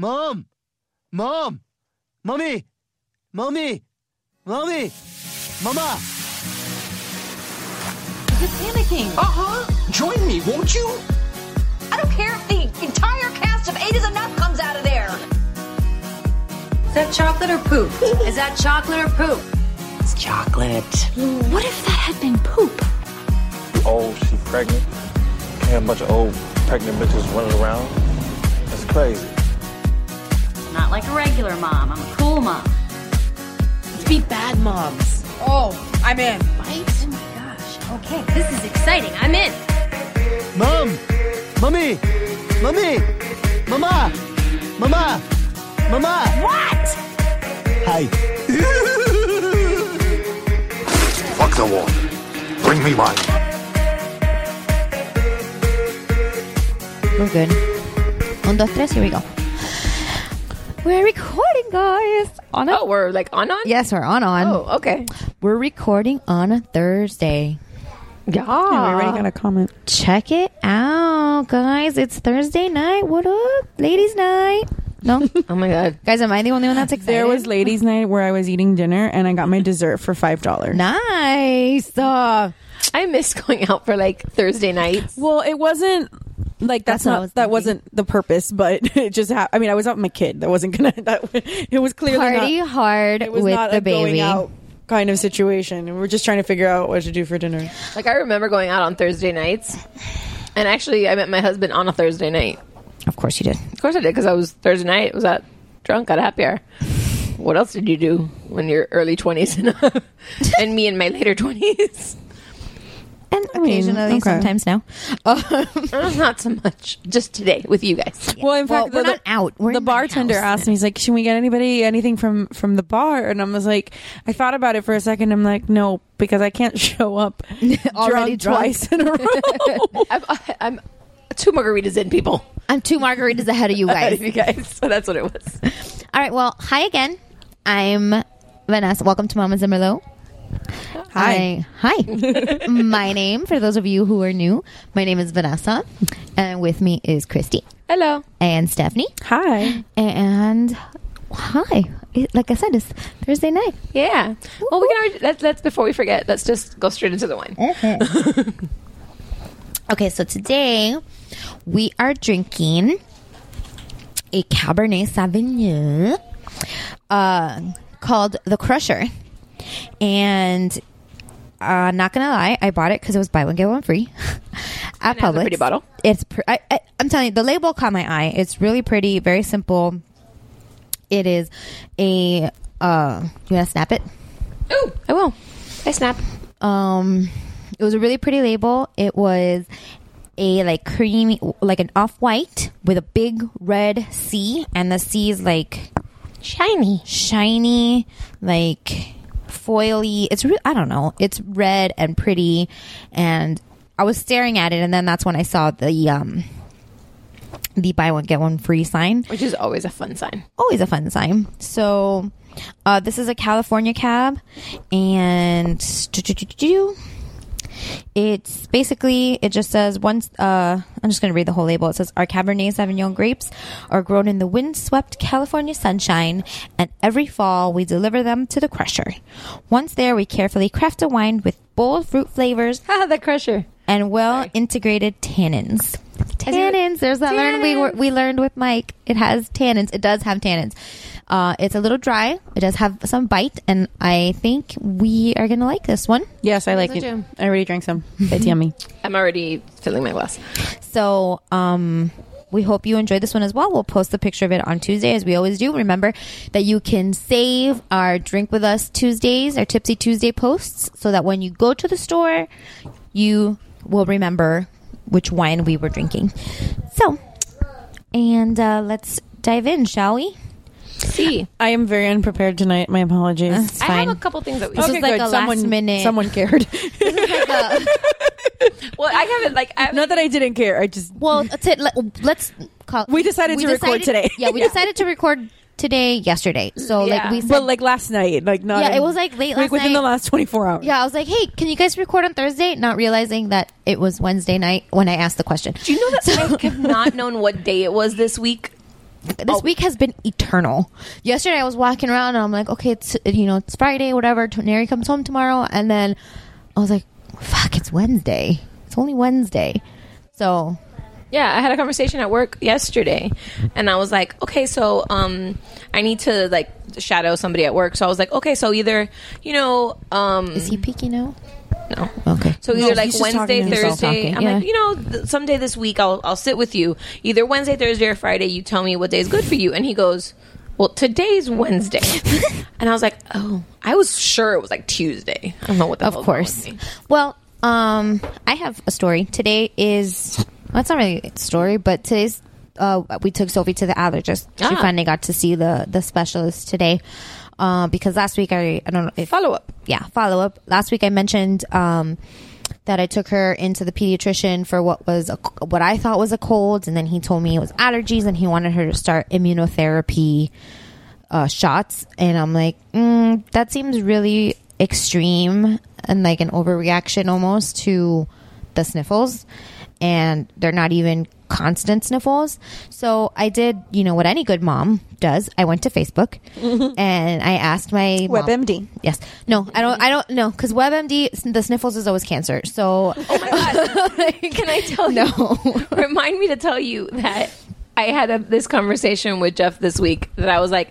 Mom! Mom! Mommy! Mommy! Mommy! Mama! You're panicking. Uh huh. Join me, won't you? I don't care if the entire cast of Eight is Enough comes out of there. Is that chocolate or poop? Is that chocolate or poop? It's chocolate. What if that had been poop? old, she pregnant. Can't a bunch of old pregnant bitches running around. That's crazy. Not like a regular mom. I'm a cool mom. Let's be bad moms. Oh, I'm in. Right? Oh my gosh. Okay, this is exciting. I'm in. Mom! Mommy! Mommy! Mama! Mama! Mama! What? Hi. Fuck the water. Bring me wine. We're good. On dos, tres, here we go. We're recording, guys. On a Oh, we're like on on? yes, we're on on. Oh, okay. We're recording on a Thursday. Yeah. we already got a comment. Check it out, guys. It's Thursday night. What up, ladies' night? No, Oh my god. guys, am I the only one that's excited? There was ladies' night where I was eating dinner and I got my dessert for five dollars. nice. Uh, I miss going out for like Thursday nights. Well, it wasn't like That's that's, not was that thinking. wasn't the purpose, but it just happened. I mean, I was out with my kid. That wasn't gonna. That it was clearly party not. hard It was with not the a going baby. out kind of situation. And we're just trying to figure out what to do for dinner. Like I remember going out on Thursday nights. And actually I met my husband on a Thursday night. Of course, you did. Of course I did because I was Thursday night was at drunk at a happy hour. What else did you do when you're early 20s and, and me in my later 20s? And mean, occasionally, okay. sometimes now. Uh, not so much. Just today with you guys. Well, in Well, fact, we're the, not out. We're the bartender asked me, he's like, "Should we get anybody anything from from the bar?" And I was like, I thought about it for a second. I'm like, no, because I can't show up Already drunk drunk. twice in a row. I'm, I'm two margaritas in, people. I'm two margaritas ahead of you guys. of you guys. So that's what it was. All right. Well, hi again. I'm Vanessa. Welcome to Mama Zimmerlo. Hi. Hi. Hi. my name, for those of you who are new, my name is Vanessa, and with me is Christy Hello. and Stephanie, Hi. and hi. Like I said, it's Thursday night. Yeah. Well, we can already, let's, let's, before we forget, let's just go straight into the wine. Okay, so today we are drinking a Cabernet Sauvignon uh, called the Crusher. And uh, not gonna lie, I bought it because it was buy one get one free at it has a Publix. pretty bottle. It's pr- I, I, I'm telling you, the label caught my eye. It's really pretty, very simple. It is a. Uh, you wanna snap it? Ooh, I will. I snap. Um, it was a really pretty label. It was a like creamy, like an off white with a big red C, and the C is like Shiny. shiny, like foily. It's re- I don't know. It's red and pretty, and I was staring at it, and then that's when I saw the um the buy one get one free sign. Which is always a fun sign. Always a fun sign. So uh, this is a California cab, and it's basically it just says once. Uh, I'm just going to read the whole label. It says our Cabernet Sauvignon grapes are grown in the windswept California sunshine, and every fall we deliver them to the crusher. Once there, we carefully craft a wine with bold fruit flavors the crusher. and well integrated tannins. Tannins. There's that learn we were- we learned with Mike. It has tannins. It does have tannins. Uh, it's a little dry. It does have some bite, and I think we are gonna like this one. Yes, I like it. do. I already drank some. It's yummy. I'm already filling my glass. So, um, we hope you enjoyed this one as well. We'll post the picture of it on Tuesday, as we always do. Remember that you can save our Drink With Us Tuesdays, our Tipsy Tuesday posts, so that when you go to the store, you will remember which wine we were drinking. So, and uh, let's dive in, shall we? See, I am very unprepared tonight. My apologies. Uh, it's I fine. have a couple things that we. This is like a last someone, minute- Someone cared. Well, I haven't like. I, Not that I didn't care. I just Well, that's it. Let, let's call. We decided to record today. Yeah, we decided to record today, yesterday. So like we said, but like last night, like not. Yeah, in- it was, like, late last Like within night. the last twenty four hours. yeah, I was like, hey, can you guys record on Thursday? Not realizing that it was Wednesday night when I asked the question. do you know that I have not known what day it was this week? This week has been eternal. Yesterday I was walking around and I'm like, okay, it's you know it's Friday, whatever. Neri comes home tomorrow, and then I was like, fuck, it's Wednesday. It's only Wednesday. So Yeah, I had a conversation at work yesterday, and I was like, okay, so um, I need to like shadow somebody at work. So I was like, okay, so either you know, um, is he peeking out? No. Okay. So No, either like he's just talking Wednesday, to himself. Thursday. Talking, I'm yeah. like, you know, th- someday this week I'll I'll sit with you. Either Wednesday, Thursday, or Friday. You tell me what day is good for you. And he goes, well, today's Wednesday. and I was like, oh, I was sure it was like Tuesday. I don't know what the Of hell's wrong course. with me. Well, um, I have a story. Today is well, it's not really a story, but today's uh, we took Sophie to the allergist. She Ah. finally got to see the the specialist today. Uh, because last week I I don't know if Follow up. yeah follow up. Last week I mentioned um that I took her into the pediatrician for what was a, what I thought was a cold, and then he told me it was allergies, and he wanted her to start immunotherapy uh, shots, and I'm like, mm, that seems really extreme and like an overreaction almost to the sniffles, and they're not even constant sniffles. So I did, you know, what any good mom does. I went to Facebook and I asked my mom- WebMD. Yes. No, I don't. I don't know because WebMD the sniffles is always cancer. So Oh my god! Can I tell you? no. Remind me to tell you that I had a, this conversation with Jeff this week that I was like,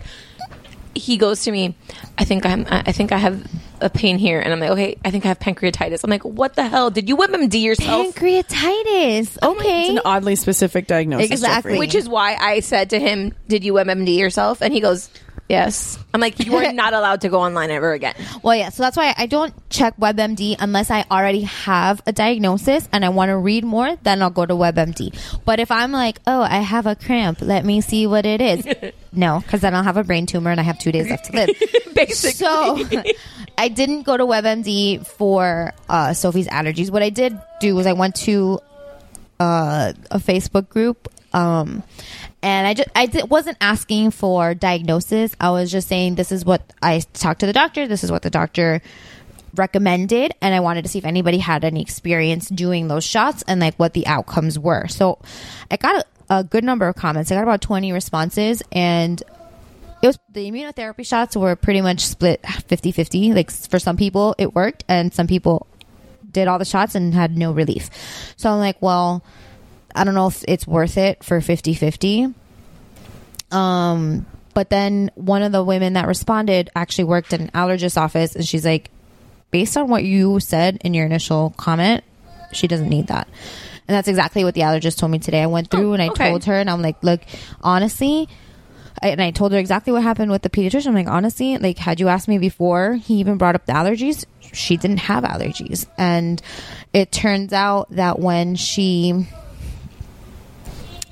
he goes to me, I think I'm, I think I have a pain here, and I'm like, okay, I think I have pancreatitis. I'm like, what the hell? Did you WebMD yourself? Pancreatitis. Okay. It's an oddly specific diagnosis. Exactly. Jeffrey. Which is why I said to him, "Did you WebMD yourself?" And he goes, "Yes." I'm like, "You are not allowed to go online ever again." Well, yeah. So that's why I don't check WebMD unless I already have a diagnosis and I want to read more. Then I'll go to WebMD. But if I'm like, oh, I have a cramp, let me see what it is. no, because then I'll have a brain tumor and I have two days left to live. Basically, So I didn't go to WebMD for uh, Sophie's allergies. What I did do was I went to uh, a Facebook group. Um, and I just I wasn't asking for diagnosis. I was just saying this is what I talked to the doctor. This is what the doctor recommended, and I wanted to see if anybody had any experience doing those shots and like what the outcomes were. So I got a, a good number of comments. I got about twenty responses, and it was the immunotherapy shots were pretty much split 50-50 like for some people it worked and some people did all the shots and had no relief so i'm like well i don't know if it's worth it for 50-50 um but then one of the women that responded actually worked in an allergist office and she's like based on what you said in your initial comment she doesn't need that and that's exactly what the allergist told me today i went through Oh, and i okay. told her and i'm like look honestly I, and I told her exactly what happened with the pediatrician. I'm like, honestly, like, had you asked me before he even brought up the allergies, she didn't have allergies. And it turns out that when she,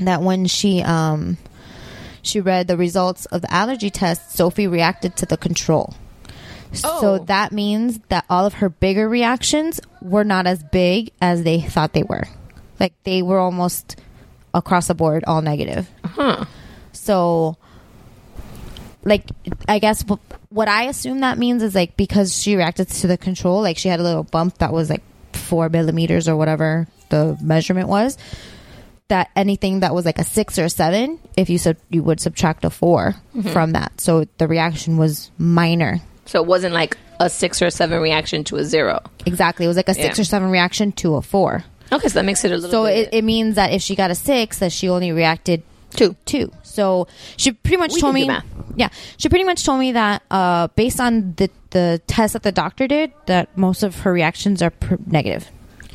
that when she, um, she read the results of the allergy test, Sophie reacted to the control. Oh. So that means that all of her bigger reactions were not as big as they thought they were. Like they were almost across the board all negative. Huh. So, like, I guess what I assume that means is like because she reacted to the control, like she had a little bump that was like four millimeters or whatever the measurement was. That anything that was like a six or a seven, if you sub- you would subtract a 4 Mhm. from that, so the reaction was minor. So it wasn't like a six or a seven reaction to a zero. Exactly, it was like a six Yeah. or seven reaction to a four. Okay, so that makes it a little. So it, it means that if she got a six, that she only reacted two. Two. So she pretty much We told me. Yeah, she pretty much told me that uh, based on the the test that the doctor did, that most of her reactions are pr- negative.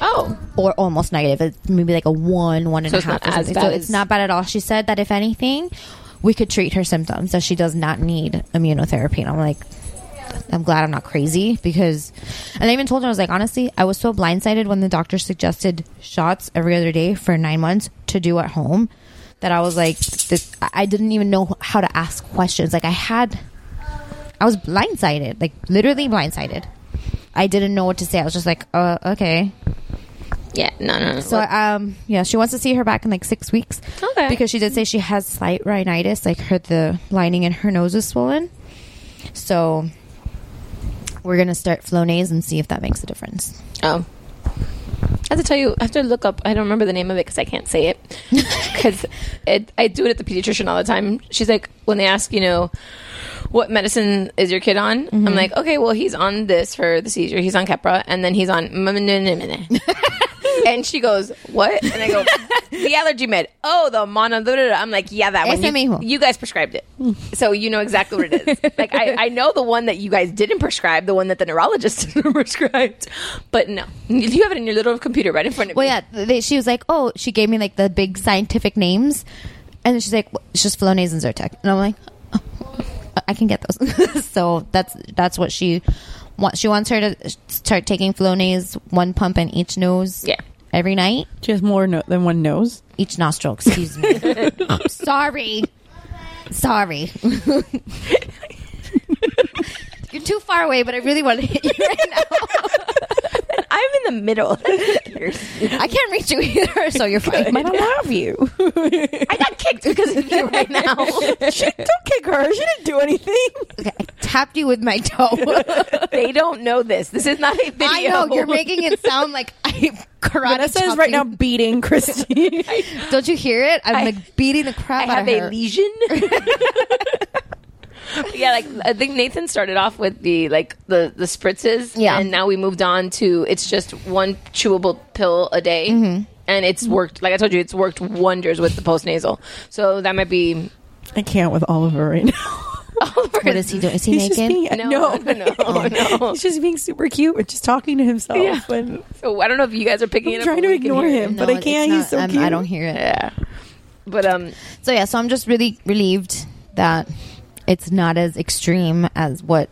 Oh, or almost negative. It's maybe like a one, one and So a it's half. bad so it's not bad at all. She said that if anything, we could treat her symptoms. That she does not need immunotherapy. And I'm like, I'm glad I'm not crazy because, and I even told her I was like, honestly, I was so blindsided when the doctor suggested shots every other day for nine months to do at home that I was like, this, I I didn't even know how to ask questions. Like I had, I was blindsided, like literally blindsided. I didn't know what to say. I was just like, uh, okay. Yeah, no, no, no. So, um, yeah, she wants to see her back in like six weeks. Okay. Because she did say she has slight rhinitis, like her the lining in her nose is swollen. So, we're gonna start Flonase and see if that makes a difference. Oh. I have to tell you, I have to look up. I don't remember the name of it because I can't say it. Because I do it at the pediatrician all the time. She's like, when they ask, you know, what medicine is your kid on? I'm Mhm. like, okay, well, he's on this for the seizure. He's on Keppra, and then he's on. and she goes, what? And I go, the allergy med. Oh, the mono. da, da, da." I'm like, yeah, that one. Ese You, you guys prescribed it, so you know exactly what it is. like I, I know the one that you guys didn't prescribe, the one that the neurologist prescribed, but no, you have it in your little computer right in front of you. Well, you. yeah, they, she was like, oh, she gave me like the big scientific names, and then she's like, "Well, it's just Flonase and Zyrtec, and I'm like, oh, I can get those. so that's that's what she. She wants her to start taking Flonase, one pump in each nose. Yeah. Every night. She has more no- than one nose. Each nostril. Excuse me. Sorry. Sorry. You're too far away, but I really want to hit you right now. I'm in the middle. I can't reach you either, so you're fine. But I love you. I got kicked because of you right now. she, don't kick her. She didn't do anything. Okay, I tapped you with my toe. they don't know this. This is not a video. I know you're making it sound like I karate. Vanessa is right you. now beating Christy. Don't you hear it? I'm I- like beating the crap I out have a her. lesion. yeah, like I think Nathan started off with the like the the spritzes, Yeah. and now we moved on to it's just one chewable pill a day, Mm-hmm. and it's worked. Like I told you, it's worked wonders with the post nasal. So that might be. I can't with Oliver right now. What is he doing? Is he He's just naked? being, No, no, no, no. He's just being super cute and just talking to himself. Yeah. And So I don't know if you guys are picking I'm it up. trying but to ignore hear it. him, but I can't. not- He's so I'm- cute. I don't hear it. Yeah, but um, So yeah, so I'm just really relieved that it's not as extreme as what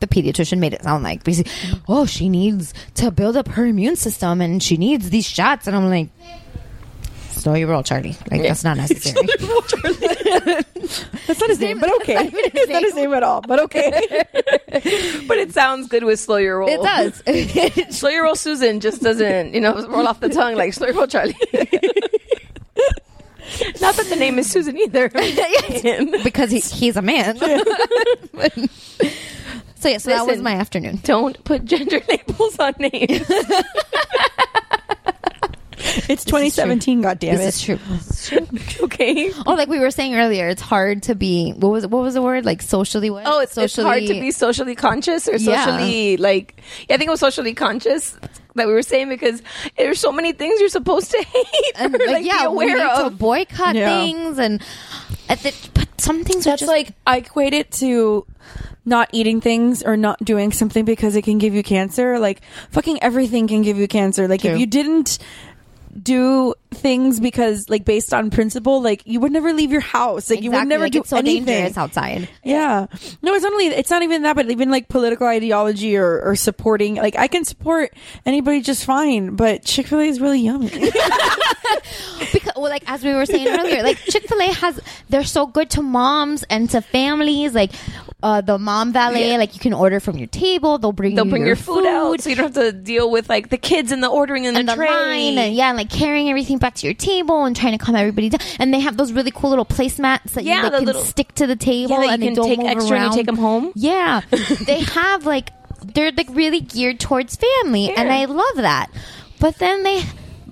the pediatrician made it sound like. Basically, oh, she needs to build up her immune system and she needs these shots, and I'm like, slow your roll, Charlie. Like that's not necessary. That's not his name, but okay. It's not his name at all, but okay. but it sounds good with slow your roll. it does. slow your roll, Susan just doesn't you know roll off the tongue like slow your roll, Charlie. Not that the name is Susan either. because he, he's a man. so yeah, so that was Listen. my afternoon. Don't put gender labels on names. It's 2017. God damn This it! is true. okay. Oh, like we were saying earlier, it's hard to be. What was what was the word? Like socially what? Oh, it's, it's hard to be socially conscious or Yeah. socially like. Yeah, I think it was socially conscious that we were saying because there's so many things you're supposed to hate and or like, like, yeah, be we need aware to of. boycott Yeah. things and uh, at the, but some things are That's just like I equate it to not eating things or not doing something because it can give you cancer. Like fucking everything can give you cancer. Like True. if you didn't do things because like based on principle, like you would never leave your house. Like you would never like, do it's so anything. dangerous outside. Yeah. No, it's not only it's not even that, but even like political ideology or, or supporting like I can support anybody just fine, but Chick fil A is really yummy. because well, like as we were saying earlier, like Chick Fil A has they're so good to moms and to families. Like uh, the mom valet. Yeah. Like you can order from your table. They'll bring They'll you bring your food, out, so you don't have to deal with like the kids and the ordering in and the the tray. line and yeah, and, like carrying everything back to your table and trying to calm everybody down. And they have those really cool little placemats that Yeah, you like, can little- stick to the table Yeah, and they can don't take move extra and you take 'em home. Yeah, they have like they're like really geared towards family, and I love that. But then they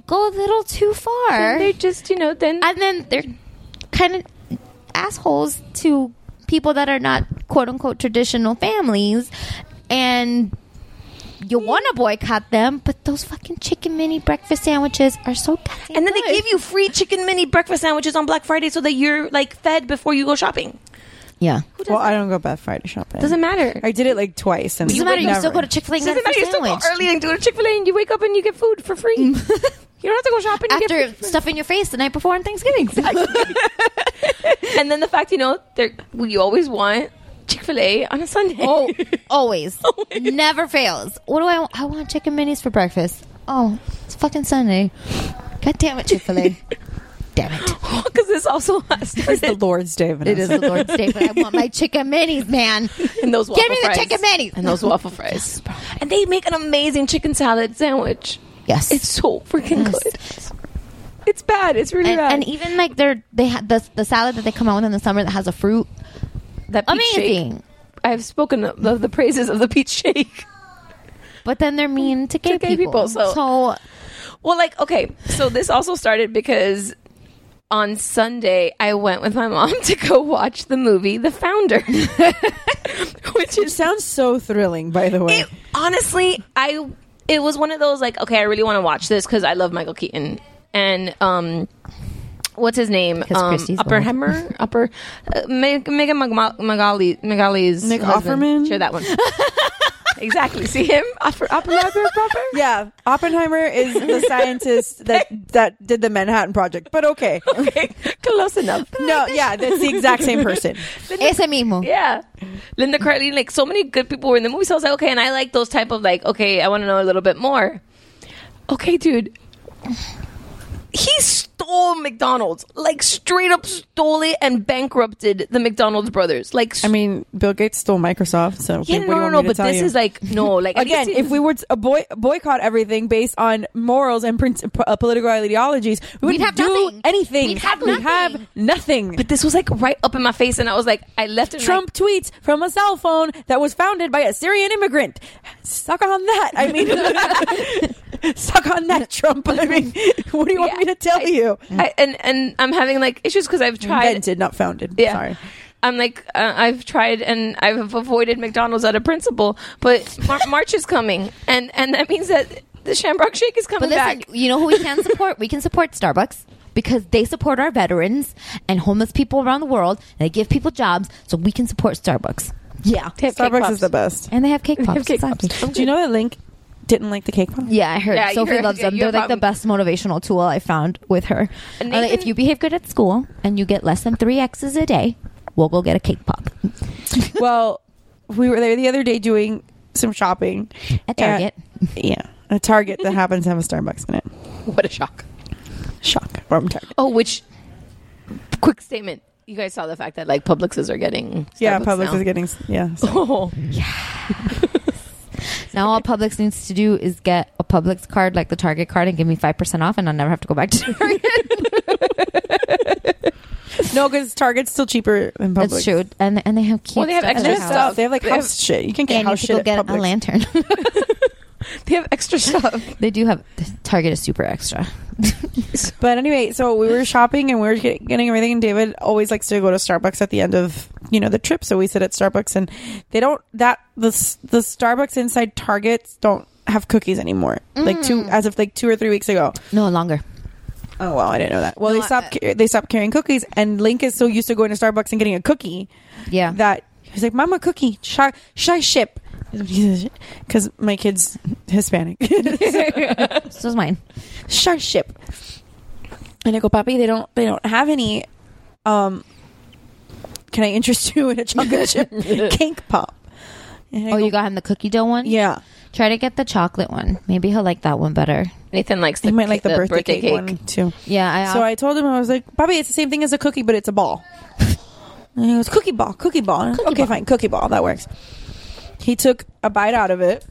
go a little too far, And they're just you know then and then they're kind of assholes to people that are not quote unquote traditional families and you mm. want to boycott them but those fucking chicken mini breakfast sandwiches are so goddamn and then they give you free chicken mini breakfast sandwiches on Black Friday so that you're like fed before you go shopping. yeah Well, I don't go Black Friday shopping. Doesn't matter. I did it like twice, and doesn't matter you never. still go to chick-fil-a and Doesn't matter. free You still go early and go to Chick Fil A and you wake up and you get food for free. you don't have to go shopping. You after get food. stuffing your face the night before on Thanksgiving and then the fact you know there you always want Chick Fil A on a Sunday. oh always never fails what do I want I want chicken minis for breakfast oh it's fucking Sunday god damn it Chick-fil-A damn it because this also has It's the Lord's Day. Vanessa. It is the Lord's Day, but I want my chicken minis, man. and those waffle fries. Give me the chicken minis. and those waffle fries. And they make an amazing chicken salad sandwich. Yes, It's so freaking Yes. good. It's bad. It's really and, bad. and even like they're they had the the salad that they come out with in the summer that has a fruit. that peach shake. Amazing. I've spoken of of the praises of the peach shake. But then they're mean to gay, gay people, so- so Well, like, okay, so this also started because on Sunday I went with my mom to go watch the movie The Founder, which It is sounds so thrilling, by the way. it, honestly, I it was one of those like, okay, I really want to watch this because I love Michael Keaton and um. What's his name? Um, Christy's Oppenheimer, Upper, uh, Meg- Megan Magali, Magali, Magali's Nick husband. Offerman? Sure, that one. exactly. See him? Oppenheimer, proper. yeah, Oppenheimer is the scientist that that did the Manhattan Project. But okay, Okay, close enough. no, yeah, that's the exact same person. ese mismo. Yeah. Linda Carlin, like so many good people were in the movie. So I was like, okay, and I like those type of like, okay, I want to know a little bit more. Okay, dude. He stole McDonald's, like straight up stole it and bankrupted the McDonald's brothers. Like, I mean, Bill Gates stole Microsoft, so yeah, what do you no, no, no. But this you? is like no, like Again, if we were to a boy, boycott everything based on morals and prin- uh, political ideologies, we We'd wouldn't have do nothing. anything. We'd have We'd nothing. have nothing. but this was like right up in my face, and I was like, I left it. Trump tweets from a cell phone that was founded by a Syrian immigrant. Suck on that. I mean, suck on that, Trump. I mean, what do you want Yeah. me to tell you? I, and and I'm having like issues because I've tried. Invented, not founded. Yeah. Sorry. I'm like, uh, I've tried and I've avoided McDonald's out of principle, but Mar- March is coming, and and that means that the Shamrock Shake is coming But listen, back. you know who we can support? we can support Starbucks because they support our veterans and homeless people around the world. And they give people jobs, so we can support Starbucks. Yeah, They have cake Starbucks pops. is the best. and they have cake pops. have cake exactly. pops. Do you know that Link didn't like the cake pop? Yeah, I heard Yeah, you Sophie heard- loves yeah, them. you They're have like the problem. best motivational tool I found with her. And Uh, like, Nathan- if you behave good at school and you get less than three X's a day, we'll go get a cake pop. well, we were there the other day doing some shopping At Target. And- yeah, a Target that happens to have a Starbucks in it. What a shock! Shock from Target. Oh, which quick statement. You guys saw the fact that like Publixes are getting yeah, Starbucks Publix now. is getting yeah. so- Oh, Now all Publix needs to do is get a Publix card like the Target card and give me five percent off, and I'll never have to go back to Target. no, because Target's still cheaper than Publix. That's true, and and they have cute. Well, they have stuff extra their house. stuff. They have like They house shit. You can get Yeah, house to shit go at get a lantern. they have extra stuff. they do have Target is super extra. But anyway, so we were shopping and we were get, getting everything. And David always likes to go to Starbucks at the end of you know the trip. So we sit at Starbucks, and they don't that the the Starbucks inside Targets don't have cookies anymore. Like two mm. as of like two or three weeks ago. No longer. Oh well, I didn't know that. Well, No, they stopped uh, ca- they stopped carrying cookies, and Link is so used to going to Starbucks and getting a cookie Yeah. that he's like, "Mama, cookie, should I, should I ship?" Because my kid's Hispanic. so is mine. should I ship? And I go, Papi, they don't they don't have any. Um, can I interest you in a chocolate chip cake pop? And Oh, go, you got him the cookie dough one. yeah. Try to get the chocolate one. Maybe he'll like that one better. Nathan likes the He might like the, the birthday, cake, one too. Yeah. I, So I told him I was like, Bobby, it's the same thing as a cookie, but it's a ball. And he goes, cookie ball, cookie ball. okay, fine, cookie ball. That works. He took a bite out of it,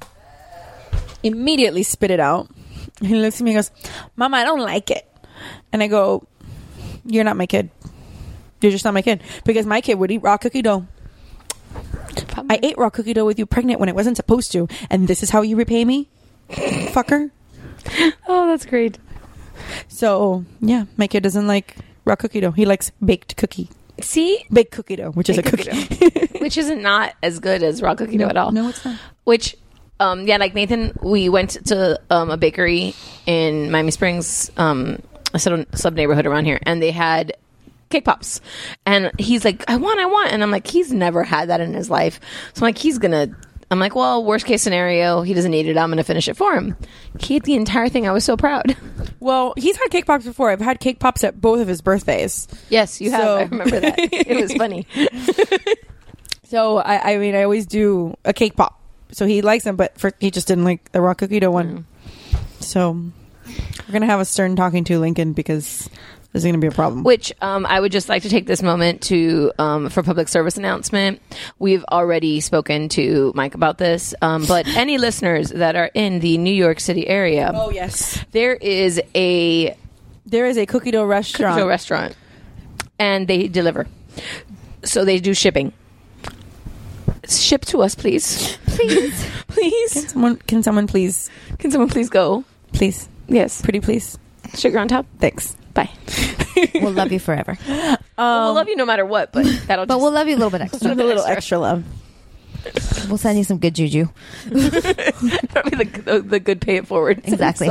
immediately spit it out. He looks at me and goes, Mama, I don't like it. And I go, You're not my kid. You're just not my kid. Because my kid would eat raw cookie dough. I ate raw cookie dough with you pregnant when it wasn't supposed to. And this is how you repay me? Fucker. Oh, that's great. So, yeah, my kid doesn't like raw cookie dough. He likes baked cookie. See, Baked cookie dough, which is a cookie, cookie. which isn't not as good as raw cookie dough at all. no, it's not. Which, um, yeah, like Nathan, we went to um, a bakery in Miami Springs, um, a sub, sub neighborhood around here, and they had cake pops. And he's like, I want, I want. And I'm like, he's never had that in his life. So I'm like, he's gonna. I'm like, well, worst case scenario, he doesn't need it. I'm gonna finish it for him. He ate the entire thing. I was so proud. Well, he's had cake pops before. I've had cake pops at both of his birthdays. Yes, you have. I remember that. It was funny. So I, I mean, I always do a cake pop. So he likes them, but for he just didn't like the raw cookie dough one. Mm. So we're gonna have a stern talking to Lincoln because there's gonna be a problem. Which um, I would just like to take this moment to um, for public service announcement. We've already spoken to Mike about this, um, but any listeners that are in the New York City area, Oh yes, there is a there is a cookie dough restaurant. cookie dough restaurant, and they deliver. So they do shipping. Ship to us, please, Please. please. Someone, can someone please, Can someone please go? please, Yes, pretty please? sugar on top. Thanks. Bye. we'll love you forever. Well, we'll love you no matter what, but that'll. But just, we'll love you a little bit extra. a little extra love. We'll send you some good juju. probably the, the, the good pay it forward. Exactly.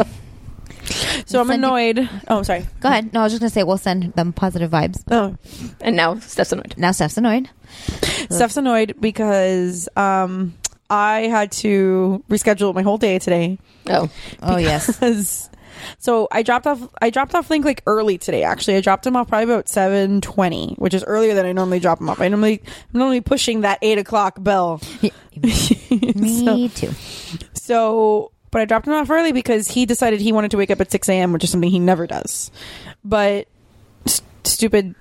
So I'm Send you- annoyed. Oh, sorry. Go ahead. No, I was just going to say we'll send them positive vibes. Oh, And now Steph's annoyed. Now Steph's annoyed. Steph's annoyed because um, I had to reschedule my whole day today. Oh, Oh, yes. So I dropped off I dropped off Link like early today. Actually, I dropped him off probably about seven twenty, which is earlier than I normally drop him off. I normally I'm normally pushing that eight o'clock bell. Me too. So, but I dropped him off early because he decided he wanted to wake up at six a.m., which is something he never does. But st- stupid,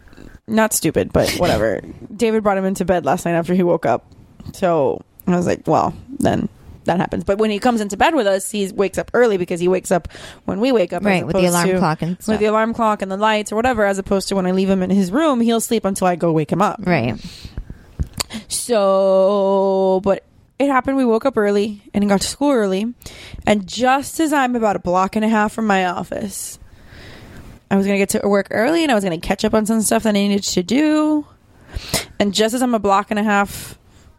not stupid, but whatever. David brought him into bed last night after he woke up. So I was like, well, then that happens. But when he comes into bed with us, he wakes up early because he wakes up when we wake up, Right, with the alarm to- clock and with the alarm clock and the lights or whatever. As opposed to when I leave him in his room, he'll sleep until I go wake him up. Right. So, but it happened. We woke up early and got to school early. And just as I'm about a block and a half from my office, I was going to get to work early and I was going to catch up on some stuff that I needed to do. And just as I'm a block and a half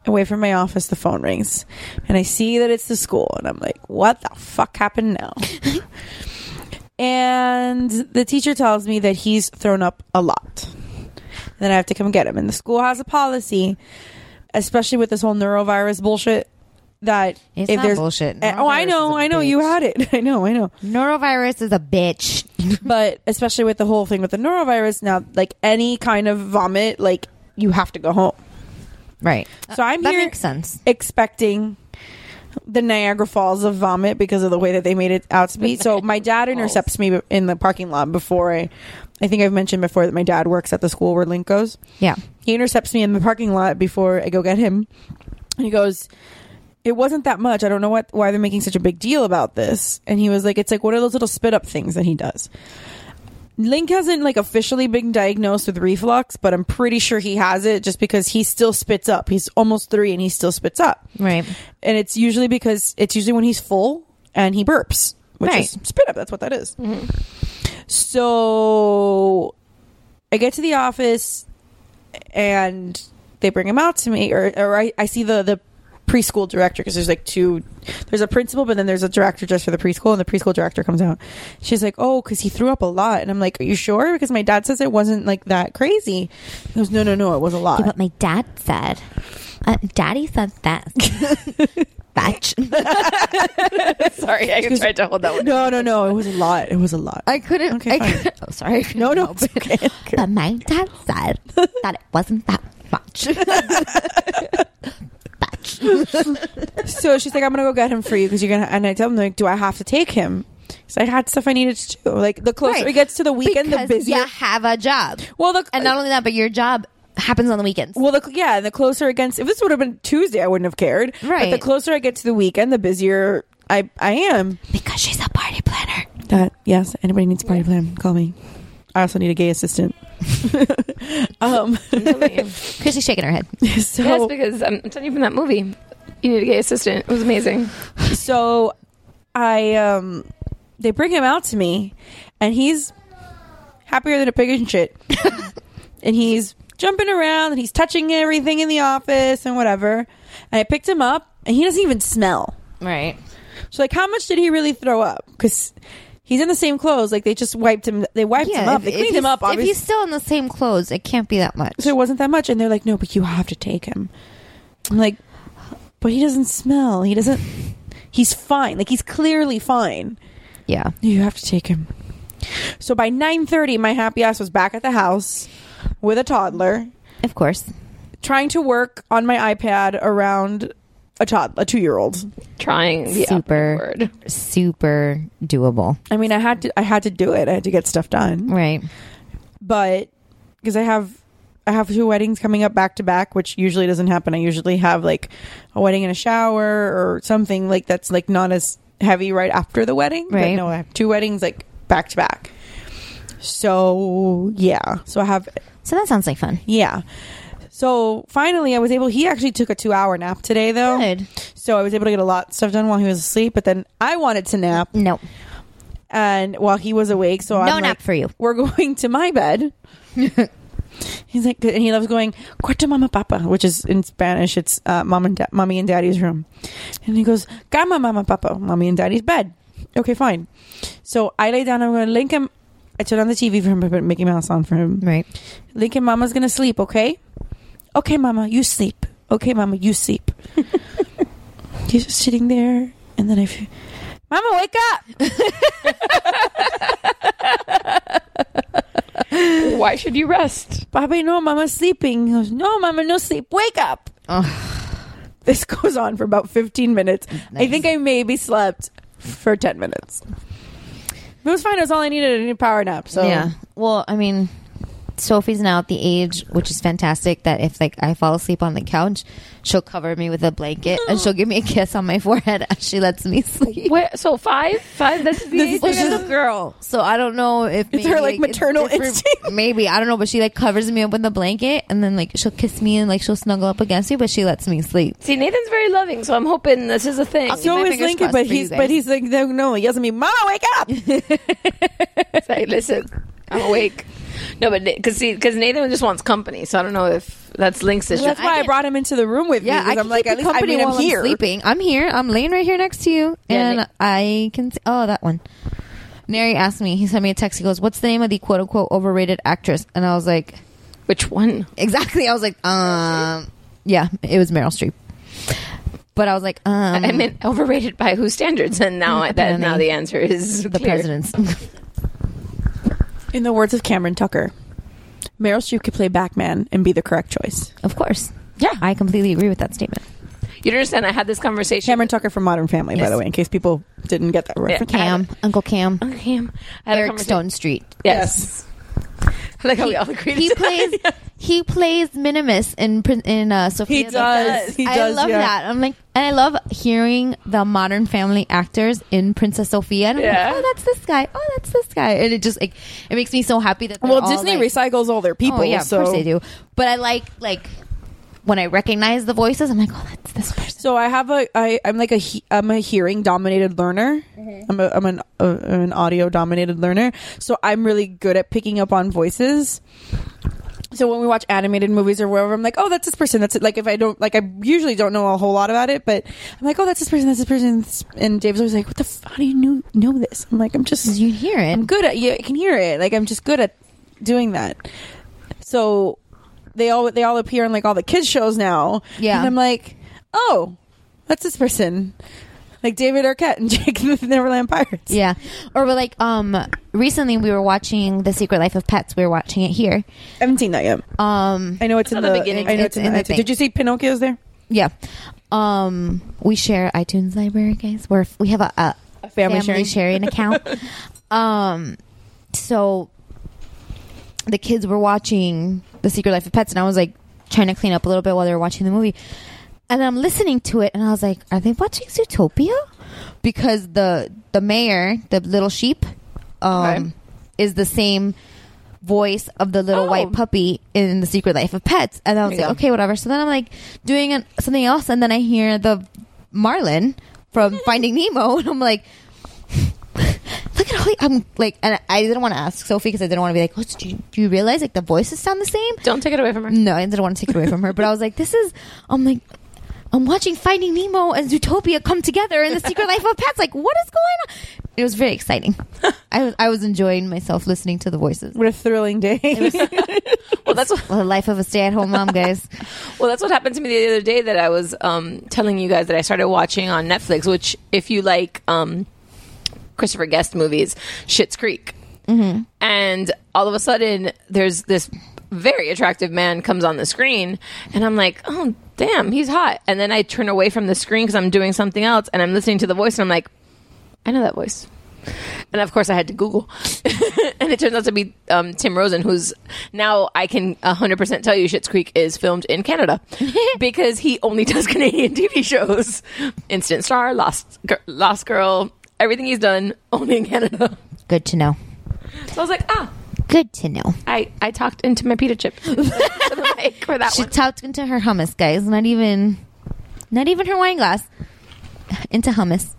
away from my office, the phone rings. And I see that it's the school. And I'm like, what the fuck happened now? and the teacher tells me that he's thrown up a lot. Then I have to come get him. And the school has a policy especially with this whole norovirus bullshit that It's if not there's bullshit. Eh, oh i know I know you had it i know i know Norovirus is a bitch. but especially with the whole thing with the norovirus now like any kind of vomit like you have to go home Right. Uh, so i'm that here makes sense. expecting the Niagara Falls of vomit because of the way that they made it out to be. So my dad intercepts me in the parking lot before I. I think I've mentioned before that my dad works at the school where Link goes. Yeah. He intercepts me in the parking lot before I go get him. And he goes, "It wasn't that much. I don't know what why they're making such a big deal about this." And he was like, "It's like one of those little spit up things that he does." Link hasn't like officially been diagnosed with reflux, but I'm pretty sure he has it just because he still spits up. He's almost three and he still spits up. Right. And it's usually because it's usually when he's full and he burps, which Right. is spit up. That's what that is. Mm-hmm. So I get to the office and they bring him out to me, or, or I, I see the, the preschool director because there's like two there's a principal but then there's a director just for the preschool and the preschool director comes out she's like oh because he threw up a lot and i'm like are you sure because my dad says it wasn't like that crazy he goes no no no it was a lot what my dad said. Uh, Daddy said that. Batch. sorry, I tried to hold that one. no no no it was a lot it was a lot I couldn't. Okay, I couldn't- oh, sorry. No no it's it. okay, okay. But my dad said that it wasn't that much. So she's like i'm gonna go get him for you because you're gonna and i tell him like do i have to take him because i had stuff i needed to do like the closer Right. it gets to the weekend because the busier you have a job. well the And not only that, but your job happens on the weekends. Well, the, yeah, the closer it gets, if this would have been Tuesday, I wouldn't have cared. Right. But the closer I get to the weekend, the busier I I am. Because she's a party planner. That yes, anybody needs a party plan, call me. I also need a gay assistant. um, Chrissy's shaking her head. so yes, because I'm telling you from that movie, you need a gay assistant. It was amazing. so I um they bring him out to me and he's happier than a pig in shit. and he's jumping around and he's touching everything in the office and whatever. And I picked him up and he doesn't even smell. Right. So like how much did he really throw up? Cuz he's in the same clothes like they just wiped him they wiped him up. They cleaned him up If he's still in the same clothes, it can't be that much. so it wasn't that much and they're like no, but you have to take him. I'm like but he doesn't smell. He doesn't he's fine. Like he's clearly fine. yeah. You have to take him. So by 9:30 my happy ass was back at the house with a toddler Of course. trying to work on my iPad around a toddler, a 2-year-old. Trying the Super. word. Super doable. I mean, I had to I had to do it. I had to get stuff done. Right. But cuz I have I have two weddings coming up back to back, which usually doesn't happen. I usually have like a wedding and a shower or something like that's like not as heavy right after the wedding. But Right. no, I have two weddings like back to back. So, yeah. So I have So that sounds like fun. Yeah. So finally, I was able. He actually took a two-hour nap today, though. Good. So I was able to get a lot of stuff done while he was asleep. But then I wanted to nap, No. and while he was awake, so No I'm nap like, for you. We're going to my bed. He's like, and he loves going "Cuarto mama papa," which is in Spanish. It's uh, mom and da- mommy and daddy's room, and he goes "Cama mama papa," mommy and daddy's bed. Okay, fine. So I lay down. I'm going to link him. I turn on the TV for him, I put Mickey Mouse on for him. Right. Lincoln, Mama's gonna sleep, okay? Okay, Mama, you sleep. Okay, Mama, you sleep. He's just sitting there, and then I feel, Mama, wake up! Why should you rest? Bobby, no, Mama's sleeping. He goes, No, Mama, no sleep. Wake up! This goes on for about 15 minutes. I think I maybe slept for 10 minutes. It was fine. It was all I needed. I needed a power nap. So Yeah. Well, I mean, Sophie's now at the age, which is fantastic, that if like I fall asleep on the couch, she'll cover me with a blanket and she'll give me a kiss on my forehead as she lets me sleep. Where, so five, five. That's the age Well, she's a girl, so I don't know if It's her, maybe, like, maternal instinct. Maybe I don't know, but she like covers me up with a blanket and then like she'll kiss me and like she'll snuggle up against me, but she lets me sleep. See, Nathan's very loving, so I'm hoping this is a thing. So my is fingers Lincoln, crossed but he's but he's like no, no, he doesn't mean Mama, wake up. Say, listen, I'm awake. No, but because see, because Nathan just wants company, so I don't know if that's Link's issue. That's why I, can- brought him into the room with Yeah, me. I because can I'm like, at you least I company mean, while I'm here. I'm sleeping. I'm here. I'm laying right here next to you, Yeah, and Na- I can. See, oh, that one. Neri asked me. He sent me a text. He goes, "What's the name of the quote unquote overrated actress?" And I was like, Which one? "Exactly." I was like, "Um, yeah, it was Meryl Streep." But I was like, um, I meant overrated by whose standards? And now that now the answer is the clear. president's. In the words of Cameron Tucker, Meryl Streep could play Batman and be the correct choice. of course, Yeah, I completely agree with that statement. you don't understand. I had this conversation. Cameron Tucker from Modern Family, by Yes. the way, in case people didn't get that reference. Cam, Uncle Cam, Okay, Cam. I had a Eric conversa- Stonestreet. Yes. I like how we all agree. He plays. He plays Minimus in in uh, Sofia. He does. He I love yeah. that. I'm like, and I love hearing the Modern Family actors in Princess Sofia. And I'm Yeah. like, oh, that's this guy. Oh, that's this guy. And it just like it makes me so happy that Well, all, Disney like- recycles all their people. Oh yeah, so. of course they do. But I like like when I recognize the voices. I'm like, oh, that's this person. So I have a I I'm like a he, I'm a hearing dominated learner. Mm-hmm. I'm a I'm an uh, I'm an audio dominated learner. So I'm really good at picking up on voices. So when we watch animated movies or wherever, I'm like, oh, that's this person. That's it. Like if I don't like, I usually don't know a whole lot about it, but I'm like, oh, that's this person. That's this person. And Dave's always like, what the? F- how do you know know this? I'm like, I'm just You hear it. I'm good at yeah, I can hear it. Like I'm just good at doing that. So they all they all appear in like all the kids shows now. Yeah. And I'm like, oh, that's this person. Like David Arquette and Jake the Neverland Pirates. Yeah. Or we're like, um, recently we were watching The Secret Life of Pets. We were watching it here. I haven't seen that yet. Um, I know it's It's in the, the beginning. I know It's it's, in, in the, the thing. Did you see Pinocchio's there? yeah. Um, we share iTunes library, guys. We're we have a, a, family family, sharing. sharing account. um, so the kids were watching The Secret Life of Pets, and I was like trying to clean up a little bit while they were watching the movie. And I'm listening to it, and I was like, "Are they watching Zootopia?" Because the the mayor, the little sheep, um, Okay. is the same voice of the little Oh. white puppy in The Secret Life of Pets. And I was like, go. "Okay, whatever." So then I'm like doing an, something else, and then I hear the Marlin from Finding Nemo, and I'm like, look at all the, I'm like, and I didn't want to ask Sophie because I didn't want to be like, oh, do, you, do you realize like the voices sound the same? Don't take it away from her. No, I didn't want to take it away from her, but I was like, this is, I'm like, I'm watching Finding Nemo and Zootopia come together in the Secret Life of Pets. Like, what is going on? It was very exciting. I was, I was enjoying myself listening to the voices. What a thrilling day. Well, that's what, Well, the life of a stay-at-home mom, guys. well, that's what happened to me the other day that I was um, telling you guys that I started watching on Netflix. Which, if you like um, Christopher Guest movies, Schitt's Creek, mm-hmm. and all of a sudden there's this very attractive man comes on the screen, and I'm like, oh damn, he's hot. And then I turn away from the screen because I'm doing something else, and I'm listening to the voice, and I'm like, I know that voice. And of course, I had to Google, and it turns out to be um, Tim Rozon, who's now I can 100% tell you Schitt's Creek is filmed in Canada because he only does Canadian TV shows. Instant Star, Lost, Lost Girl, everything he's done only in Canada. Good to know. So I was like, ah, Good to know. I, I talked into my pita chip for that She one. talked into her hummus, guys. Not even, not even her wine glass. Into hummus.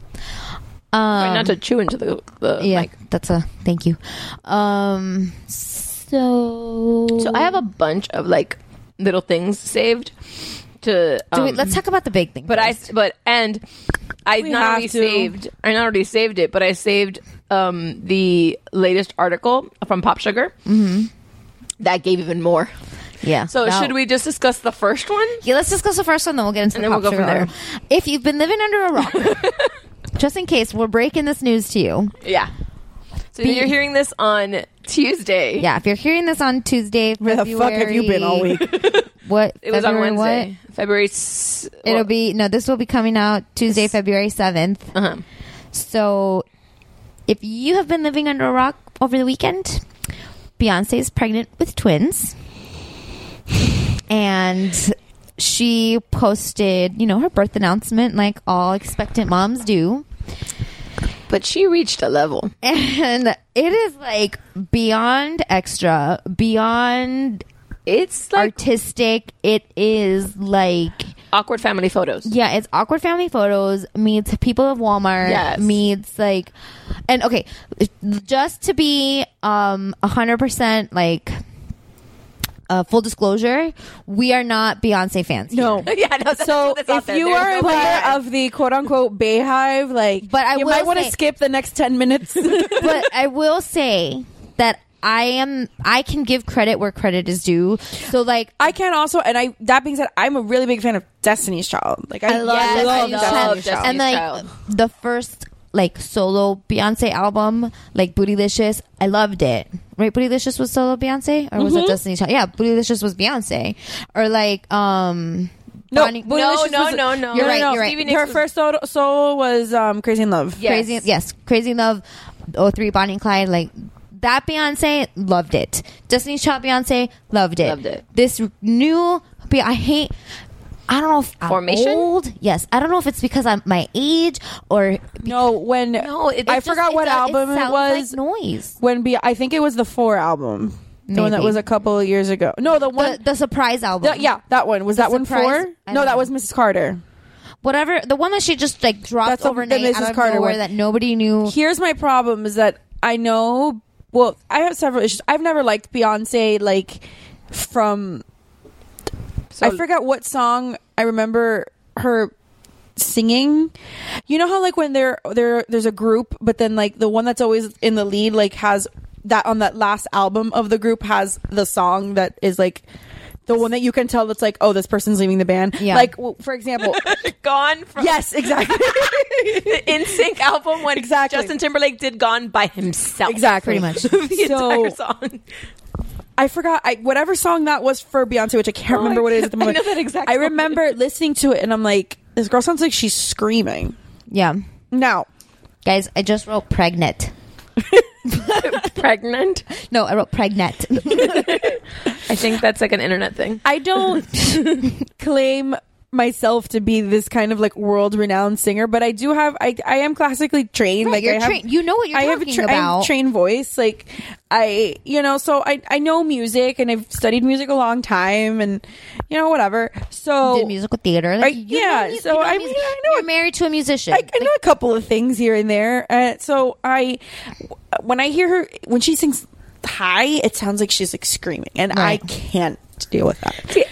Try Um, not to chew into the, the yeah, mic. that's a thank you. Um, so So I have a bunch of like little things saved to. Do we, um, let's talk about the big thing. But I, first. but and I We not have only to. saved, I not already saved it, but I saved um, the latest article from Pop Sugar. Mm-hmm. That gave even more. yeah. So now- should we just discuss the first one? Yeah, let's discuss the first one, then we'll get into And the then we'll pop go from sugar there. If you've been living under a rock, just in case, we're breaking this news to you. Yeah. So you're hearing this on Tuesday. Yeah, if you're hearing this on Tuesday, Where the fuck have you been all week? What? It was on February Wednesday, What? February. S- It'll be no. This will be coming out Tuesday, February seventh. Uh-huh. So, if you have been living under a rock over the weekend, Beyonce is pregnant with twins, and she posted, you know, her birth announcement like all expectant moms do. But she reached a level. and it is like beyond extra, beyond It's like artistic. It is like awkward family photos. yeah, it's awkward family photos meets people of Walmart Yes. meets like, and okay, just to be um a hundred percent like. Uh, full disclosure, we are not Beyonce fans. here. No. yeah, no, that's, So that's if you There's are no a member way. of the quote unquote Beyhive, like, But I you will might want to skip the next ten minutes. but I will say that I am I can give credit where credit is due. So like I can also, and I that being said, I'm a really big fan of Destiny's Child. Like, I, I love Yes, love I Destiny's love Destiny's Destiny's Child. and like Child. the first like solo Beyonce album, like Bootylicious, I loved it. Right, Bootylicious was solo Beyonce, or was Mm-hmm. it Destiny's Child? Yeah, Bootylicious was Beyonce, or like um. No, Bonnie- Bootylicious no, was- no, no. You're no, right, no. you're right. Stevie Her was- first solo, solo was um, Crazy in Love. Yes. Crazy, yes, Crazy in Love, 03 Bonnie and Clyde, like that Beyonce loved it. Destiny's Child Beyonce loved it. Loved it. This new, I hate. I don't know if I'm Formation? old. Yes, I don't know if it's because I'm my age or No, when No, it- I it's forgot It's what a- album it, sounds was. Like noise. when Be- I think it was the Four album, the one that Maybe. was a couple of years ago. No, the one. The, the surprise album. the- yeah, that one was that one surprise- four? I No, don't that know. was Mrs. Carter. whatever the one that she just like dropped That's the- the overnight Mrs. out of Carter nowhere one. that nobody knew. Here's my problem: is that I know. Well, I have several issues. I've never liked Beyonce like from. I forget what song I remember her singing. You know how like when there there there's a group, but then like the one that's always in the lead like has that on that last album of the group has the song that is like the one that you can tell that's like oh this person's leaving the band. Yeah. Like well, for example, Gone from yes, exactly. the NSYNC album when Exactly. Justin Timberlake did Gone by himself. Exactly. Pretty much. the So- entire song. I forgot I, whatever song that was for Beyonce, which I can't Oh, remember I- what it is at the I moment. know that exact I song. remember listening to it and I'm like, this girl sounds like she's screaming. Yeah, Now, guys, I just wrote pregnant. Pregnant. No, I wrote pregnant. I think that's like an internet thing. I don't claim myself to be this kind of like world renowned singer, but I do have I I am classically trained. Right, like you're I have, trained- you know what you're I have a talking I have a trained voice. Like I you know, so I I know music and I've studied music a long time and you know whatever. So Did musical theater. Like, I- yeah, know so you know I music. mean, I know You're married to a musician. I, I know a couple of things here and there. Uh, so I, when I hear her when she sings high, it sounds like she's like screaming, and I can't deal with that.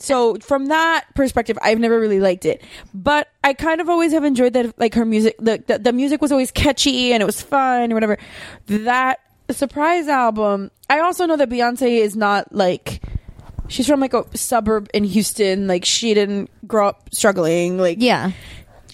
So from that perspective, I've never really liked it, but I kind of always have enjoyed that. Like her music, the the, the music was always catchy and it was fun or whatever. That surprise album. I also know that Beyonce is not like. She's from like a suburb in Houston. Like she didn't grow up struggling. Like yeah.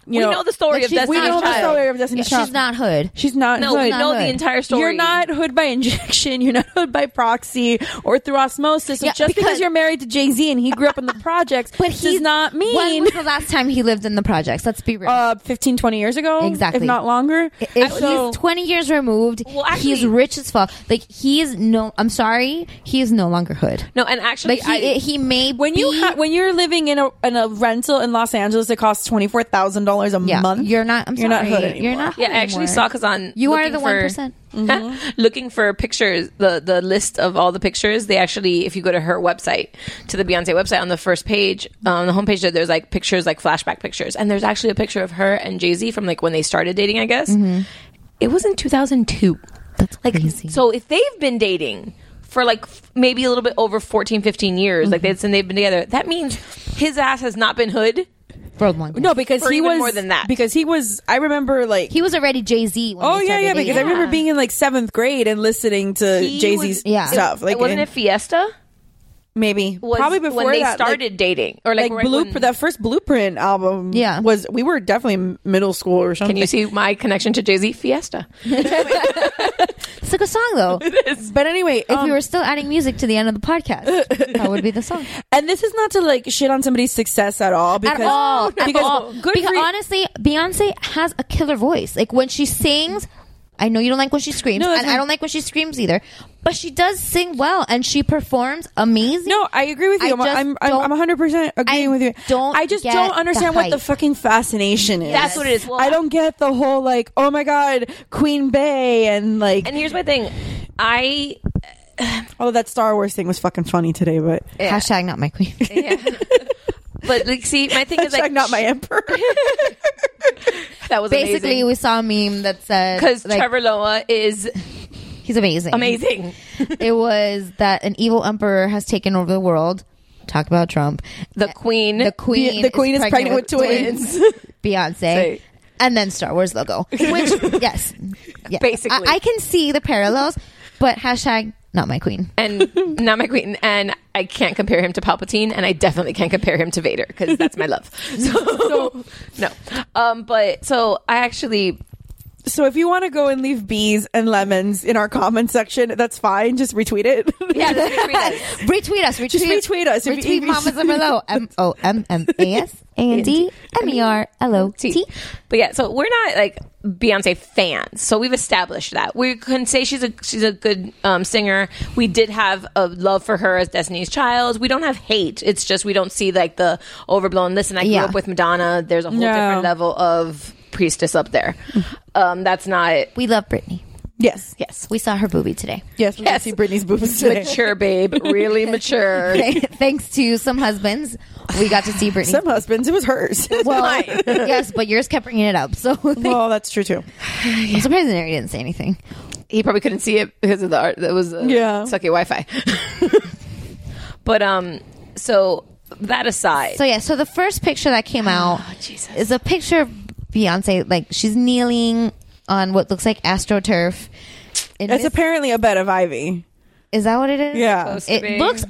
You we know, know the story like of she's- Destiny's we know the Child. story of Destiny's Child. she's not hood. She's not. No, we hood. know hood. the entire story. You're not hood by injection. You're not hood by proxy or through osmosis. So Yeah, just because, because- you're married to Jay Z and he grew up in the projects, But does he's not When mean was the last time he lived in the projects? Let's be real. uh, 15, 20 years ago, Exactly. if not longer. if So- he's 20 years removed, Well, actually- he's rich as fuck. Like he is no. I'm sorry, he is no longer hood. No, and actually, Like he, I, he may when you be- ha- when you're living in a in a rental in Los Angeles, it costs twenty four thousand dollars a yeah, month. you're not. I'm You're not sorry, hood You're anymore. not. yeah, hood I actually anymore. saw because on You are looking the for- 1%. looking for pictures, the the list of all the pictures. They actually, if you go to her website, to the Beyonce website, on the first page, uh, on the homepage, there's like pictures, like flashback pictures, and there's actually a picture of her and Jay Z from like when they started dating. I guess it was in 2002. That's Like, crazy. so if they've been dating for like f- maybe a little bit over 14, 15 years, like they've, since they've been together, that means his ass has not been hood. For a long time. no, because For he even was more than that. Because he was. I remember like. he was already Jay Z. Oh yeah, yeah. Because I remember being in like seventh grade and listening to Jay Z's Yeah. stuff. Like Wasn't and- it Fiesta? maybe Was probably before when they that, like- started dating, or like, like, right blueprint when- that first blueprint album Yeah. was we were definitely middle school or something Can you see my connection to Jay Z? Fiesta. It's like a good song though. but anyway If um, we were still adding music to the end of the podcast, that would be the song. and this is not to like shit on somebody's success at all because at all, at all. because honestly, Beyonce has a killer voice. Like when she sings, I know you don't like when she screams, No, that's and I don't like when she screams either. But she does sing well, and she performs amazing. no I agree with you I I'm, I'm, I'm, 100% agreeing I with you don't I just don't the understand what the fucking fascination is That's what it is. Well, I don't get the whole like oh my god Queen Bey and like And here's my thing. I oh that Star Wars thing was fucking funny today but Hashtag not my queen. but like see my thing is like not my emperor that was Basically, we saw a meme that said because like, Trevor Noah is he's amazing. amazing. it was that an evil emperor has taken over the world. Talk about Trump. The queen, The queen. the queen is pregnant with twins. Beyonce. Say. And then Star Wars logo. Which yes. Yeah. Basically. I, I can see the parallels, but hashtag not my queen. and not my queen, and I can't compare him to Palpatine, and I definitely can't compare him to Vader because that's my love. So no, um, but so I actually So if you want to go and leave bees and lemons in our comment section, that's fine. Just retweet it. yeah, just retweet us. Retweet us. Retweet, Just retweet us. Retweet if you- Mama's Merlot. M O M M A S A N D M E R L O T. But yeah, so we're not like Beyonce fans. So we've established that. We can say she's a she's a good um, singer. We did have a love for her as Destiny's Child. We don't have hate. It's just we don't see like the overblown. Listen, I grew Yeah. up with Madonna. There's a whole No. different level of priestess up there. Um, that's not We love Britney. yes. yes. We saw her boobie today. Yes. We Yes. see Britney's boobs today. Mature babe, really mature. Thanks to some husbands, we got to see Britney. Some husbands, it was hers. well, yes, but yours kept bringing it up. So well, that's true too. I'm surprised Neri didn't say anything. he probably couldn't see it because of the art that was uh, Yeah. sucky Wi-Fi. but um, so that aside, So yeah, so the first picture that came out Jesus. is a picture of Beyonce, like she's kneeling on what looks like astroturf. It's this- apparently a bed of ivy. is that what it is? Yeah. Supposed to It be. looks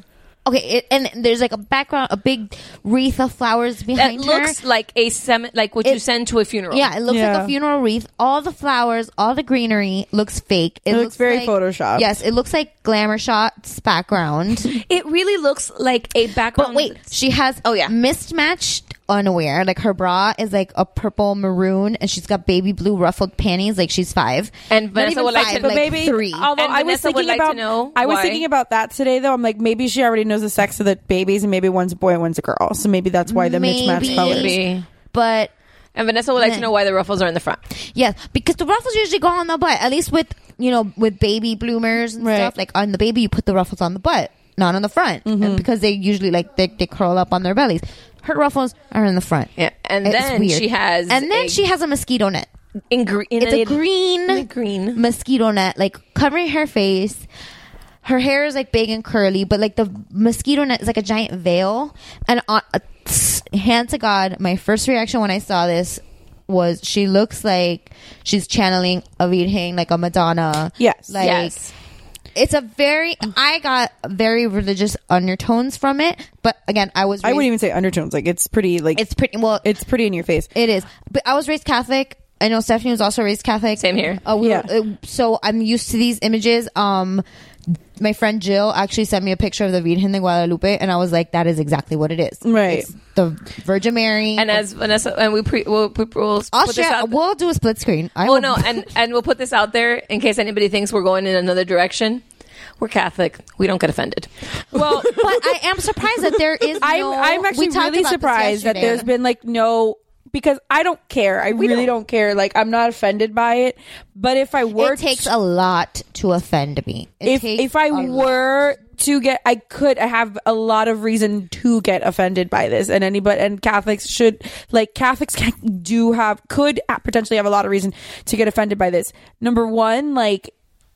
okay. It, and there's like a background, a big wreath of flowers that behind her. looks like a sem- like what you It- send to a funeral. Yeah, it looks like Yeah. a funeral wreath. All the flowers, all the greenery looks fake. It looks very like- Photoshopped. Yes, it looks like glamour shots background. it really looks like a background. But wait, she has Oh, yeah. mismatched unaware. Like her bra is like a purple maroon, and she's got baby blue ruffled panties. Like she's five, And Vanessa even would like five, to- But like maybe three. Although And I was Vanessa thinking like to about, know I was why. thinking about that today though. I'm like, maybe she already knows the sex of the babies, and maybe one's a boy and one's a girl. So maybe that's why the mismatched colors. Maybe. but And Vanessa would like to know why the ruffles are in the front. Yes, because the ruffles usually go on the butt. At least with you know with baby bloomers and Right. stuff. Like on the baby, you put the ruffles on the butt, not on the front, Mm-hmm. because they usually like they, they curl up on their bellies. Her ruffles are in the front. Yeah, and It's then weird. she has and then a- she has a mosquito net. It's a green, a green. mosquito net, like covering her face. Her hair is like big and curly, but like the mosquito net is like a giant veil. And on, uh, hand to God, my first reaction when I saw this was she looks like she's channeling a Virgen, like a Madonna. Yes. like yes. It's a very. I got very religious undertones from it, but again, I was. I raised- wouldn't even say undertones. Like it's pretty. Like It's pretty well. it's pretty in your face. It is. But I was raised Catholic. I know Stephanie was also raised Catholic. Same here. Uh, we Yeah. were- uh, so I'm used to these images. Um, my friend Jill actually sent me a picture of the Virgen de Guadalupe, and I was like, "That is exactly what it is. Right. It's the Virgin Mary." And as Vanessa, and we pre, we'll, we'll, we'll I'll put this share. out. We'll do a split screen. I Oh will- no, and and we'll put this out there in case anybody thinks we're going in another direction. We're Catholic. We don't get offended. Well, but I am surprised that there is. I'm no, I'm actually talked really surprised that there's been like no because I don't care. I really don't. care. Like I'm not offended by it. But if I were It takes a lot to offend me. It if if I a lot. were to get, I could have a lot of reason to get offended by this, and anybody and Catholics should like Catholics can, do have could potentially have a lot of reason to get offended by this. Number one, like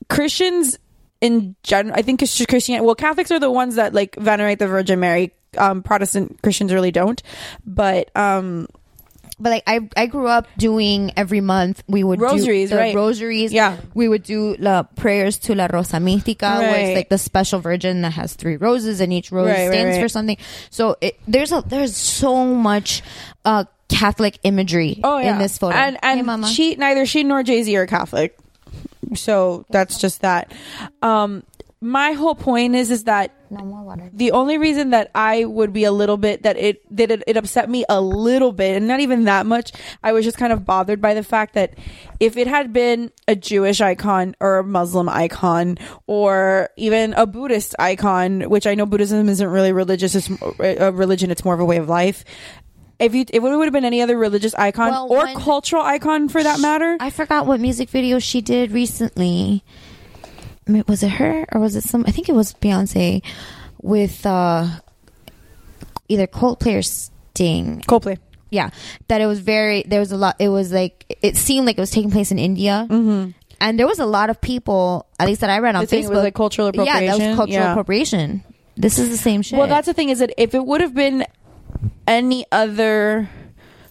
Christians in general, I think Christian. Well, Catholics are the ones that like venerate the Virgin Mary. Um, Protestant Christians really don't, but um, but like I, I grew up doing every month we would Rosaries, do the right. rosaries. Yeah. we would do the prayers to La Rosa Mística, where it's like the special Virgin that has three roses, and each rose Right, right, stands right. for something. So it, there's a there's so much uh Catholic imagery oh yeah, in this photo. and and Hey, she neither she nor Jay Z are Catholic, so that's just that. Um, my whole point is is that no more water. the only reason that I would be a little bit that it that it, it upset me a little bit and not even that much I was just kind of bothered by the fact that if it had been a Jewish icon or a Muslim icon or even a Buddhist icon which I know Buddhism isn't really religious it's a religion it's more of a way of life if you if it would have been any other religious icon Well, or cultural icon for that matter I forgot what music video she did recently. Was it her or was it some? I think it was Beyonce with uh either Coldplay or Sting. Coldplay Yeah, that it was very. There was a lot. It was like it seemed like it was taking place in India. Mm-hmm. And there was a lot of people, at least that I read on Facebook, it was, like, cultural appropriation. Yeah, that was cultural Yeah. appropriation. This is the same shit. Well, that's the thing is that if it would have been any other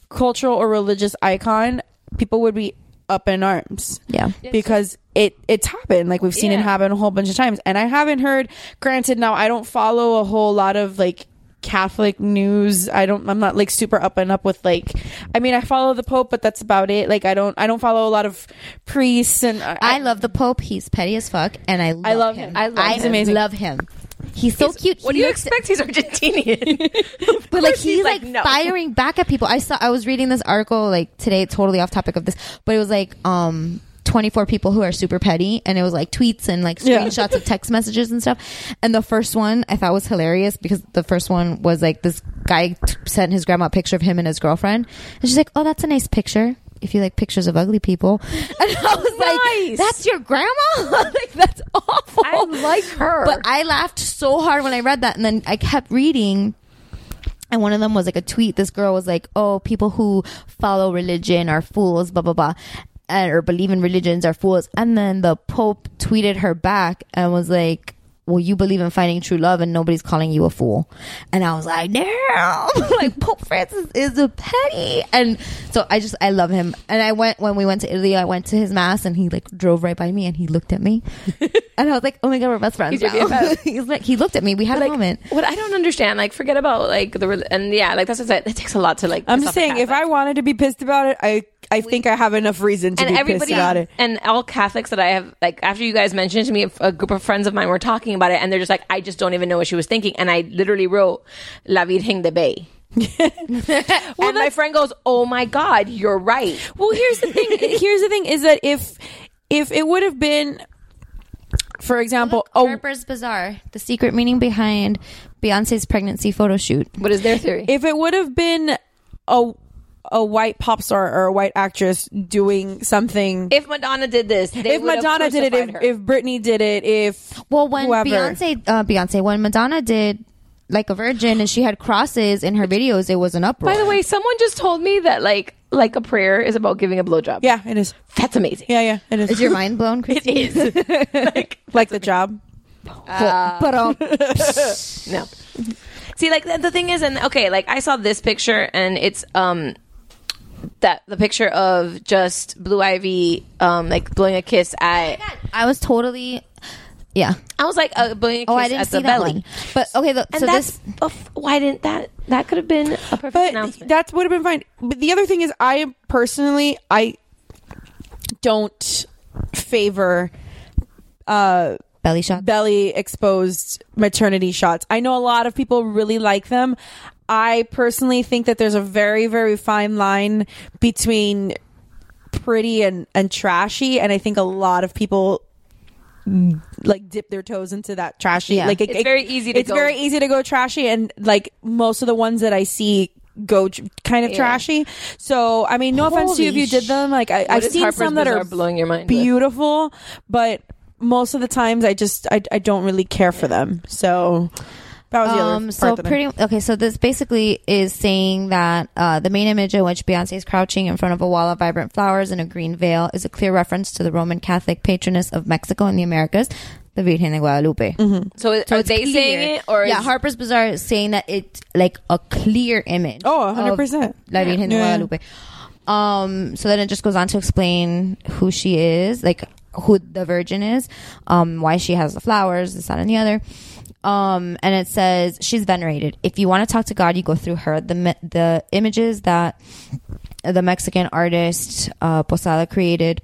cultural or religious icon, people would be up in arms. Yeah. Because it it's happened. Like we've seen it happen a whole bunch of times. And I haven't heard granted now I don't follow a whole lot of like Catholic news. I don't I'm not like super up and up with like I mean I follow the Pope but that's about it. Like I don't I don't follow a lot of priests and I, I love the Pope. He's petty as fuck, and I love, I love him. him. I love I him. He's amazing. love him. He's so cute. What do you looks- expect? He's Argentinian. But like he's, he's like, like, no. firing back at people. I saw I was reading this article like today, totally off topic of this, but it was like um 24 people who are super petty and it was like tweets and like Yeah. screenshots of text messages and stuff. And the first one I thought was hilarious because the first one was like this guy t- sent his grandma a picture of him and his girlfriend. And she's like, "Oh, that's a nice picture." If you like pictures of ugly people, and I was Nice. like, "That's your grandma? like that's awful." I like her. But I laughed so hard when I read that, and then I kept reading. And one of them was like a tweet. This girl was like, "Oh, people who follow religion are fools." Blah blah blah, and, or believe in religions are fools. And then the Pope tweeted her back and was like, "Well, you believe in finding true love, and nobody's calling you a fool." And I was like, "Damn!" like Pope Francis is a petty. And so I just I love him. And I went when we went to Italy. I went to his mass, and he like drove right by me, and he looked at me, and I was like, "Oh my god, we're best friends." He's now." BFF. He's like, he looked at me. We had a like, moment. what I don't understand, like, forget about like the and yeah, like that's what I said. It takes a lot to like. I'm just saying if I wanted to be pissed about it, I I think I have enough reason to and be pissed everybody about it. and all Catholics that I have, like after you guys mentioned it to me, a, a group of friends of mine were talking about it, and they're just like, I just don't even know what she was thinking, and I literally wrote La Virgen de Bay. and my friend goes, "Oh my god, you're right." Well, here's the thing. here's the thing is that if if it would have been, for example, oh, Harper's Bazaar, the secret meaning behind Beyonce's pregnancy photo shoot. What is their theory? if it would have been a a white pop star or a white actress doing something. If Madonna did this, they if would have Madonna did it, if, crucified her. if Britney did it, if Well, when whoever. Beyonce, uh, Beyonce, when Madonna did like a virgin and she had crosses in her videos, it was an uproar. By the way, someone just told me that like like a prayer is about giving a blowjob. yeah, it is. That's amazing. Yeah, yeah, it is. is your mind blown, Christy? It is. like like the job? but um, no. See, like the, the thing is, and okay, like I saw this picture, and it's um that the picture of just Blue Ivy um like blowing a kiss at. I was totally, yeah. I was like uh, blowing a kiss Oh, I didn't at see the that belly. one. But okay, look, And so that's this of- why didn't that that could have been a perfect But announcement. that would have been fine. But the other thing is, I personally, I don't favor uh belly shot. belly exposed maternity shots. I know a lot of people really like them. I personally think that there's a very, very fine line between pretty and, and trashy. And I think a lot of people mm, like dip their toes into that trashy. Yeah. Like It's very easy to It's go- very easy to go trashy. And like most of the ones that I see go tr- kind of Yeah. trashy. So, I mean, no offense to you if you did them. Like I, I've seen Harper's some that are blowing your mind with? beautiful, but most of the times I just I, I don't really care for them. So that was the other Um, part so that I- pretty okay. So this basically is saying that uh, the main image in which Beyonce is crouching in front of a wall of vibrant flowers and a green veil is a clear reference to the Roman Catholic patroness of Mexico and the Americas, the Virgen de Guadalupe. so is- are they clear. saying it or yeah, is- Harper's Bazaar is saying that it's like a clear image. Oh, 100%. La Virgen de Guadalupe. Um, so then it just goes on to explain who she is, like who the Virgin is, um, why she has the flowers, this, that, and the other. Um, and it says she's venerated. If you want to talk to God, you go through her. The the images that the Mexican artist uh, Posada created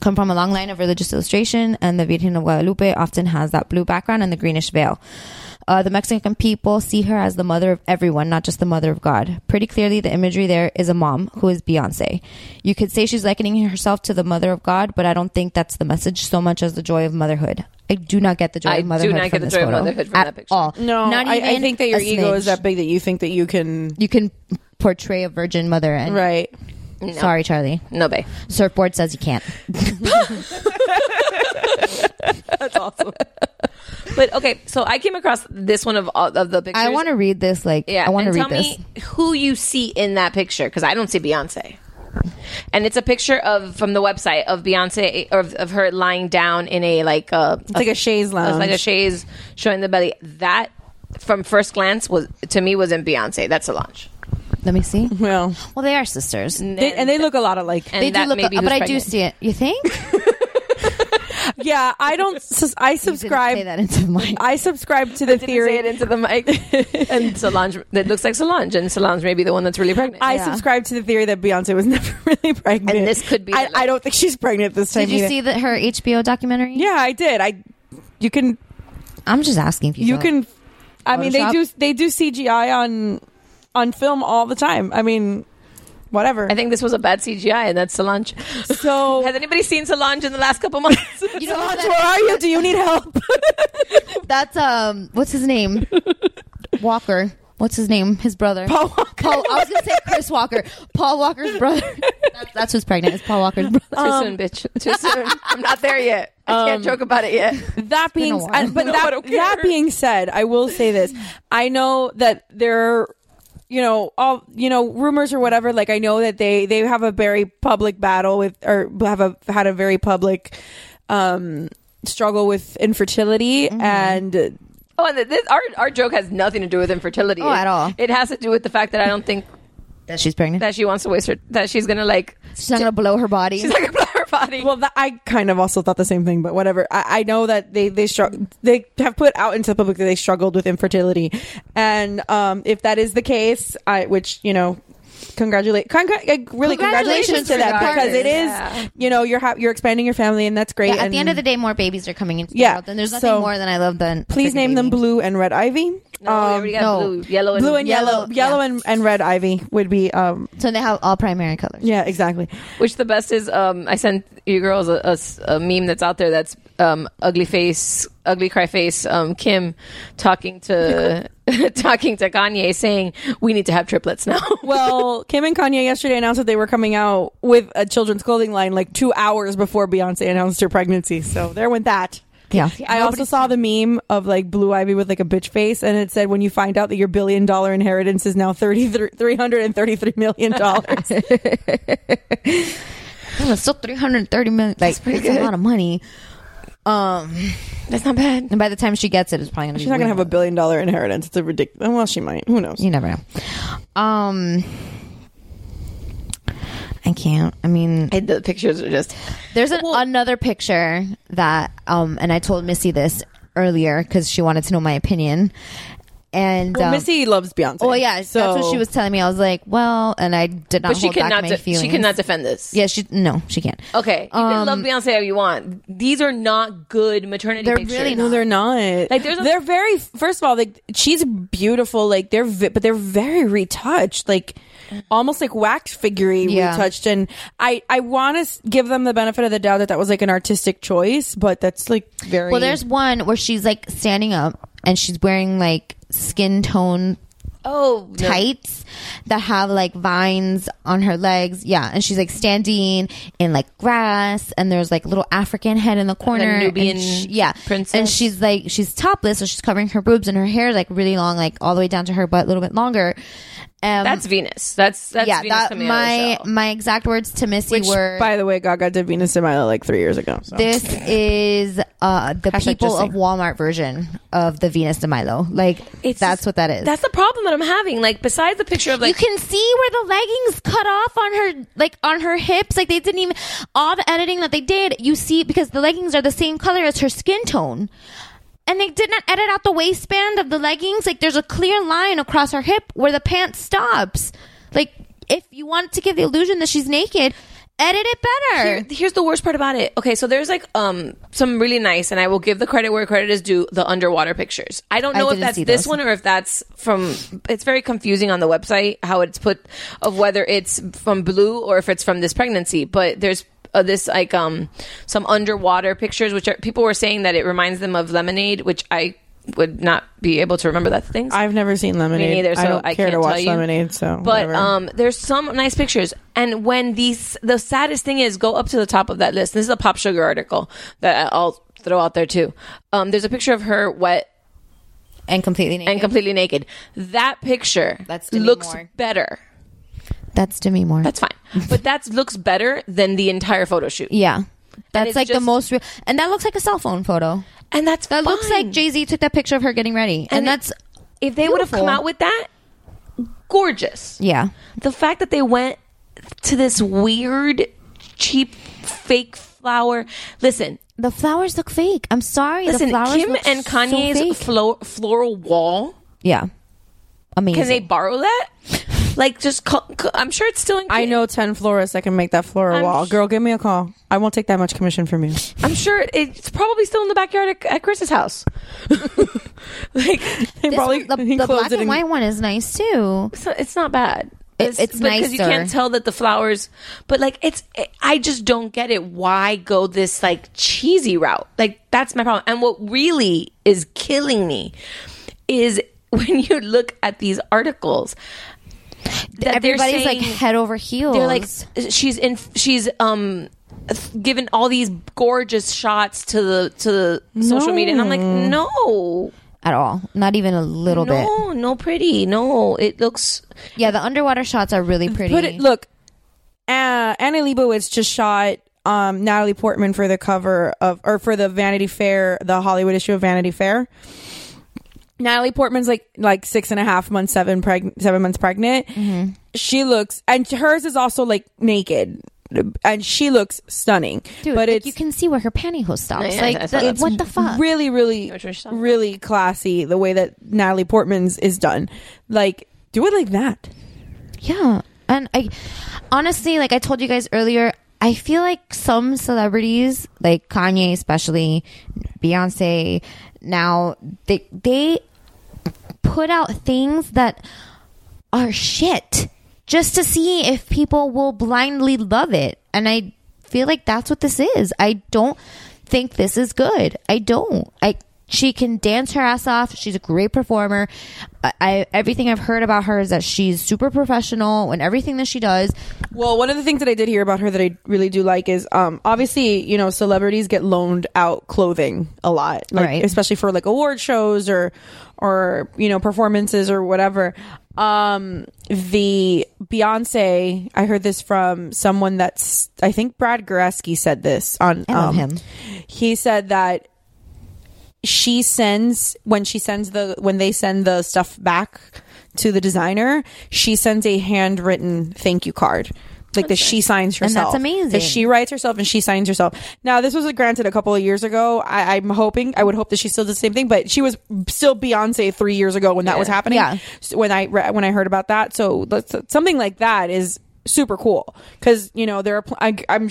come from a long line of religious illustration, and the Virgen of Guadalupe often has that blue background and the greenish veil. Uh, the Mexican people see her as the mother of everyone, not just the mother of God. Pretty clearly, the imagery there is a mom who is Beyonce. You could say she's likening herself to the mother of God, but I don't think that's the message so much as the joy of motherhood. I do not get the joy I of motherhood. do motherhood not from get the this joy of photo motherhood from at that picture. all. no, not I, even I think that your a ego is smidge. that big that you think that you can You can portray a virgin mother, and right. sorry, Charlie. no babe. Surfboard says you can't. That's awesome. but okay, so I came across this one of all of the pictures. I want to read this. Like, Yeah, I want to and read tell this. me who you see in that picture because I don't see Beyonce. And it's a picture of from the website of Beyonce or of, of her lying down in a like a It's like a chaise lounge. like a chaise showing the belly. That from first glance was to me wasn't Beyonce. That's Solange. Let me see. well, Well, they are sisters. they, and they look a lot alike. And they do that look, maybe but who's I do see it. You think? yeah, I don't. sus- I You didn't subscribe. say that into my. I subscribe to the Didn't theory. say it into the mic. and Solange, that looks like Solange, and Solange may be the one that's really pregnant. I Yeah. subscribe to the theory that Beyonce was never really pregnant. And this could be I, the- I don't think she's pregnant this time. Did you either. see that her HBO documentary? Yeah, I did. I. You can. I'm just asking if you. You saw it. can. I mean, they Photoshop? do. They do CGI on on film all the time. I mean, whatever. I think this was a bad CGI, and that's Solange. so. Has anybody seen Solange in the last couple months? You know Solange, where are you? Do you need help? That's um. What's his name? Walker. What's his name? His brother. Paul Walker. Paul. I was gonna say Chris Walker. Paul Walker's brother. That's, that's who's pregnant. It's Paul Walker's brother. Too soon, bitch. Too soon. I'm not there yet. I can't joke about it yet. that being, a while. and- but No, that, that being said, I will say this: I know that there, you know, all you know, rumors or whatever. Like I know that they they have a very public battle with, or have a had a very public um struggle with infertility Mm-hmm. and. Oh, and this, our our joke has nothing to do with infertility Oh, at all. It has to do with the fact that I don't think That she's pregnant. that she wants to waste her. That she's gonna like. she's not gonna blow her body. She's not gonna blow her body. Well, that, I kind of also thought the same thing, but whatever. I, I know that they they strugg- they have put out into the public that they struggled with infertility, and um, if that is the case, I which you know. Congratulate, congra- really, congratulations, Congratulations to that because it is, Yeah. you know, you're ha- you're expanding your family and that's great. Yeah, at and the end of the day, more babies are coming into the Yeah, world, and there's nothing so more than I love than. please name them. Blue and Red Ivy. No, we already got no. blue, yellow, and blue and yellow, Yellow, yellow yeah. and, and red ivy would be. Um, So they have all primary colors. yeah, exactly. Which the best is, um, I sent you girls a meme that's out there that's um, ugly face, ugly cry face, um, Kim talking to talking to Kanye saying we need to have triplets now. Well, Kim and Kanye yesterday announced that they were coming out with a children's clothing line like two hours before Beyonce announced her pregnancy. So there went that. Yeah. I also saw the meme of like Blue Ivy with like a bitch face, and it said, "When you find out that your billion dollar inheritance is now thirty three hundred and thirty three million dollars." It's still 330 million. Like, it's a lot of money. Um, That's not bad. and by the time she gets it, it's probably gonna She's be not gonna way have a billion dollar inheritance. It's a ridiculous. Well, she might. Who knows? You never know. Um, I can't. I mean, And the pictures are just there's an, another picture that, um, and I told Missy this earlier because she wanted to know my opinion. And Well, um, Missy loves Beyonce. Oh yeah, so that's what she was telling me. I was like, well, and I did not but she hold back cannot de- she cannot defend this. Yeah, she no, she can't. Okay, you can Um, love Beyonce how you want. These are not good maternity They're pictures. really No, they're not. Like, there's a- they're very. First of all, like she's beautiful. Like they're, vi- but they're very retouched. Like almost like wax figurey Yeah. retouched. And I, I want to give them the benefit of the doubt that that was like an artistic choice, but that's like very. Well, there's one where she's like standing up and she's wearing like skin tone Oh, no. tights that have like vines on her legs. Yeah, and she's like standing in like grass, and there's like a little African head in the corner. and Nubian sh- yeah, princess. and she's like she's topless, so she's covering her boobs, and her hair is like really long, like all the way down to her butt, a little bit longer. Um, That's Venus. That's that's yeah. Venus That coming out of my the shell. my exact words to Missy Which, were. by the way, Gaga did Venus de Milo like three years ago. So. this is uh the Hashtag people of. Walmart version of the Venus de Milo. Like It's that's just- what that is. That's the problem that I'm having. Like besides the picture of like you can see where the leggings cut off on her like on her hips like they didn't even all the editing that they did you see because the leggings are the same color as her skin tone and they did not edit out the waistband of the leggings like there's a clear line across her hip where the pants stops like if you want to give the illusion that she's naked edit it better Here- here's the worst part about it. Okay, so there's like um some really nice, and I will give the credit where credit is due. The underwater pictures. I don't I know if that's this one or if that's from. It's very confusing on the website how it's put of whether it's from Blue or if it's from this pregnancy. But there's. Uh, this like um some underwater pictures which are people were saying that it reminds them of lemonade which i would not be able to remember that thing. I've never seen Lemonade. Me neither, so I don't I care to can't watch tell you. Lemonade. So, but whatever. um there's some nice pictures and when these the saddest thing is go up to the top of that list this is a pop sugar article that i'll throw out there too um there's a picture of her wet and completely naked and completely naked that picture That's Demi looks Moore. better that's Demi Moore that's fine but that looks better than the entire photo shoot yeah that's it's like the just- most real and that looks like a cell phone photo and that's that looks fine. like jay-z took that picture of her getting ready and, And it- that's if they would have come beautiful. out with that gorgeous yeah the fact that they went to this weird cheap fake flower listen The flowers look fake. I'm sorry. the Listen, flowers Kim look and so Kanye's fake. flo- floral wall. yeah, amazing. Can they borrow that? Like, just call, c- I'm sure it's still in. I know ten florists that can make that floral I'm wall. sh- Girl, give me a call. I won't take that much commission from you. I'm sure it's probably still in the backyard at, at Chris's house. like, They This probably one- the, he the closed black it and and- white one is nice too. it's not, it's not bad. It- it's because you nicer. can't tell that the flowers, but like it's. I just don't get it. Why go this like cheesy route? Like that's my problem. And what really is killing me is when you look at these articles. That they're Everybody's like head over heels. they're like she's in she's um given all these gorgeous shots to the to the social media and i'm like no at all, not even a little bit. no no pretty no it looks Yeah, the underwater shots are really pretty. Put it. Look, uh, Annie Leibovitz just shot um, Natalie Portman for the cover of, or for the Vanity Fair, the Hollywood issue of Vanity Fair. Natalie Portman's like like six and a half months, seven preg- seven months pregnant. Mm-hmm. She looks, and hers is also like naked, and she looks stunning. Dude, but like, it's you can see where her pantyhose stops. Yeah, like, the- that. what the fuck? really, really, what you're talking really classy the way that Natalie Portman's is done. Like, do it like that. Yeah. And I honestly, like I told you guys earlier, I feel like some celebrities, like Kanye especially, Beyonce, now they they put out things that are shit just to see if people will blindly love it. And I feel like that's what this is. I don't think this is good. I don't. I she can dance her ass off. She's a great performer. I, I everything I've heard about her is that she's super professional and everything that she does. Well, one of the things that I did hear about her that I really do like is, um, obviously, you know, celebrities get loaned out clothing a lot, like Right. especially for like award shows or, or you know, performances or whatever. Um, the Beyonce, I heard this from someone that's, I think Brad Goreski said this on. I love um, him. He said that she sends when she sends the when they send the stuff back to the designer, she sends a handwritten thank you card. Like that she signs And that's amazing. That she writes herself and she signs herself. Now this was granted a couple of years ago. I, I'm hoping I would hope that she still does the same thing, but she was still Beyonce three years ago when that was happening. Yeah. When I re- when I heard about that, so that's, something like that is super cool because you know there are pl- I, I'm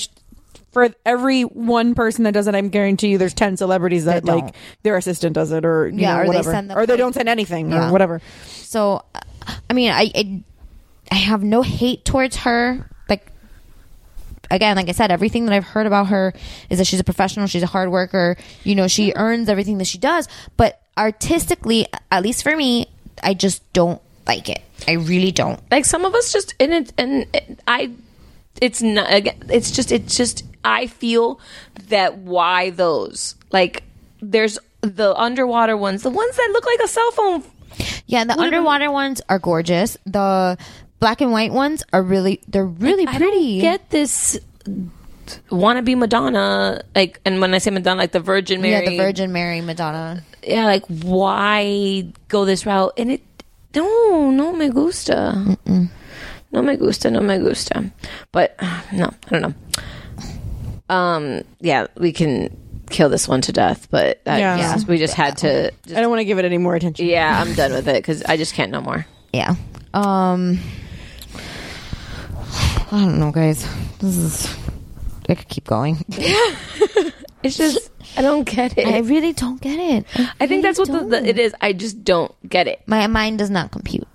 for every one person that does it, I'm guarantee you there's ten celebrities that, That don't. like their assistant does it or you Yeah, know, or they whatever. send the or they code. don't send anything Yeah. or whatever. So, I mean, I, I I have no hate towards her. Like again, like I said, everything that I've heard about her is that she's a professional, she's a hard worker. You know, she earns everything that she does. But artistically, at least for me, I just don't like it. I really don't. like some of us just and it and it, I it's not again it's just it's just I feel that why those? Like there's the underwater ones the ones that look like a cell phone. Yeah, the underwater ones are gorgeous. The black and white ones are really they're really I pretty. get this wanna be Madonna like and when I say Madonna like the Virgin Mary Yeah, the Virgin Mary Madonna. yeah like why go this route? And it no no me gusta. No me gusta no me gusta. But no I don't know um yeah we can kill this one to death but that, Yeah. yeah. we just had to I don't want to give it any more attention. yeah I'm done with it because I just can't no more Yeah. Um I don't know, guys. This is I could keep going. it's just I don't get it I really don't get it. I think that's what the, the, don't. it is I just don't get it my mind does not compute.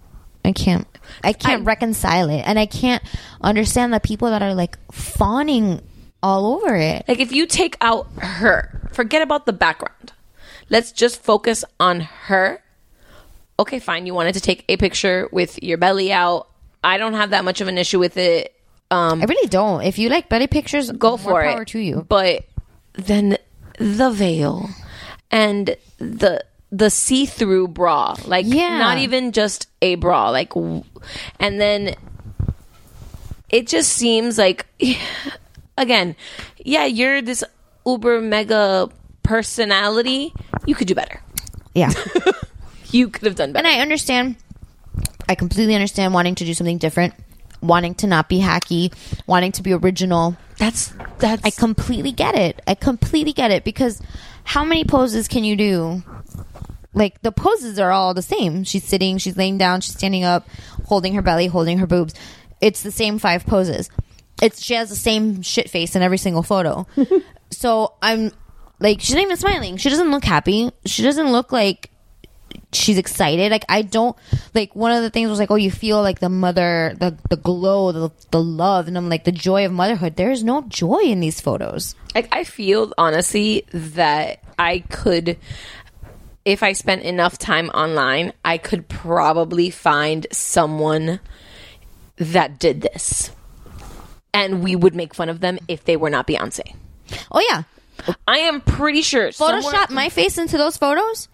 I can't. I can't reconcile it, and I can't understand the people that are like fawning all over it. Like if you take out her, forget about the background. Let's just focus on her. Okay, fine. You wanted to take a picture with your belly out. I don't have that much of an issue with it. Um, I really don't. If you like belly pictures, go for power it. to you. But then the veil and the the see-through bra, like Yeah. not even just a bra, like, and then it just seems like, again, yeah, you're this uber mega personality. You could do better. Yeah, You could have done better. and I understand. I completely understand wanting to do something different, wanting to not be hacky, wanting to be original. that's that's I completely get it. I completely get it because how many poses can you do? Like the poses are all the same. She's sitting, she's laying down, she's standing up, holding her belly, holding her boobs. It's the same five poses. It's she has the same shit face in every single photo. so I'm like she's not even smiling. She doesn't look happy. She doesn't look like she's excited. Like I don't like one of the things was like, oh, you feel like the mother, the the glow, the the love, and I'm like the joy of motherhood. There is no joy in these photos. Like I feel honestly that I could if I spent enough time online, I could probably find someone that did this. And we would make fun of them if they were not Beyonce. Oh yeah, I am pretty sure Photoshop somewhere- my face into those photos.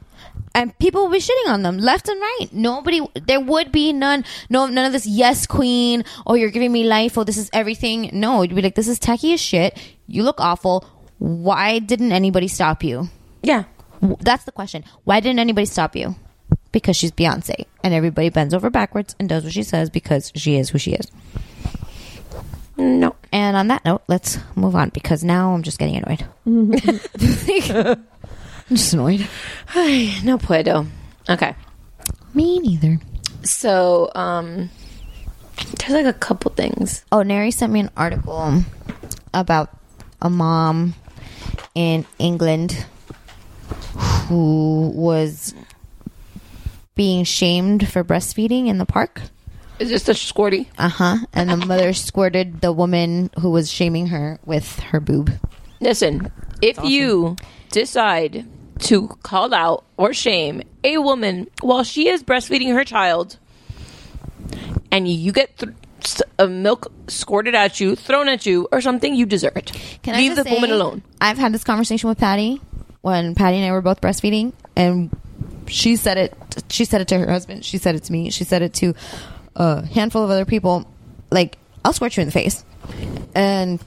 And people will be shitting on them left and right. Nobody, there would be none, no, none of this. Yes, queen. Oh, you're giving me life. Oh, this is everything. No, you'd be like, this is tacky as shit. You look awful. Why didn't anybody stop you? Yeah. That's the question. Why didn't anybody stop you? Because she's Beyonce, and everybody bends over backwards and does what she says because she is who she is. No. And on that note, let's move on because now I'm just getting annoyed. I'm just annoyed. no puedo. Okay. Me neither. So, um there's like a couple things. Oh, Neri sent me an article about a mom in England who was being shamed for breastfeeding in the park. Is this the squirty? Uh huh. And the mother squirted the woman who was shaming her with her boob. Listen, if you decide to call out or shame a woman while she is breastfeeding her child, and you get th- a milk squirted at you, thrown at you, or something, you deserve it. Can Leave the just woman alone. I've had this conversation with Patty when Patty and I were both breastfeeding, and she said it. She said it to her husband. She said it to me. She said it to a handful of other people. Like, I'll squirt you in the face, and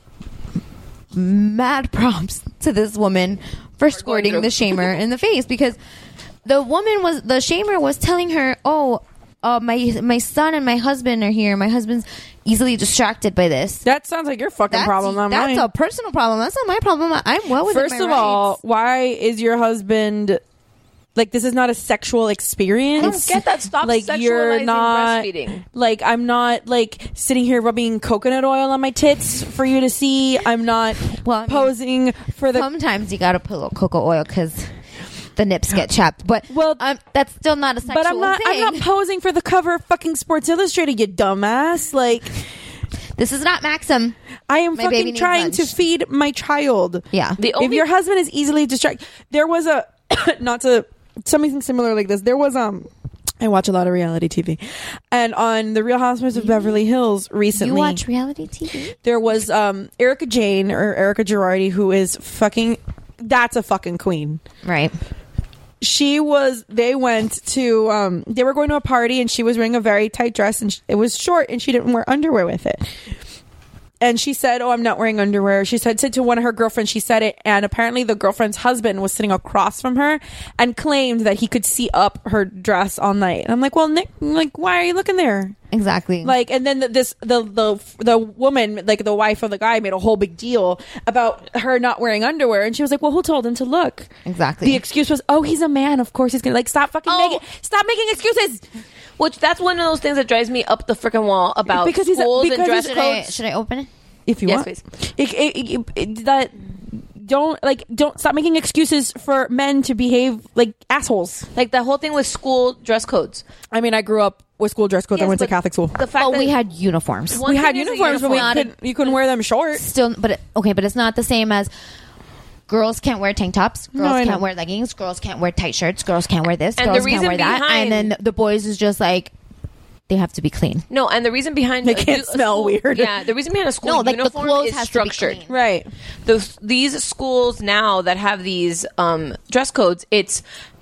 mad props to this woman for squirting the shamer in the face because the woman was the shamer was telling her, "Oh, uh, my my son and my husband are here. My husband's easily distracted by this." That sounds like your fucking That's, problem, not that's mine. a personal problem. That's not my problem. I'm well within First of all, why is your husband like this is not a sexual experience? I don't get that. Stop like you're sexualizing not breastfeeding. like I'm not like sitting here rubbing coconut oil on my tits for you to see. I'm not Well, I mean, posing for the sometimes you gotta put a little cocoa oil because the nips get chapped. But Well, um, that's still not a sexual but I'm not thing. I'm not posing for the cover of fucking Sports Illustrated, you dumbass. Like this is not Maxim. I am My fucking trying to feed my child. Yeah. The if your husband is easily distracted, there was a not to something similar like this. There was um. I watch a lot of reality TV, and on the Real Housewives of Beverly Hills recently, You watch reality TV? there was um Erika Jayne or Erika Girardi, who is fucking. That's a fucking queen. Right. She was. They went to. um They were going to a party, and she was wearing a very tight dress, and sh- it was short, and she didn't wear underwear with it and she said, "Oh, I'm not wearing underwear." She said, said to one of her girlfriends. She said it, and apparently the girlfriend's husband was sitting across from her and claimed that he could see up her dress all night. And I'm like, "Well, Nick, like, why are you looking there?" Exactly. Like, and then the, this the the the woman, like the wife of the guy, made a whole big deal about her not wearing underwear, and she was like, "Well, who told him to look?" Exactly. The excuse was, "Oh, he's a man. Of course he's gonna like stop fucking Oh. making stop making excuses." Which that's one of those things that drives me up the freaking wall about Because he's a- schools because and dress he's should I codes. should I open it? if you Yes, want. please. It, it, it, it- that don't like don't stop making excuses for men to behave like assholes. Like the whole thing with school dress codes. I mean, I grew up with school dress code. I Yes, went to but Catholic school. The fact Oh, that we had uniforms. One we thing had is a uniforms, but we uniform. couldn't, you couldn't wear them short. Still, but it, okay, but it's not the same as girls can't wear tank tops, girls No, can't wear leggings, girls can't wear tight shirts, girls can't wear this, And the girls can't reason wear that, behind- and then the boys is just like they have to be clean. No, and the reason behind They a can't u- a smell school- weird. Yeah, the reason behind a school No, like the uniform clothes is has to be structured. clean. Right. The, these schools now that have these um, dress codes, it's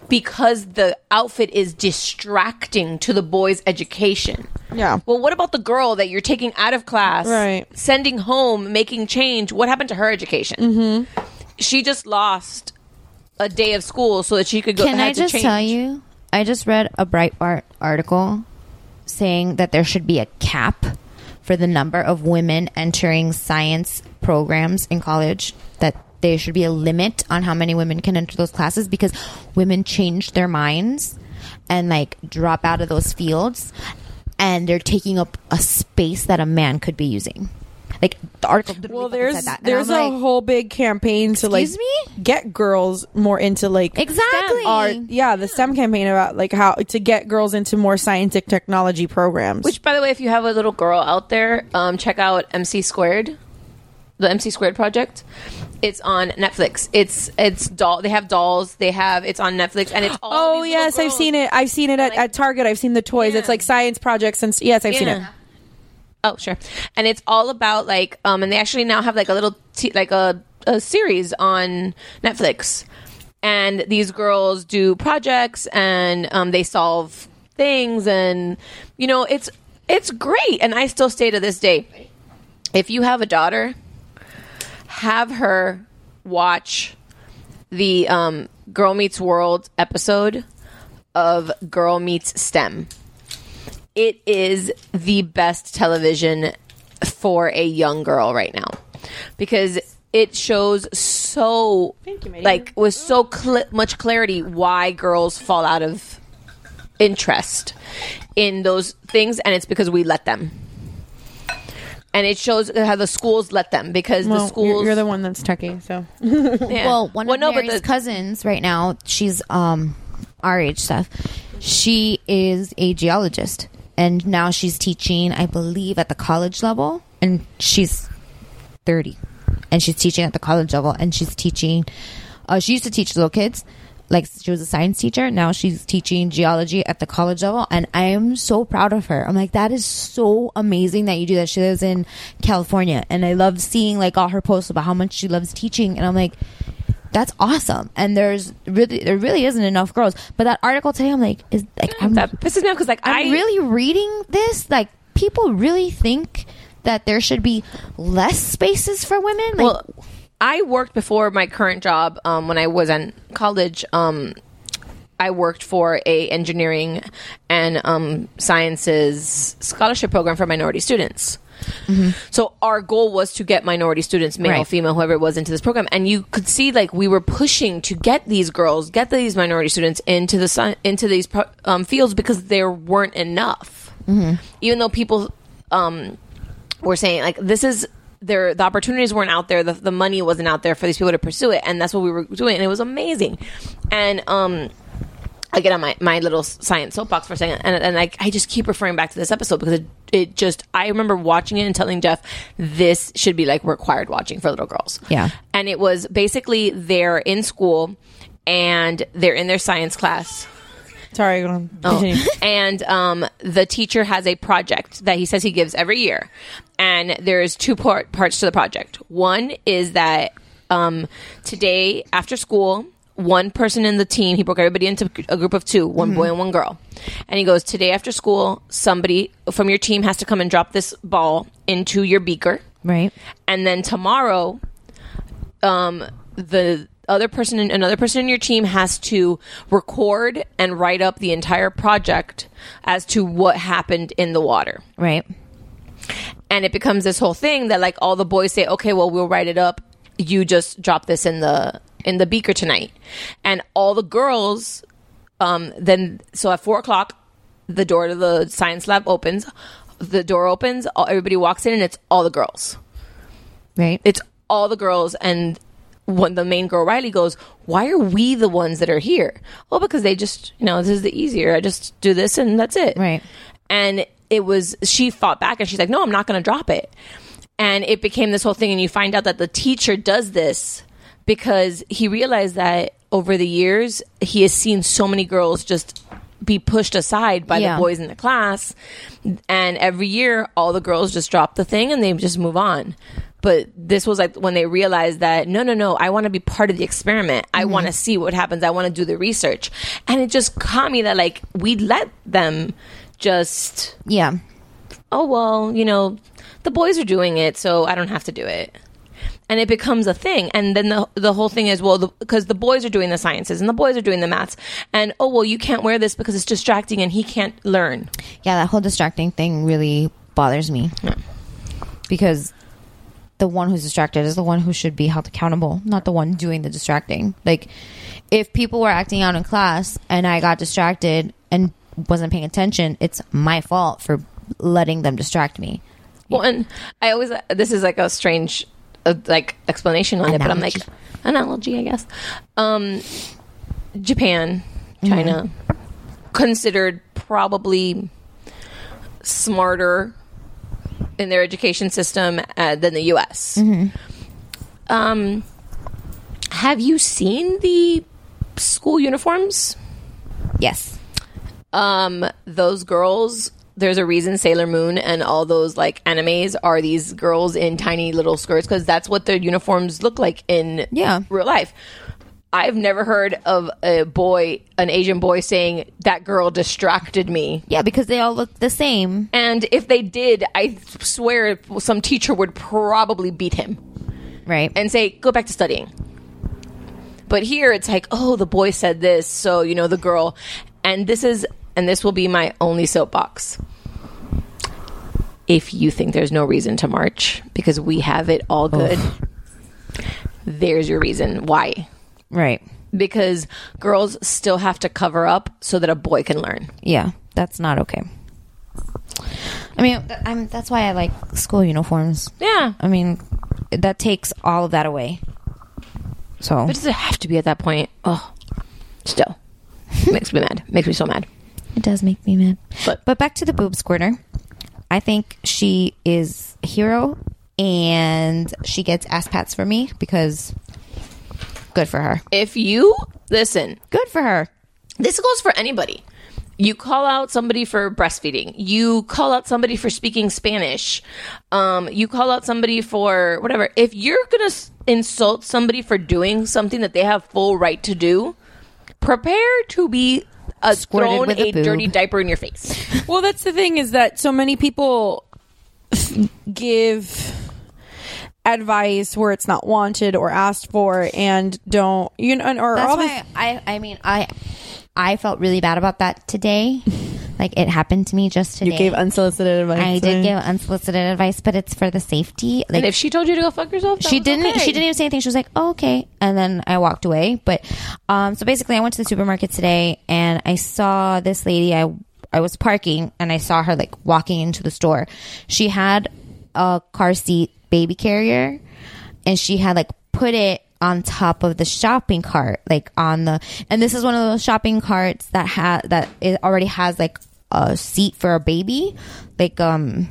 because the outfit is distracting to the boys' education. Yeah. Well, what about the girl that you're taking out of class, Right. Sending home, making change. What happened to her education? Mm-hmm. She just lost a day of school so that she could go. Can I just tell you? I just read a Breitbart article saying that there should be a cap for the number of women entering science programs in college. That there should be a limit on how many women can enter those classes because women change their minds and like drop out of those fields and they're taking up a space that a man could be using. Like the article Well, fucking there's said that. And there's I'm a like, whole big campaign to like me? get girls more into like Exactly. art. Yeah, the STEM campaign about like how to get girls into more scientific technology programs. Which, by the way, if you have a little girl out there, um, check out MC Squared, the MC Squared project. It's on Netflix. It's it's doll. They have dolls. They have it's on Netflix, and it's all. Oh yes, I've seen it. I've seen it at, Like- at Target. I've seen the toys. Yeah. It's like science projects and yes, I've seen it. Oh sure, and it's all about like um, and they actually now have like a little t- like a a series on Netflix, and these girls do projects and um, they solve things, and you know it's it's great, and I still stay to this day. If you have a daughter, have her watch the um, Girl Meets World episode of Girl Meets STEM. It is the best television for a young girl right now. Because it shows so like with so cl- much clarity why girls fall out of interest in those things and it's because we let them. And it shows how the schools let them because the Well, schools you're, you're the one that's techie, so. Yeah. Well, one Well, of no, but Mary's the- cousins right now, she's um our age stuff. she is a geologist and now she's teaching i believe at the college level. And she's 30 and she's teaching at the college level. And she's teaching uh, she used to teach little kids. Like she was a science teacher. Now she's teaching geology at the college level. And i am so proud of her. I'm like that is so amazing that you do that. She lives in california. And i love seeing like all her posts about how much she loves teaching. And i'm like that's awesome and there's really there really isn't enough girls but that article today i'm like is like i'm that pisses me off because like I'm I really reading this. Like people really think that there should be less spaces for women. Like, well, I worked before my current job um, when I was in college. Um, I worked for a engineering and um, sciences scholarship program for minority students. So our goal was to get minority students, male, Right. female, whoever it was, into this program, and you could see like we were pushing to get these girls, get these minority students into the into these um, fields because there weren't enough. Even though people um, were saying like this is there the opportunities weren't out there. The, the money wasn't out there for these people to pursue it. And that's what we were doing. And it was amazing. And um I get on my, my little science soapbox for a second, and, and I, I just keep referring back to this episode because it, it just, I remember watching it and telling Jeff, this should be like required watching for little girls. Yeah. And it was basically they're in school and they're in their science class. Sorry, go on. Oh. And um, the teacher has a project that he says he gives every year, and there's two part, parts to the project. One is that um, today after school, one person in the team he broke everybody into a group of two, one boy and one girl, and he goes today after school, somebody from your team has to come and drop this ball into your beaker, right. and then tomorrow um, the other person, another person in your team has to record and write up the entire project as to what happened in the water. Right. And it becomes this whole thing that like all the boys say, okay, well, we'll write it up. You just drop this in the in the beaker tonight, and all the girls. Um, then so at four o'clock, the door to the science lab opens. The door opens. All, everybody walks in, and it's all the girls Right. it's all the girls and when the main girl Riley goes, why are we the ones that are here? Well, because they just, you know, this is the easier. I just do this and that's it. Right. And it was, she fought back and she's like, no, I'm not going to drop it. And it became this whole thing. And you find out that the teacher does this because he realized that over the years, he has seen so many girls just be pushed aside by Yeah. the boys in the class. And every year, all the girls just drop the thing and they just move on. But this was like when they realized that no, no, no, I want to be part of the experiment. I want to mm-hmm. see what happens. I want to do the research. And it just caught me that like we let them just Yeah. oh well you know the boys are doing it so i don't have to do it and it becomes a thing and then the the whole thing is well because the, boys are doing the sciences and the boys are doing the maths and oh well you can't wear this because it's distracting and he can't learn Yeah, that whole distracting thing really bothers me. Because the one who's distracted is the one who should be held accountable, not the one doing the distracting. Like, if people were acting out in class and I got distracted and wasn't paying attention, it's my fault for letting them distract me. well and i always this is like a strange uh, like explanation on it but i'm like Analogy. analogy i guess. Um japan china considered probably smarter in their education system uh, than the us um have you seen the school uniforms? Yes. um those girls there's a reason Sailor Moon and all those like animes are these girls in tiny little skirts because that's what their uniforms look like in Yeah. real life. I've never heard of a boy, an Asian boy, saying that girl distracted me. Yeah, because they all look the same. And if they did, I swear some teacher would probably beat him Right. and say, "Go back to studying." But here it's like, "Oh, the boy said this, so you know the girl." And this is and this will be my only soapbox. If you think there's no reason to march because we have it all good, there's your reason why. right. Because girls still have to cover up so that a boy can learn. Yeah, that's not okay. I mean, th- I'm, that's why I like school uniforms. Yeah. I mean, that takes all of that away. So But does it have to be at that point? Oh, still. Makes me mad. Makes me so mad. It does make me mad. But- but back to the boob squirter. I think she is a hero and she gets ass pats for me because good for her. If you listen, Good for her. this goes for anybody. You call out somebody for breastfeeding. You call out somebody for speaking Spanish. Um, you call out somebody for whatever. If you're gonna s- insult somebody for doing something that they have full right to do, prepare to be uh, Squirted thrown with a a dirty diaper in your face. Well, that's the thing is that so many people give advice where it's not wanted or asked for and don't you know or That's all this I I mean I I felt really bad about that today. Like it happened to me just today. you gave unsolicited advice I did give unsolicited advice, but it's for the safety. Like and if she told you to go fuck yourself, she didn't okay. she didn't even say anything. She was like, oh, "Okay," and then I walked away. But um, so basically, I went to the supermarket today and I saw this lady. I I was parking and I saw her like walking into the store. She had a car seat baby carrier, and she had like put it on top of the shopping cart, like on the. And this is one of those shopping carts that ha that it already has like a seat for a baby, like um.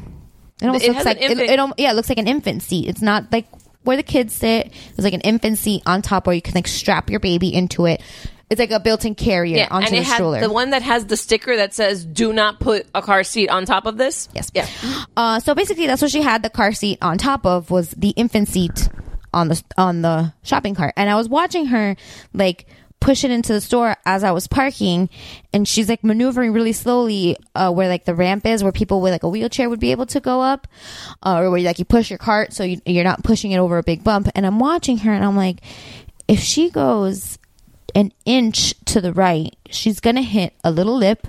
It almost It looks like it, it, yeah, it looks like an infant seat. It's not like where the kids sit. It's like an infant seat on top where you can like strap your baby into it. It's like a built-in carrier Yeah, onto and the it had stroller. the one that has the sticker that says "Do not put a car seat on top of this." yes. Yeah. Uh, so basically, that's what she had the car seat on top of was the infant seat on the on the shopping cart, and I was watching her like push it into the store as I was parking, and she's like maneuvering really slowly uh, where like the ramp is, where people with like a wheelchair would be able to go up, uh, or where you like you push your cart so you, you're not pushing it over a big bump. And I'm watching her, and I'm like, if she goes an inch to the right, she's gonna hit a little lip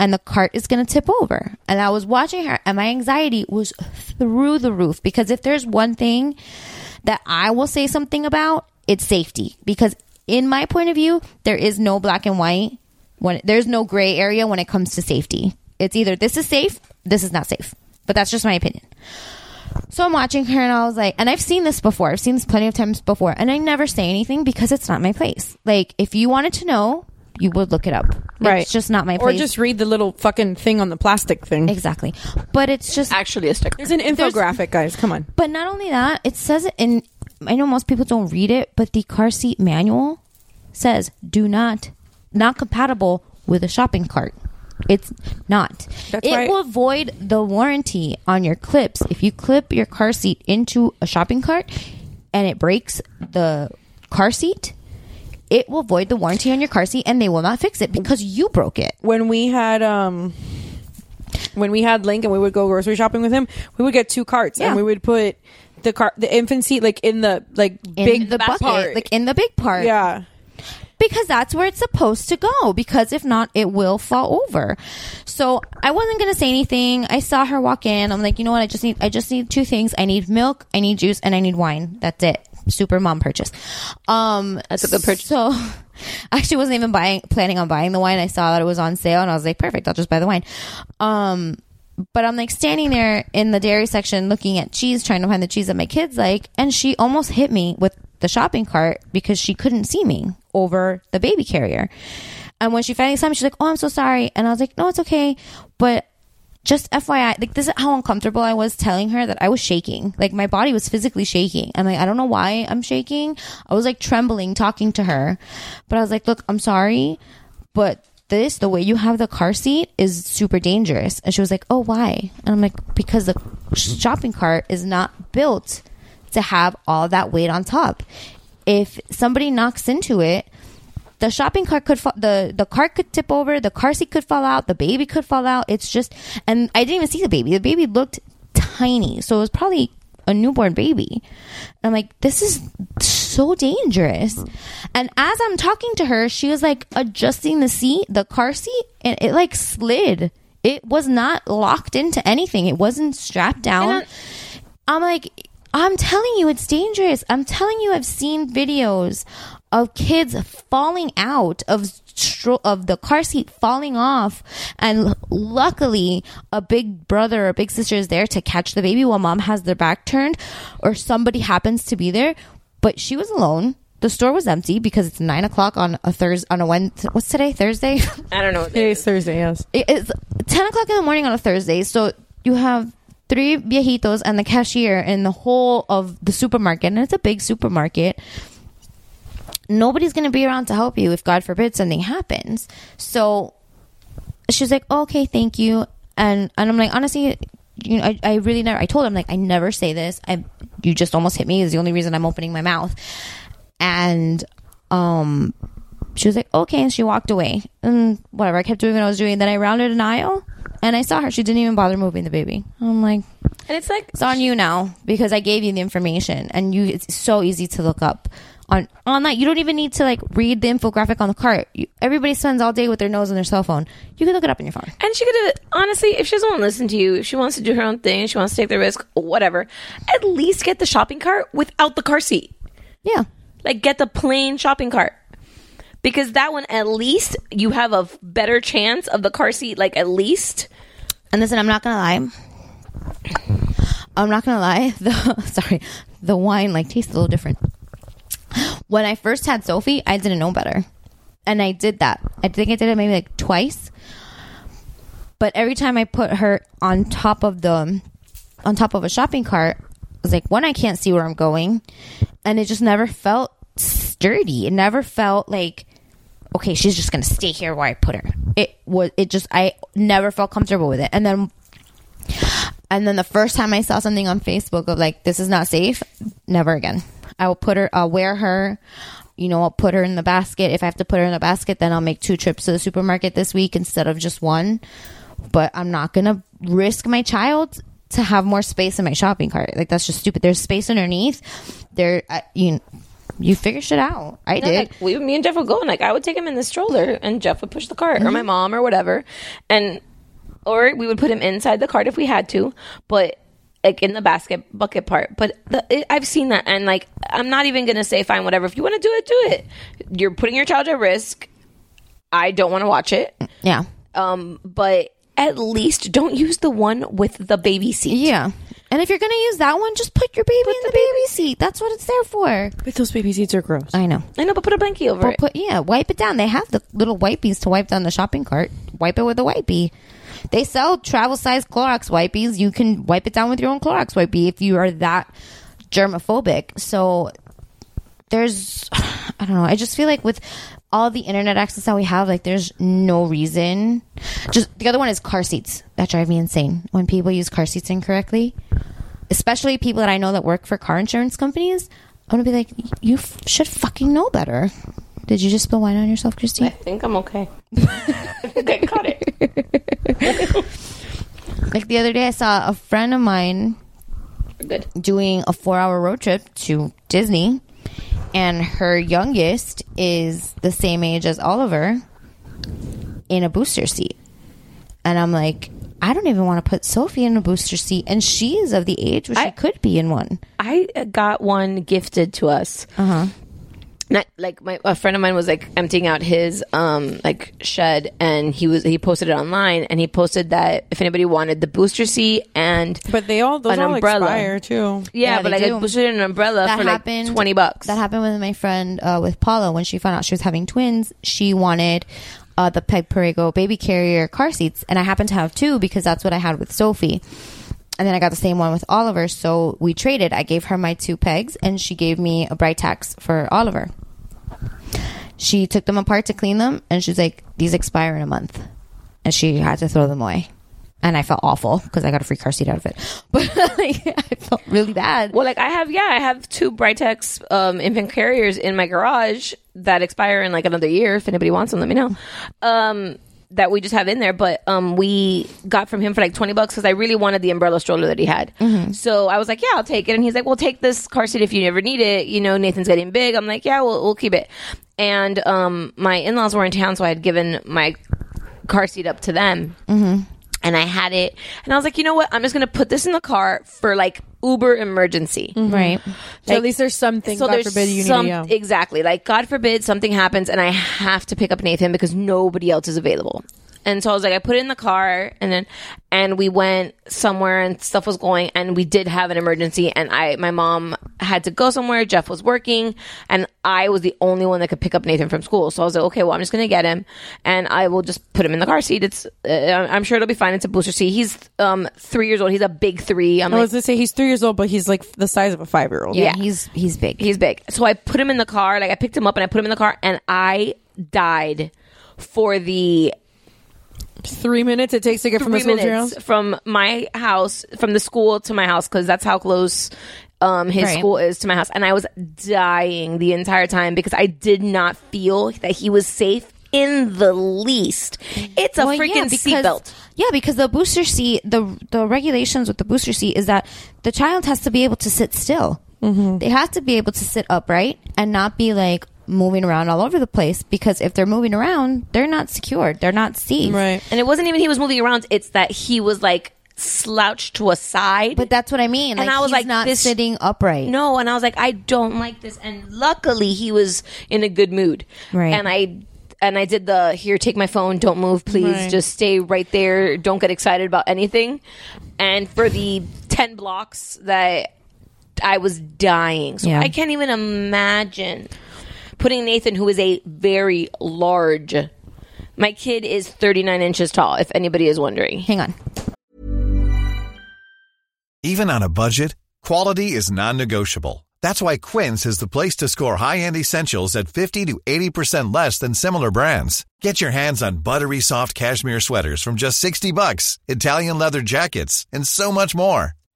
and the cart is going to tip over. And I was watching her, and my anxiety was through the roof because if there's one thing that I will say something about, it's safety. Because in my point of view, there is no black and white. When there's no gray area when it comes to safety, it's either this is safe, this is not safe. But that's just my opinion. So I'm watching her and I was like, and I've seen this before. I've seen this plenty of times before, and I never say anything because it's not my place. Like, if you wanted to know, you would look it up. Right. It's just not my place. or just read the little fucking thing on the plastic thing Exactly. But it's just Actually, a sticker. there's an infographic guys come on but not only that, it says it in I know most people don't read it, but the car seat manual says do not not compatible with a shopping cart. It's not. That's it why- will void the warranty on your clips. If you clip your car seat into a shopping cart and it breaks the car seat, it will void the warranty on your car seat and they will not fix it because you broke it. when we had um when we had Link and we would go grocery shopping with him, we would get two carts Yeah. and we would put the car the infant seat like in the like In big the bucket, part. like in the big part. yeah. because that's where it's supposed to go. Because if not it will fall over. So i wasn't gonna say anything. I saw her walk in. I'm like you know what? I just need i just need two things. I need milk i need juice and i need wine. That's it. Super mom purchase. Um That's a good purchase. so I actually wasn't even buying planning on buying the wine. I saw that it was on sale and i was like perfect. I'll just buy the wine. Um but I'm like standing there in the dairy section looking at cheese, trying to find the cheese that my kids like, and she almost hit me with the shopping cart because she couldn't see me over the baby carrier. And when she finally saw me, she's like, "Oh, I'm so sorry," and I was like, "No, it's okay." But just FYI, like this is how uncomfortable I was telling her that I was shaking. Like my body was physically shaking. I'm like, I don't know why I'm shaking. I was like trembling talking to her, but I was like, "Look, I'm sorry, but." This, the way you have the car seat is super dangerous. And she was like, Oh, why? And I'm like, Because the shopping cart is not built to have all that weight on top. If somebody knocks into it, the shopping cart could fall, the the cart could tip over, the car seat could fall out, the baby could fall out. It's just, and I didn't even see the baby. The baby looked tiny, so it was probably a newborn baby. I'm like, this is so dangerous. And as I'm talking to her, she was like adjusting the seat, the car seat, and it like slid. It was not locked into anything. It wasn't strapped down. I'm like, I'm telling you, it's dangerous. I'm telling you, I've seen videos of kids falling out of stro- of the car seat falling off, and l- luckily, a big brother or big sister is there to catch the baby while mom has their back turned, or somebody happens to be there. But she was alone. the store was empty because it's nine o'clock on a Thursday on a Wednesday. What's today? Thursday. I don't know. What Today's Thursday. Yes. It- it's 10 o'clock in the morning on a Thursday. So you have three viejitos and the cashier in the whole of the supermarket. And it's a big supermarket. Nobody's going to be around to help you if, God forbid, something happens. So she's like, okay, thank you. And, and I'm like, honestly, you know, I, I really never, I told him, like, I never say this. I, you just almost hit me is the only reason I'm opening my mouth. And, um, she was like, okay. And she walked away. And whatever. I kept doing what I was doing. Then I rounded an aisle and I saw her. She didn't even bother moving the baby. I'm like, And it's like it's on you now because I gave you the information and you, it's so easy to look up on, on that. You don't even need to like read the infographic on the cart. You, everybody spends all day with their nose on their cell phone. You can look it up on your phone. And she could have, honestly, if she doesn't want to listen to you, if she wants to do her own thing, she wants to take the risk, whatever, at least get the shopping cart without the car seat. Yeah. Like, get the plain shopping cart. Because that one, at least, you have a better chance of the car seat, like, at least. And listen, I'm not gonna lie. I'm not gonna lie. The sorry, the wine like tastes a little different. When I first had Sophie, I didn't know better, and I did that. I think I did it maybe like twice. But every time I put her on top of the, on top of a shopping cart, I was like, one, I can't see where I'm going, and it just never felt sturdy. It never felt like okay, she's just gonna stay here where I put her. It was it just I never felt comfortable with it. And then and then the first time I saw something on Facebook of like this is not safe, never again. I will put her I'll wear her you know, I'll put her in the basket. If I have to put her in the basket, then I'll make two trips to the supermarket this week instead of just one. But I'm not gonna risk my child to have more space in my shopping cart. Like that's just stupid. There's space underneath. There, I, you you figure shit out. I No, did. Like, we, me and Jeff would go, and like, I would take him in the stroller, and Jeff would push the cart, or my mm-hmm. mom, or whatever. And, or we would put him inside the cart if we had to, but like in the basket bucket part. But the, it, I've seen that, and like, I'm not even gonna say fine, whatever. If you want to do it, do it. You're putting your child at risk. I don't want to watch it. yeah. Um, but at least don't use the one with the baby seat. Yeah. And if you're going to use that one, just put your baby in the, baby seat. That's what it's there for. But those baby seats are gross. I know. I know, but put a blankie over But it. put yeah, wipe it down. They have the little wipies to wipe down the shopping cart. Wipe it with a wipey. They sell travel size Clorox wipies. You can wipe it down with your own Clorox wipey if you are that germophobic. So there's I don't know. I just feel like with all the internet access that we have, like there's no reason. Just the other one is car seats. That drive me insane when people use car seats incorrectly. Especially people that I know that work for car insurance companies. I'm gonna be like, you f- should fucking know better. Did you just spill wine on yourself, Christine? I think I'm okay. I think I caught it. Like the other day, I saw a friend of mine Good. doing a four hour road trip to Disney, and her youngest is the same age as Oliver in a booster seat. And I'm like, I don't even want to put Sophie in a booster seat, and she is of the age where she could be in one. I got one gifted to us. Uh huh. Not like my a friend of mine was like emptying out his um like shed, and he was he posted it online, and he posted that if anybody wanted the booster seat and But they all those An all umbrella. expire too. yeah, Yeah, but they like do. I boosted an umbrella That for happened- like twenty bucks. That happened with my friend uh, with Paula when she found out she was having twins. She wanted uh, the Peg Perego baby carrier car seats, and I happened to have two because that's what I had with Sophie. And then I got the same one with Oliver, so we traded. I gave her my two pegs, and she gave me a Britax for Oliver. She took them apart to clean them, and she's like, "These expire in a month," and she had to throw them away. And I felt awful because I got a free car seat out of it, but like, I felt really bad. well, like I have, yeah, I have two Britax um, infant carriers in my garage that expire in like another year. If anybody wants them, let me know. Um, that we just have in there, but um, we got from him for like twenty bucks because I really wanted the umbrella stroller that he had. So I was like, yeah, I'll take it. And he's like, well, take this car seat if you never need it. You know, Nathan's getting big. I'm like, yeah, we'll, we'll keep it. And um, my in laws were in town, so I had given my car seat up to them. And I had it, and I was like, you know what? I'm just gonna put this in the car for like Uber emergency. Mm-hmm. Right. So at least there's something. God forbid you some, need. Yeah. exactly like God forbid something happens and I have to pick up Nathan because nobody else is available. And so I was like, I put it in the car, and then and we went somewhere, and stuff was going, and we did have an emergency, and I my mom had to go somewhere. Jeff was working, and I was the only one that could pick up Nathan from school. So I was like, okay, well, I'm just gonna get him, and I will just put him in the car seat. It's uh, I'm sure it'll be fine. It's a booster seat. He's um three years old. He's a big three. I'm I like, was gonna say he's three years old, but he's like the size of a five year old. Yeah, he's he's big. He's big. So I put him in the car. Like I picked him up and I put him in the car, and I died for the Three minutes it takes to get from the three school to your minutes from my house, from the school to my house, because that's how close um, his Right. school is to my house. And I was dying the entire time because I did not feel that he was safe in the least. It's a Well, freaking yeah, because- seatbelt. Yeah, because the booster seat, the the regulations with the booster seat is that the child has to be able to sit still. Mm-hmm. They have to be able to sit upright and not be like moving around all over the place. Because if they're moving around, they're not secured. They're not safe. Right. And it wasn't even he was moving around. It's that he was like slouched to a side. But that's what I mean. And Like, I was he's like, not this- sitting upright. No, and I was like, I don't like this. And luckily, he was in a good mood. Right. And I and I did the here, take my phone, don't move, please, Right. just stay right there, don't get excited about anything. And for the ten blocks that I was dying, so Yeah. I can't even imagine putting Nathan, who is a very large. My kid is 39 inches tall, if anybody is wondering. Hang on. Even on a budget, quality is non-negotiable. That's why Quince is the place to score high-end essentials at 50 to 80% less than similar brands. Get your hands on buttery soft cashmere sweaters from just 60 bucks, Italian leather jackets, and so much more.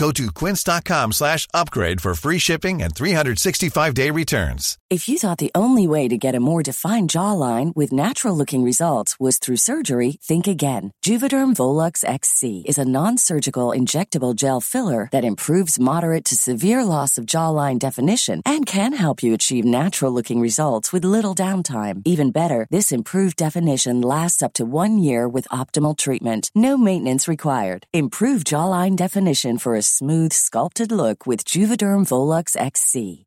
Go to quince.com slash upgrade for free shipping and 365-day returns. If you thought the only way to get a more defined jawline with natural looking results was through surgery, think again. Juvederm Volux XC is a non surgical injectable gel filler that improves moderate to severe loss of jawline definition and can help you achieve natural looking results with little downtime. Even better, this improved definition lasts up to one year with optimal treatment. No maintenance required. Improve jawline definition for a smooth, sculpted look with Juvederm Volux XC.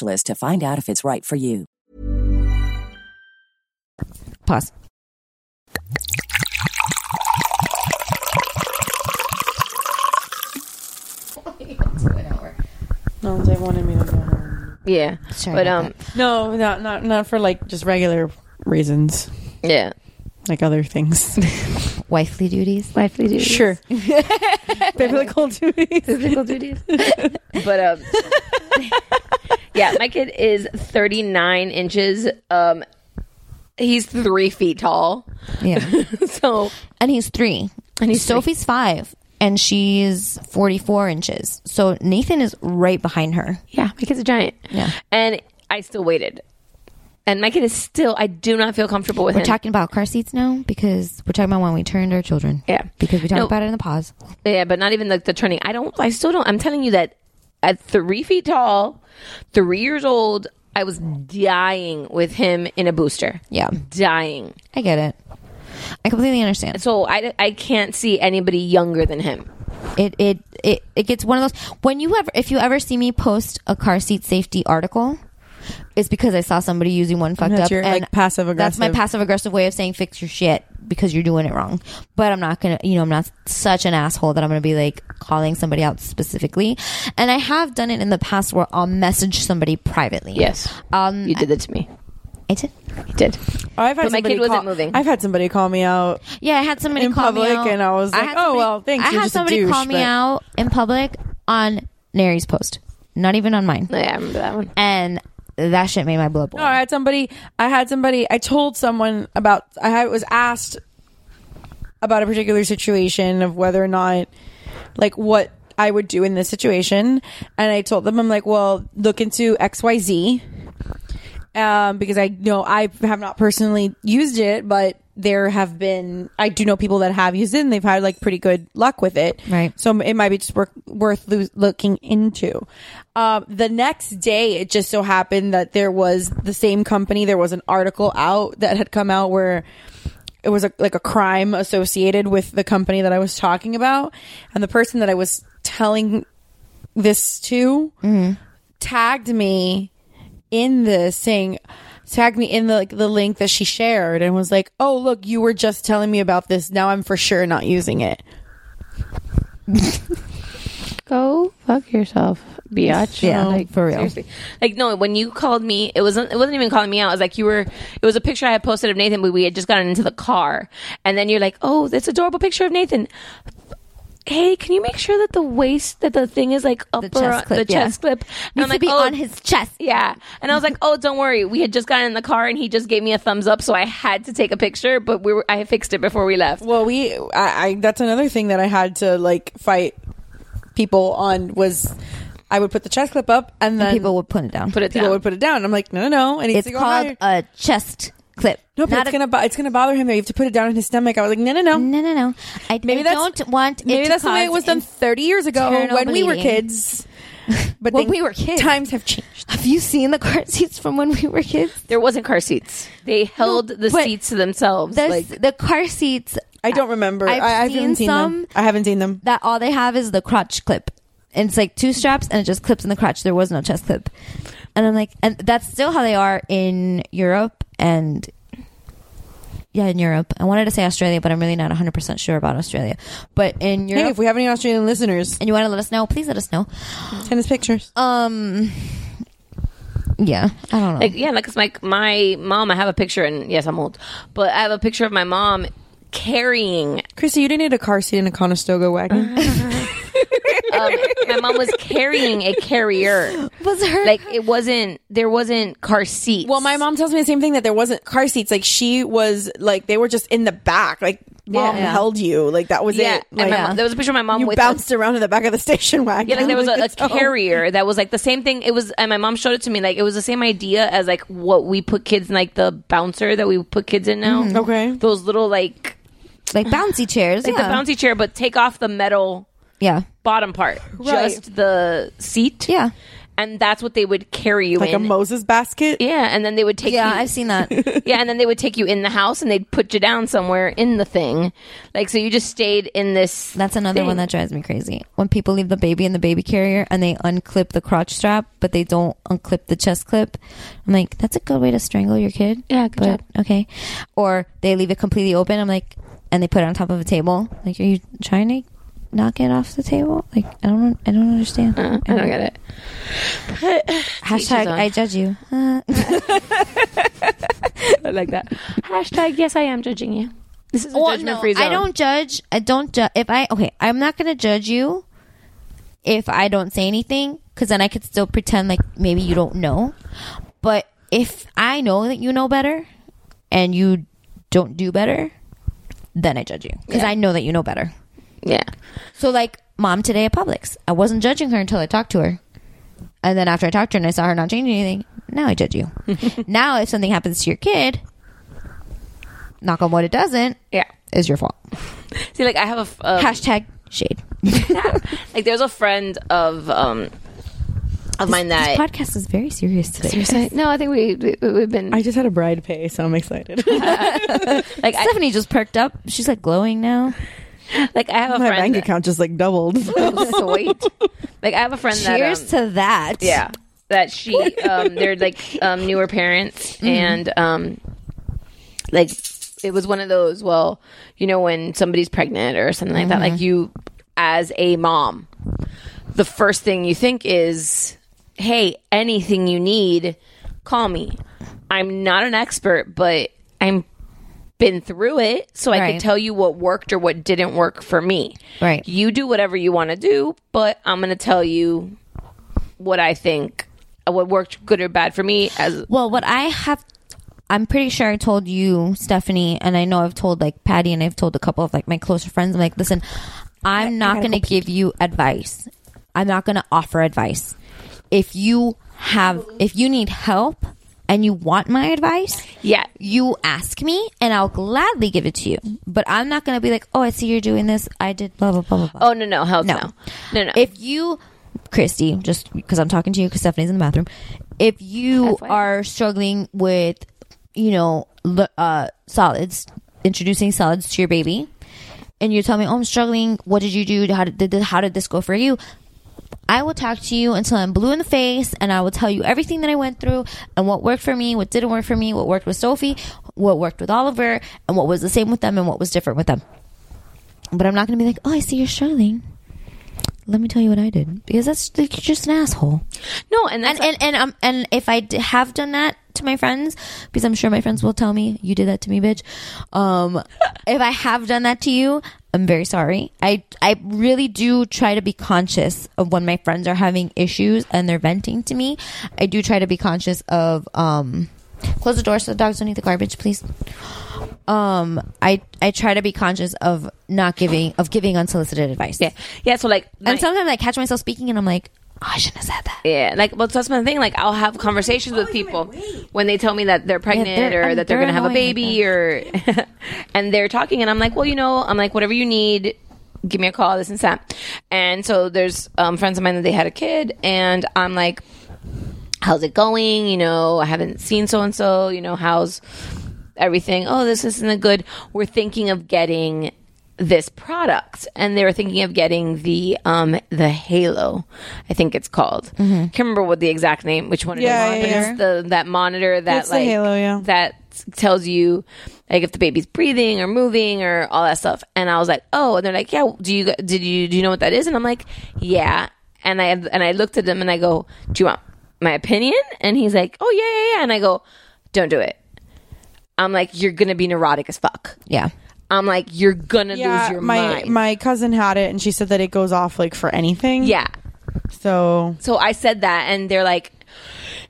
to find out if it's right for you. Pause. No, they wanted me to go home. Yeah. Sorry but about um No, not not not for like just regular reasons, yeah. Like other things. Wifely duties. Wifely duties. sure, biblical duties. Physical duties. but um Yeah, my kid is thirty nine inches. Um he's three feet tall. Yeah. So and he's three. And he's Sophie's five, and she's forty-four inches. So Nathan is right behind her. yeah, my kid's a giant. Yeah. And I still waited. And my kid is still I do not feel comfortable with We're him. talking about car seats now because we're talking about when we turned our children. Yeah. Because we talked No. about it in the pause. Yeah, but not even the, the turning. I don't. I still don't. I'm telling you that at three feet tall, three years old, I was dying with him in a booster. Yeah. dying. I get it. I completely understand. So I, I can't see anybody younger than him. It it it it gets one of those when you ever if you ever see me post a car seat safety article, it's because I saw somebody using one fucked That's up your, and like, passive aggressive. That's my passive aggressive way of saying fix your shit because you're doing it wrong. But I'm not gonna, you know, I'm not such an asshole that I'm gonna be like calling somebody out specifically. And I have done it in the past where I'll message somebody privately. Yes, Um, you did that to me. I did. You did. Oh, I've had But my somebody kid wasn't call- moving. I've had somebody call me out. Yeah, I had somebody In call me public, out. and I was like, had "Oh, well, thanks, I you're had just a somebody douche," call me out in public on Nary's post, not even on mine, Yeah, I remember that one. and that shit made my blood boil. No, I had somebody. I had somebody. I told someone about. I had, was asked about a particular situation of whether or not, like, what I would do in this situation. And I told them, I'm like, well, look into XYZ. Um, because I know I have not personally used it, but there have been, I do know people that have used it and they've had like pretty good luck with it. Right. So it might be just worth, worth lo- looking into. Um, the next day, it just so happened that there was the same company, there was an article out that had come out where it was a, like a crime associated with the company that I was talking about. And the person that I was telling this to tagged me in this saying, tagged me in the like the link that she shared and was like, "Oh, look, you were just telling me about this. Now I'm for sure not using it." Go fuck yourself, biatch. Yeah, like for real. Seriously. Like no, when you called me, it wasn't. It wasn't even calling me out. It was like you were. It was a picture I had posted of Nathan, but we had just gotten into the car, and then you're like, "Oh, this adorable picture of Nathan." Hey, can you make sure that the waist, that the thing is like upper, chest clip, the yeah. chest clip, And Needs to be oh, on his chest. Yeah, and I was like, "Oh, don't worry." We had just gotten in the car, and he just gave me a thumbs up, so I had to take a picture. But we were, I fixed it before we left. Well, we I, I that's another thing that I had to like fight people on was I would put the chest clip up and then And people would put it down. Put it people down. would put it down. I'm like, no, no, no. It needs It's to go called higher. a chest clip. no, but not it's a- gonna bo- it's gonna bother him. though. You have to put it down in his stomach. I was like, no, no, no. No, no, no. I, Maybe I that's- don't want. Maybe it to that's the way it cause was done in- 30 years ago internal when we were bleeding. kids. But When they- we were kids. times have changed. Have you seen the car seats from when we were kids? There wasn't car seats. They held the but seats to themselves. There's Like the car seats I don't remember. I've I, I seen haven't seen some them. I haven't seen them. that all they have is the crotch clip. And it's like two straps and it just clips in the crotch. There was no chest clip. And I'm like, and that's still how they are in Europe and yeah, in Europe. I wanted to say Australia, but I'm really not 100% sure about Australia. But in Europe, Hey, if we have any Australian listeners, and you want to let us know, please let us know. send us pictures. Um, yeah, I don't know. Like yeah, like it's like my mom. I have a picture, and yes, I'm old, but I have a picture of my mom carrying. Chrissy, you didn't need a car seat in a Conestoga wagon. Um, my mom was carrying a carrier. was her Like it wasn't. There wasn't car seats. well, my mom tells me the same thing that there wasn't car seats. Like she was like they were just in the back. Like mom Yeah. held you. Like that was yeah. it. and Like, my mom, there was a picture of my mom you with bounced around in the back of the station wagon. Yeah, like there was a, a carrier that was like the same thing. It was, and my mom showed it to me. Like it was the same idea as like what we put kids in, like the bouncer that we put kids in now. Okay. those little like like bouncy chairs. like yeah. the bouncy chair, but take off the metal yeah, bottom part, Right. just the seat. yeah, and that's what they would carry you like a. Moses basket. yeah, and then they would take yeah. you. I've seen that. yeah, and then they would take you in the house and they'd put you down somewhere in the thing. Like so, you just stayed in this. That's another thing. one that drives me crazy. When people leave the baby in the baby carrier and they unclip the crotch strap, but they don't unclip the chest clip. I'm like, that's a good way to strangle your kid. Yeah, good but, job. Okay. Or they leave it completely open. I'm like, and they put it on top of a table. Like, are you trying to knock it off the table? Like, I don't, I don't understand. Uh, I don't get it. Hashtag. I judge you. Uh, I like that. Hashtag yes, I am judging you. This is a well, judgment no, free zone. I don't judge. I don't judge. If I okay, I'm not gonna judge you if I don't say anything because then I could still pretend like maybe you don't know. But if I know that you know better and you don't do better, then I judge you because Yeah. I know that you know better. Yeah. So like mom today at Publix, I wasn't judging her until I talked to her. And then after I talked to her and I saw her not changing anything, now I judge you. now if something happens to your kid, knock on wood it doesn't, Yeah. is your fault. See, like I have a f- um, Hashtag shade. like there's a friend of um of mine This that podcast is very serious today. Seriously? No, I think we, we we've been I just had a bride pay, so I'm excited. like I, Stephanie just perked up. She's like glowing now. Like I have a My friend bank that- account just like doubled. sweet. Like I have a friend Cheers that um, to that. yeah that she um they're like um newer parents Mm-hmm. and um like it was one of those well you know when somebody's pregnant or something like that Mm-hmm. like you as a mom the first thing you think is hey anything you need call me i'm not an expert but i'm been through it so i Right. could tell you what worked or what didn't work for me Right. you do whatever you want to do but i'm going to tell you what i think uh, what worked good or bad for me as Well, what I have, I'm pretty sure I told you, Stephanie, and I know I've told like Patty and I've told a couple of like my closer friends. I'm like, listen, I'm not going to give you advice. I'm not going to offer advice. If you have, if you need help and you want my advice, yeah, you ask me and I'll gladly give it to you. But I'm not going to be like, oh, I see you're doing this. I did blah blah blah blah. Oh no no hell no no no. If you, Christy, just because I'm talking to you because Stephanie's in the bathroom, if you are struggling with, you know, uh, solids, introducing solids to your baby, and you tell me, oh, I'm struggling. What did you do? How did, did how did this go for you? I will talk to you until I'm blue in the face, and I will tell you everything that I went through and what worked for me, what didn't work for me, what worked with Sophie, what worked with Oliver, and what was the same with them and what was different with them. But I'm not going to be like, oh, I see you're struggling. Let me tell you what I did because that's like, you're just an asshole. No, and and and and, um, and if I d- have done that to my friends, because I'm sure my friends will tell me you did that to me, bitch. Um, if I have done that to you, I'm very sorry. I I really do try to be conscious of when my friends are having issues and they're venting to me. I do try to be conscious of um, close the door so the dogs don't eat the garbage, please. Um, I I try to be conscious of not giving of giving unsolicited advice. Yeah, yeah. So like, and sometimes I catch myself speaking, and I'm like, oh, I shouldn't have said that. Yeah, like well, that's my thing. Like, I'll have conversations with people when they tell me that they're pregnant they're- or that they're, they're gonna have a annoying baby, or and they're talking, and I'm like, well, you know, I'm like, whatever you need, give me a call, this and that. And so there's um, friends of mine that they had a kid, and I'm like, how's it going? You know, I haven't seen so and so. You know, how's everything? Oh, this isn't a good. We're thinking of getting this product and they were thinking of getting the um the halo i think it's called can't remember what the exact name which one it is. Yeah, yeah, But yeah. it's the that monitor that It's like Halo, yeah. that tells you like if the baby's breathing or moving or all that stuff and i was like oh and they're like yeah do you did you do you know what that is and i'm like yeah and i and i looked at them and i go do you want my opinion and he's like oh yeah yeah yeah and i go don't do it i'm like you're gonna be neurotic as fuck Yeah. I'm like you're gonna Yeah, lose your my mind my cousin had it, and she said that it goes off like for anything. yeah So so I said that, and they're like,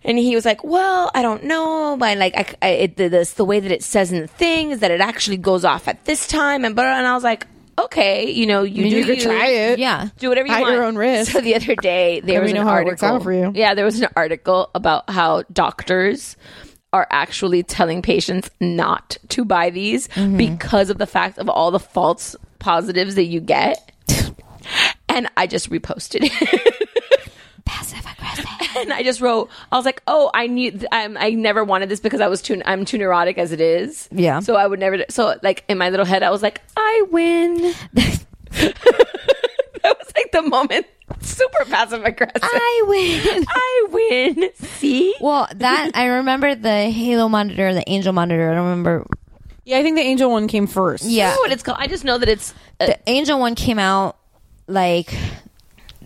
and he was like, "Well, I don't know, but like, I, I it, the, this, the way that it says in the thing is that it actually goes off at this time, and but and I was like, okay, you know, you I mean, do you could try it. Yeah. do whatever you At want your own risk. So the other day there Let was me an know how it works article out for you. Yeah, there was an article about how doctors are actually telling patients not to buy these Mm-hmm. because of the fact of all the false positives that you get. and I just reposted it. Passive aggressive. and I just wrote, I was like, oh, I need, I'm, I never wanted this because I was too, I'm too neurotic as it is. Yeah. So I would never, so like in my little head, I was like, I win. that was like the moment, super passive aggressive. I win. I win. See? Well, that I remember the Halo monitor, the Angel monitor. I don't remember. yeah, I think the Angel one came first. I Yeah, don't know what it's called. I just know that it's, uh, the Angel one came out like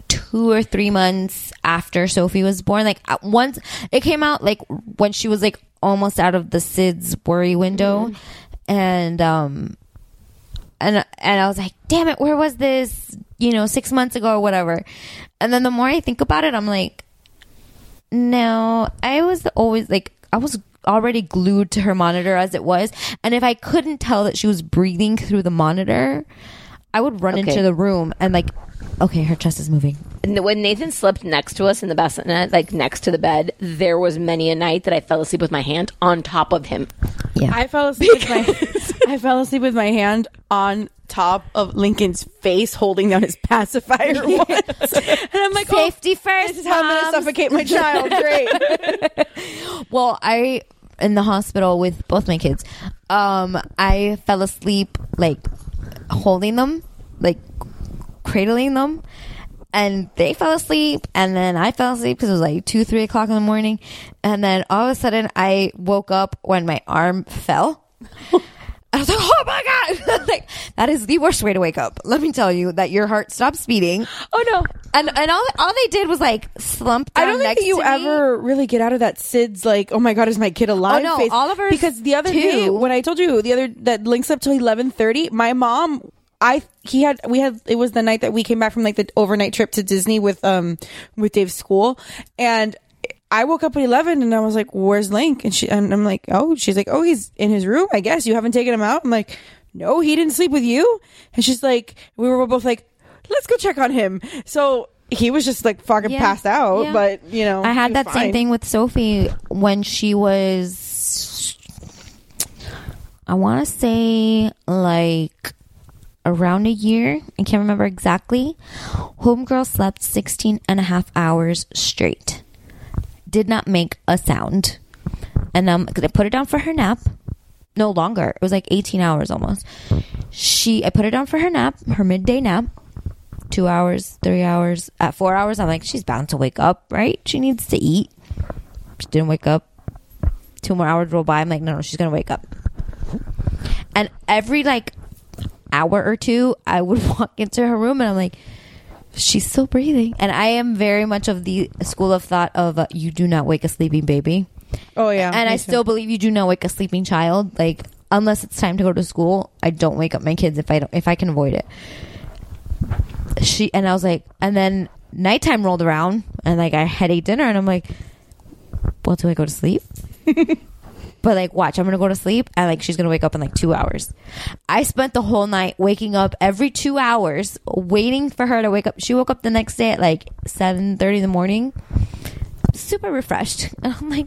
two or three months after Sophie was born. Like uh, once it came out, like when she was like almost out of the SIDS worry window, and um, and and I was like, damn it, where was this? You know, six months ago or whatever. And then the more I think about it, I'm like, no, I was always like, I was already glued to her monitor as it was. And if I couldn't tell that she was breathing through the monitor, I would run Okay. into the room and like, okay, her chest is moving. And when Nathan slept next to us in the bassinet, like next to the bed, there was many a night that I fell asleep with my hand on top of him. Yeah. I fell asleep with my I fell asleep with my hand on top of Lincoln's face, holding down his pacifier once. And I'm like, Safety oh, first. this is how I'm going to moms. suffocate my child. Great. Well, I in the hospital with both my kids. Um, I fell asleep like holding them, like cradling them, and they fell asleep, and then I fell asleep because it was like two, three o'clock in the morning, and then all of a sudden I woke up when my arm fell. I was like, "Oh my god!" like that is the worst way to wake up. Let me tell you that your heart stops beating. Oh no! And and all all they did was like slump. I don't think that you ever really get out of that SIDS like, oh my god, is my kid alive? Oh, no, phase. Oliver's because the other day when I told you the other that Link's up till eleven thirty, my mom. I he had we had it was the night that we came back from like the overnight trip to Disney with um with Dave's school and I woke up at eleven and I was like, "Where's Link?" And she and I'm like, "Oh," she's like, "Oh, he's in his room. I guess you haven't taken him out." I'm like, "No, he didn't sleep with you." And she's like, "We were both like." let's go check on him. So he was just like fucking Yeah. passed out, Yeah. but you know, I had that fine. same thing with Sophie when she was, I want to say like around a year. I can't remember exactly. Homegirl slept 16 and a half hours straight. Did not make a sound. And I'm going to put her down for her nap. No longer. It was like 18 hours almost. She, I put her down for her nap, her midday nap two hours, three hours, at four hours, I'm like, she's bound to wake up, right? She needs to eat. She didn't wake up. Two more hours roll by. I'm like, no, no, she's gonna wake up. And every like hour or two, I would walk into her room and I'm like, she's still breathing. And I am very much of the school of thought of uh, you do not wake a sleeping baby. Oh yeah, And I too. still believe you do not wake a sleeping child. Like unless it's time to go to school, I don't wake up my kids if I don't if I can avoid it. She and I was like, and then nighttime rolled around, and like I had ate dinner, and I'm like, well, do I go to sleep? but like, watch, I'm gonna go to sleep, and like she's gonna wake up in like two hours. I spent the whole night waking up every two hours, waiting for her to wake up. She woke up the next day at like seven thirty in the morning, super refreshed, and I'm like,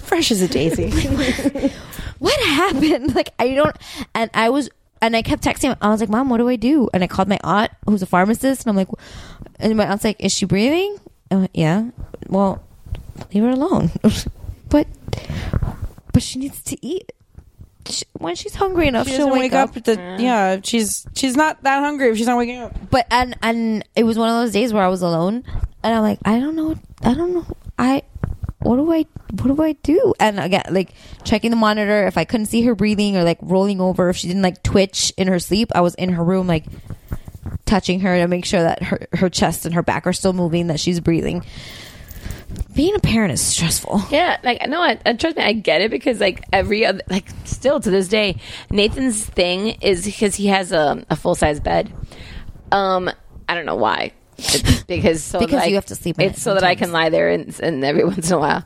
fresh as a daisy. what happened? Like I don't, and I was, and I kept texting. I was like, Mom, what do I do? And I called my aunt, who's a pharmacist, and I'm like, and my aunt's like, Is she breathing? Went, yeah. Well, leave her alone. but, but she needs to eat. She, when she's hungry enough, She she'll wake, wake up. the, mm. yeah, she's she's not that hungry if she's not waking up. But and and it was one of those days where I was alone, and I'm like, I don't know, I don't know, I, what do I, what do I do? And again, like checking the monitor if I couldn't see her breathing or like rolling over if she didn't like twitch in her sleep. I was in her room like touching her to make sure that her her chest and her back are still moving, that she's breathing. Being a parent is stressful. Yeah, like no, I, I trust me, I get it because like every other, like still to this day, Nathan's thing is because he has a, a full size bed. Um, I don't know why. It's because so Because that I- you have to sleep in It's it so that I can lie there and, and every once in a while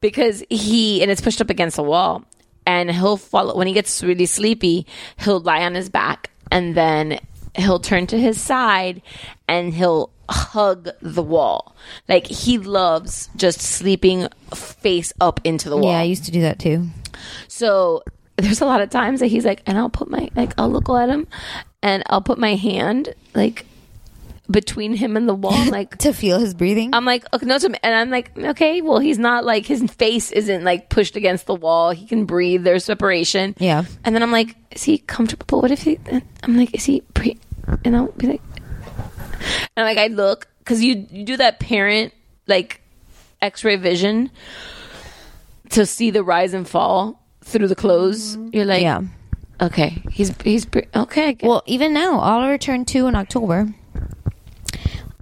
because he and it's pushed up against the wall and he'll follow when he gets really sleepy. He'll lie on his back and then he'll turn to his side and he'll hug the wall. Like he loves just sleeping face up into the wall. Yeah, I used to do that too. So there's a lot of times that he's like, and I'll put my like I'll look at him, and I'll put my hand like between him and the wall, I'm like to feel his breathing. I'm like, okay, no, to me, and I'm like, okay, well, he's not like his face isn't like pushed against the wall. He can breathe. There's separation. Yeah. And then I'm like, is he comfortable? What if he? I'm like, is he? Pre-? And I'll be like, and like I look because you you do that parent like X-ray vision to see the rise and fall through the clothes. Mm-hmm. You're like, yeah. okay, he's he's pre- okay. Well, even now, Oliver turned two in October.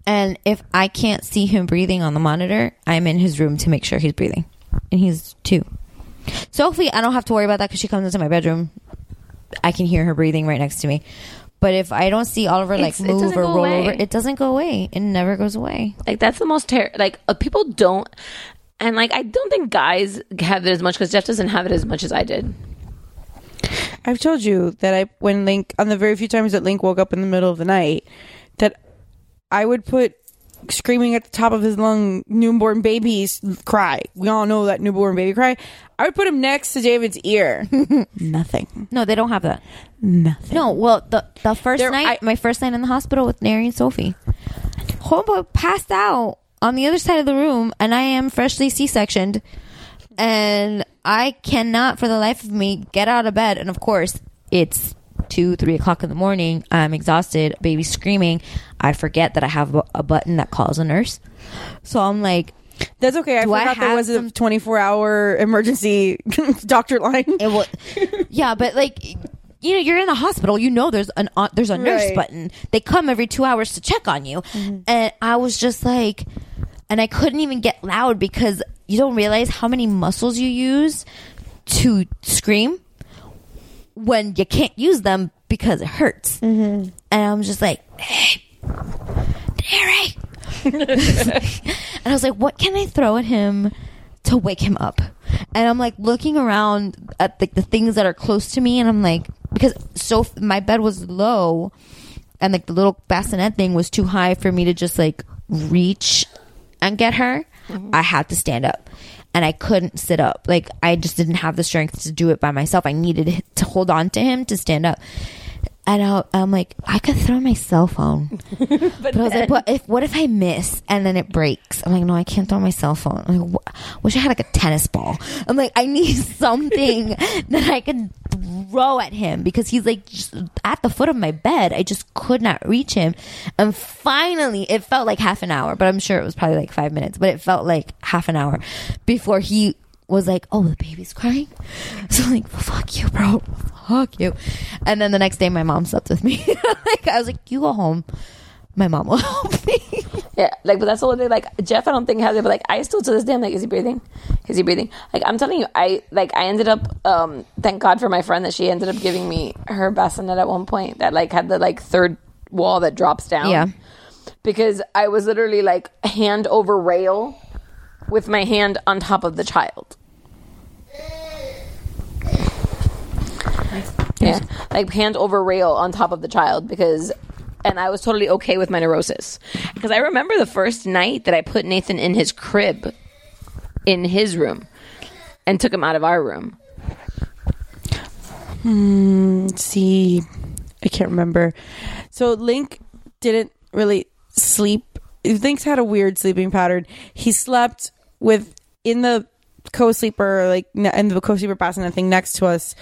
And if I can't see him breathing on the monitor, I'm in his room to make sure he's breathing. And he's two. So hopefully I don't have to worry about that because she comes into my bedroom. I can hear her breathing right next to me. But if I don't see Oliver like It's- it move or roll away. over, it doesn't go away. It never goes away. Like that's the most ter- like uh, people don't, and like I don't think guys have it as much because Jeff doesn't have it as much as I did. I've told you that I when Link on the very few times that Link woke up in the middle of the night that I would put screaming at the top of his lung newborn babies cry. We all know that newborn baby cry. I would put him next to David's ear. Nothing. No, they don't have that. Nothing. No, well, the the 1st There- night, my first night in the hospital with Nary and Sophie, homeboy passed out on the other side of the room, and I am freshly C-sectioned, and I cannot, for the life of me, get out of bed. And of course, it's two, three o'clock in the morning. I'm exhausted. Baby screaming. I forget that I have a- a button that calls a nurse. So I'm like, That's okay. I Do I forgot there have was a some- 24 hour emergency doctor line. it was yeah but like you know you're in the hospital you know there's an uh, there's a nurse Right. button they come every two hours to check on you and i was just like and i couldn't even get loud because you don't realize how many muscles you use to scream when you can't use them because it hurts and i'm just like hey Derek. and I was like, what can I throw at him to wake him up? And I'm like looking around at like the things that are close to me, and I'm like, because so my bed was low, and like the little bassinet thing was too high for me to just like reach and get her. Mm-hmm. I had to stand up. And I couldn't sit up. Like I just didn't have the strength to do it by myself. I needed to hold on to him to stand up. And I, I'm like, I could throw my cell phone, but, I was like, what if what if I miss and then it breaks? I'm like, no, I can't throw my cell phone. I'm like, wish I had like a tennis ball. I'm like, I need something that I can throw at him because he's like at the foot of my bed. I just could not reach him. And finally, it felt like half an hour, but I'm sure it was probably like five minutes. But it felt like half an hour before he was like, "Oh, the baby's crying." So I'm like, "Fuck you, bro. Fuck you." And then the next day, my mom slept with me. like I was like, "You go home. My mom will help me." Yeah, like, but that's the only thing. Like, Jeff, I don't think has it, but like, I still to this day, I'm like, is he breathing? Is he breathing? Like, I'm telling you, I like, I ended up, um, thank God for my friend that she ended up giving me her bassinet at one point that like had the like third wall that drops down. Yeah. because I was literally like hand over rail with my hand on top of the child. Yeah, like hand over rail on top of the child because, and I was totally okay with my neurosis because I remember the first night that I put Nathan in his crib, in his room, and took him out of our room. Hmm, see, I can't remember. So Link didn't really sleep. Link's had a weird sleeping pattern. He slept with in the co-sleeper, like in the co-sleeper bassinet thing next to us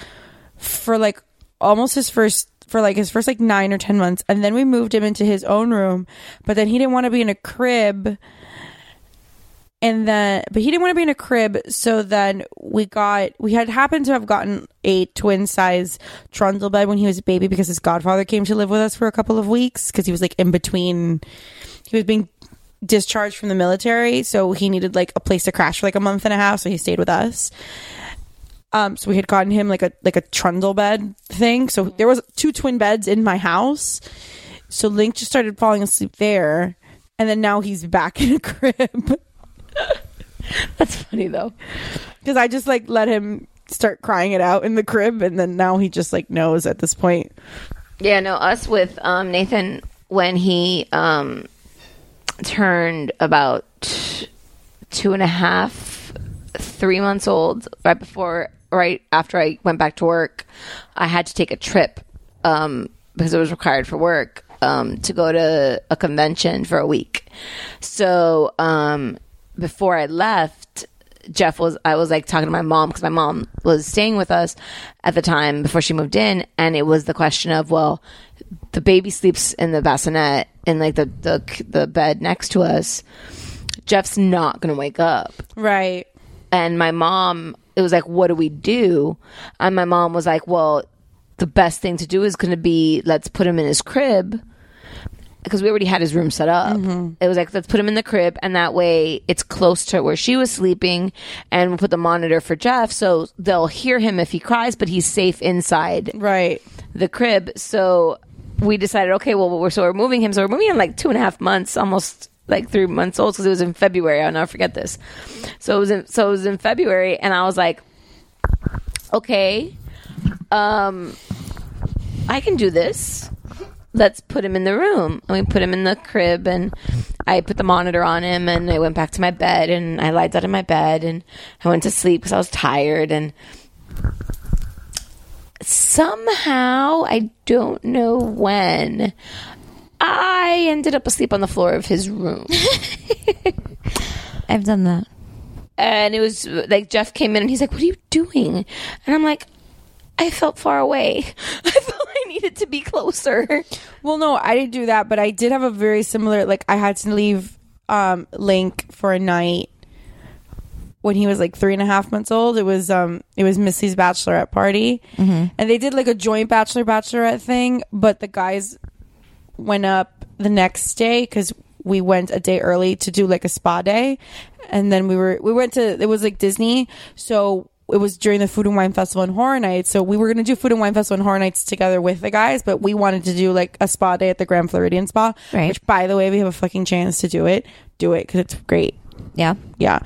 for like almost his first for like his first like nine or ten months, and then we moved him into his own room. But then he didn't want to be in a crib and then but he didn't want to be in a crib so then we got we had happened to have gotten a twin size trundle bed when he was a baby because his godfather came to live with us for a couple of weeks because he was like in between he was being discharged from the military so he needed like a place to crash for like a month and a half so he stayed with us um so we had gotten him like a like a trundle bed thing so there was two twin beds in my house so link just started falling asleep there and then now he's back in a crib That's funny though. because I just like let him start crying it out in the crib, and then now he just like knows at this point. Yeah, no, us with um, Nathan when he um, turned about two and a half, three months old, right before, right after I went back to work, I had to take a trip um, because it was required for work um, to go to a convention for a week. So um, before I left, Jeff was I was like talking to my mom because my mom was staying with us at the time before she moved in, and it was the question of well, the baby sleeps in the bassinet in like the the the bed next to us. Jeff's not gonna wake up, Right. and my mom it was like what do we do and my mom was like well the best thing to do is going to be let's put him in his crib because we already had his room set up it was like let's put him in the crib and that way it's close to where she was sleeping and we'll put the monitor for jeff so they'll hear him if he cries but he's safe inside Right. the crib. So we decided, okay, well, we're so we're moving him. So we're moving him like two and a half months, almost like three months old, because it was in February. I'll never forget this. So it was in so it was in February, and I was like, okay, um, I can do this. Let's put him in the room. And we put him in the crib, and I put the monitor on him, and I went back to my bed, and I lied down in my bed, and I went to sleep because I was tired, and somehow I don't know when I ended up asleep on the floor of his room. I've done that. and it was like Jeff came in and he's like, "What are you doing?" And I'm like, "I felt far away. I felt I needed to be closer." Well, no, I didn't do that, but I did have a very similar. Like, I had to leave um, Link for a night when he was like three and a half months old. It was um, it was Missy's bachelorette party, and they did like a joint bachelor bachelorette thing. But the guys went up the next day because we went a day early to do like a spa day, and then we were we went to it was like Disney, so it was during the Food and Wine Festival and Horror Nights. So we were gonna do Food and Wine Festival and Horror Nights together with the guys, but we wanted to do like a spa day at the Grand Floridian Spa. Right. Which, by the way, we have a fucking chance to do it. Do it because it's great. Yeah. Yeah.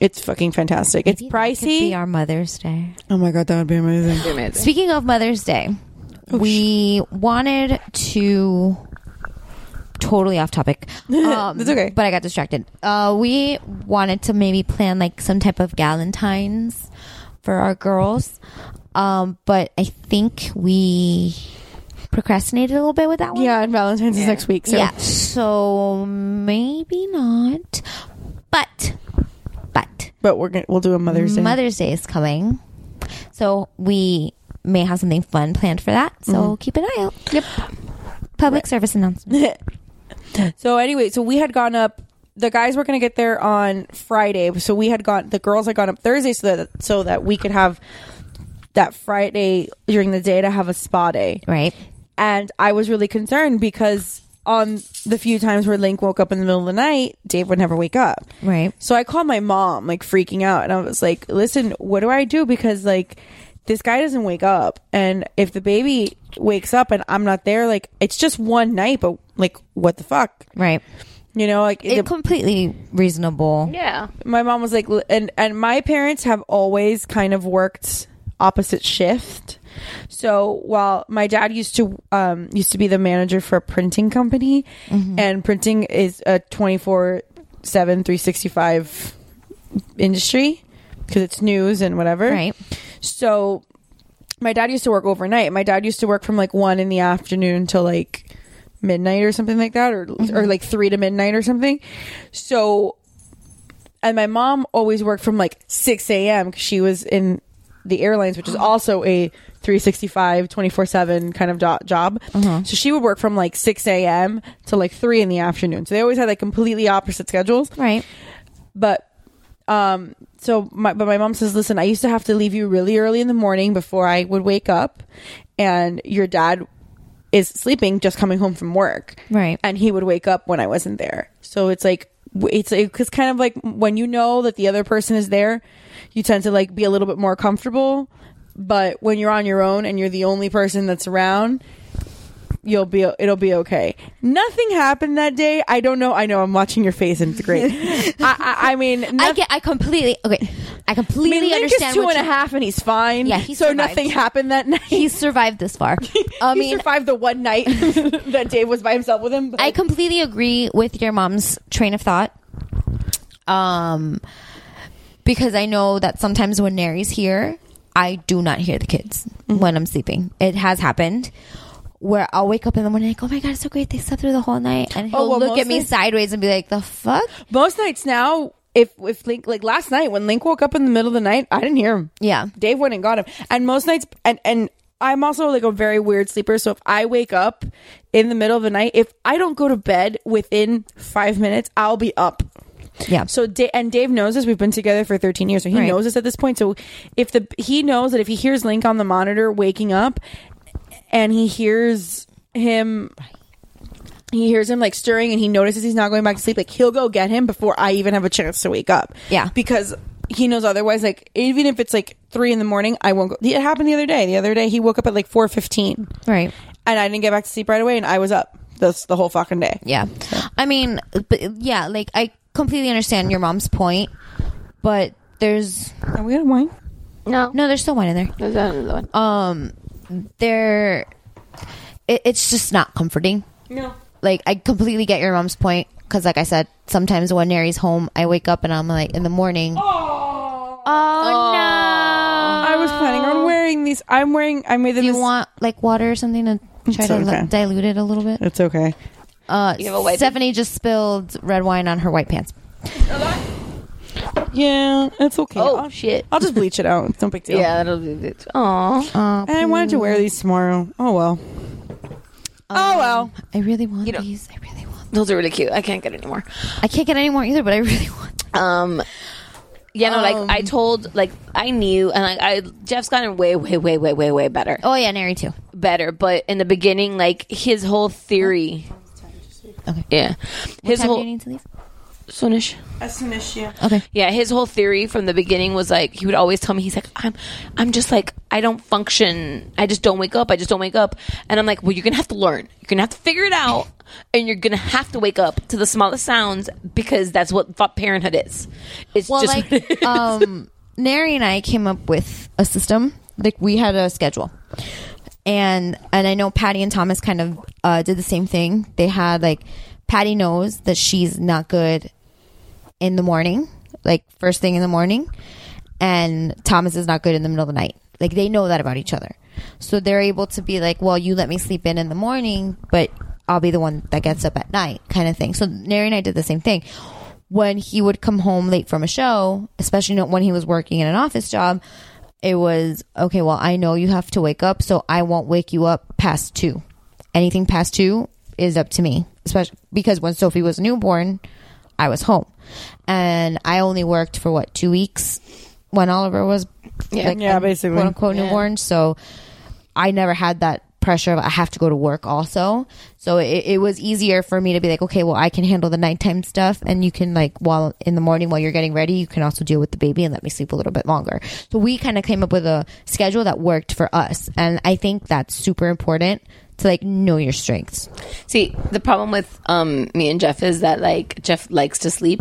It's fucking fantastic. It's Maybe that could pricey. Be our Mother's Day. oh my god, that would be amazing. Speaking of Mother's Day, oh, we wanted to totally off topic. Um, That's okay. But I got distracted. Uh, we wanted to maybe plan like some type of Galentine's for our girls. Um, but I think we procrastinated a little bit with that one. Yeah, and Valentine's is next week. So. Yeah. So maybe not. But but But we're gonna we'll do a Mother's Day. Mother's Day is coming. So we may have something fun planned for that. So Mm-hmm. keep an eye out. Yep. Public service announcement. So anyway, so we had gone up. The guys were going to get there on Friday, so we had gone. The girls had gone up Thursday, so that so that we could have that Friday during the day to have a spa day. Right. And I was really concerned because on the few times where Link woke up in the middle of the night, Dave would never wake up. Right. So I called my mom, like freaking out, and I was like, "Listen, what do I do? Because like this guy doesn't wake up, and if the baby wakes up and I'm not there, like it's just one night, but like what the fuck, Right. you know? Like It's the- completely reasonable. Yeah. my mom was like, and and my parents have always kind of worked opposite shift. So while my dad used to um used to be the manager for a printing company, and printing is a 24 7 365 industry because it's news and whatever. Right. So my dad used to work overnight. My dad used to work from like one in the afternoon till like midnight or something like that, or or like three to midnight or something. So, and my mom always worked from like six a.m. because she was in the airlines, which is also a 365 24 7 kind of do- job so she would work from like 6 a.m to like 3 in the afternoon so they always had like completely opposite schedules Right. but um so my but my mom says listen i used to have to leave you really early in the morning before i would wake up and your dad is sleeping just coming home from work. Right. and he would wake up when i wasn't there. So it's like it's it's kind of like when you know that the other person is there you tend to like be a little bit more comfortable. But when you're on your own and you're the only person that's around you'll be it'll be okay nothing happened that day i don't know i know i'm watching your face and it's great I, I, I mean I get. I completely. Okay. I I completely mean, Link understand. is two and a half, and he's fine. Yeah, he so survived. nothing happened that night. He's survived this far. I he mean, survived the one night that Dave was by himself with him. but- I completely agree with your mom's train of thought. Um, because I know that sometimes when Nary's here, I do not hear the kids Mm-hmm. when I'm sleeping. It has happened where I'll wake up in the morning like, oh my god, it's so great they slept through the whole night, and oh, he'll Oh, well, look at me nights- sideways and be like, the fuck? most nights now, if if Link like last night when Link woke up in the middle of the night, I didn't hear him. Yeah. Dave went and got him. And most nights, and and I'm also like a very weird sleeper. So if I wake up in the middle of the night, if I don't go to bed within five minutes, I'll be up. Yeah. So and Dave knows this. We've been together for 13 years, so he Right. knows this at this point. So if the he knows that if he hears Link on the monitor waking up, and he hears him, he hears him like stirring, and he notices he's not going back to sleep. Like he'll go get him before I even have a chance to wake up. Yeah. because he knows otherwise. Like even if it's like three in the morning, I won't go. It happened the other day. The other day he woke up at like 4:15, Right. and I didn't get back to sleep right away, and I was up. That's the whole fucking day. Yeah. I mean, but yeah, like I completely understand your mom's point, but there's Are we gonna wine? No. no, there's still wine in there. There's another one. Um, there, it, it's just not comforting. No. Like I completely get your mom's point because, like I said, sometimes when Nary's home, I wake up and I'm like in the morning. Oh, no! I was planning on wearing these. I'm wearing. I made them. Do you this- want like water or something to try It's to okay. li- dilute it a little bit? It's okay. Uh, You have a white- Stephanie just spilled red wine on her white pants. Yeah, it's okay. Oh, I'll, shit. I'll just bleach it out. It's no big deal. Yeah, that'll do it. Aw. Uh, And I wanted to wear these tomorrow. Oh well. oh well. I really want You know- these. I really want. Those are really cute. I can't get any more. I can't get any more either, but I really want. Um, yeah, no, like I told, like I knew, and like I, Jeff's gotten way, way, way, way, way, way better, Oh yeah, Nary too. better. But in the beginning, like his whole theory, Okay. yeah, What his time do whole you need to leave? Sunish. As soon as you. Okay. Yeah, his whole theory from the beginning was like he would always tell me he's like I'm I'm just like I don't function. I just don't wake up. I just don't wake up. And I'm like, "Well, you're going to have to learn. You're going to have to figure it out and you're going to have to wake up to the smallest sounds because that's what parenthood is." It's Well, just what it like is. um, Nary and I came up with a system. Like we had a schedule, and and I know Patty and Thomas kind of uh, did the same thing. They had like Patty knows that she's not good in the morning, like first thing in the morning, and Thomas is not good in the middle of the night. Like they know that about each other, so they're able to be like, well, you let me sleep in in the morning, but I'll be the one that gets up at night, kind of thing. So Nary and I did the same thing. When he would come home late from a show, especially when he was working in an office job, it was okay. Well, I know you have to wake up, so I won't wake you up past two. Anything past two is up to me, especially because when Sophie was newborn, I was home, and I only worked for what two weeks when Oliver was Yeah. Yeah, basically. quote unquote Yeah. newborn. So I never had that pressure of I have to go to work also. So it, it was easier for me to be like, okay, well, I can handle the nighttime stuff, and you can like while in the morning while you're getting ready, you can also deal with the baby and let me sleep a little bit longer. So we kind of came up with a schedule that worked for us, and I think that's super important to like know your strengths. See, the problem with um me and Jeff is that like Jeff likes to sleep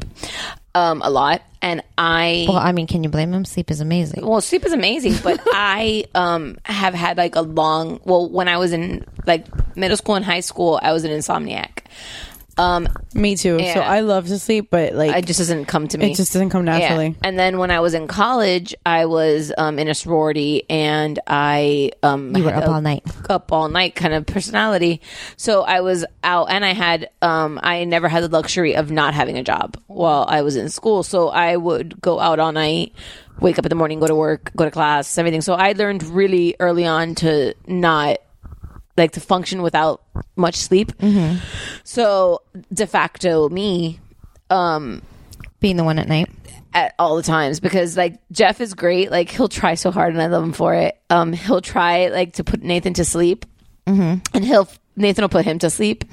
um a lot and I Well, I mean, can you blame him? Sleep is amazing. well, sleep is amazing, but I um have had like a long well when I was in like middle school and high school, I was an insomniac. Um Me too. So I love to sleep, but like it just doesn't come to me. It just doesn't come naturally. Yeah. And then when I was in college, I was um, in a sorority, and I um, You were up a all night. up all night kind of personality. So I was out, and I had um, I never had the luxury of not having a job while I was in school. So I would go out all night. Wake up in the morning, go to work, go to class, everything. So I learned really early on to not like to function without much sleep. So de facto, me, um, Being the one at night. at all the times because like Jeff is great. Like he'll try so hard, and I love him for it. Um, he'll try like to put Nathan to sleep, and he'll Nathan will put him to sleep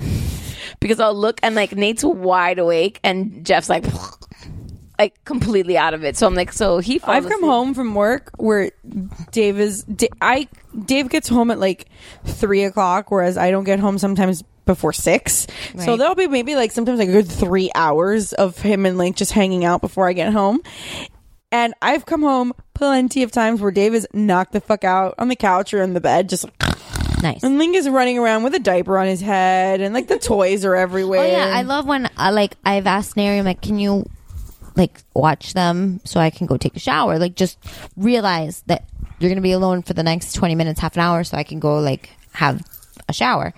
because I'll look and like Nate's wide awake, and Jeff's like. Like completely out of it, so I'm like, so he. falls I've come asleep. home from work where Dave is. I Dave gets home at like three o'clock, whereas I don't get home sometimes before six. So there'll be maybe like sometimes like a good three hours of him and like just hanging out before I get home. And I've come home plenty of times where Dave is knocked the fuck out on the couch or in the bed, just Nice. and Link is running around with a diaper on his head, and like the toys are everywhere. Oh yeah, I love when uh, I like I've asked Nary, I'm like, can you like watch them so I can go take a shower? Like just realize that you're gonna be alone for the next twenty minutes, half an hour, so I can go like have a shower.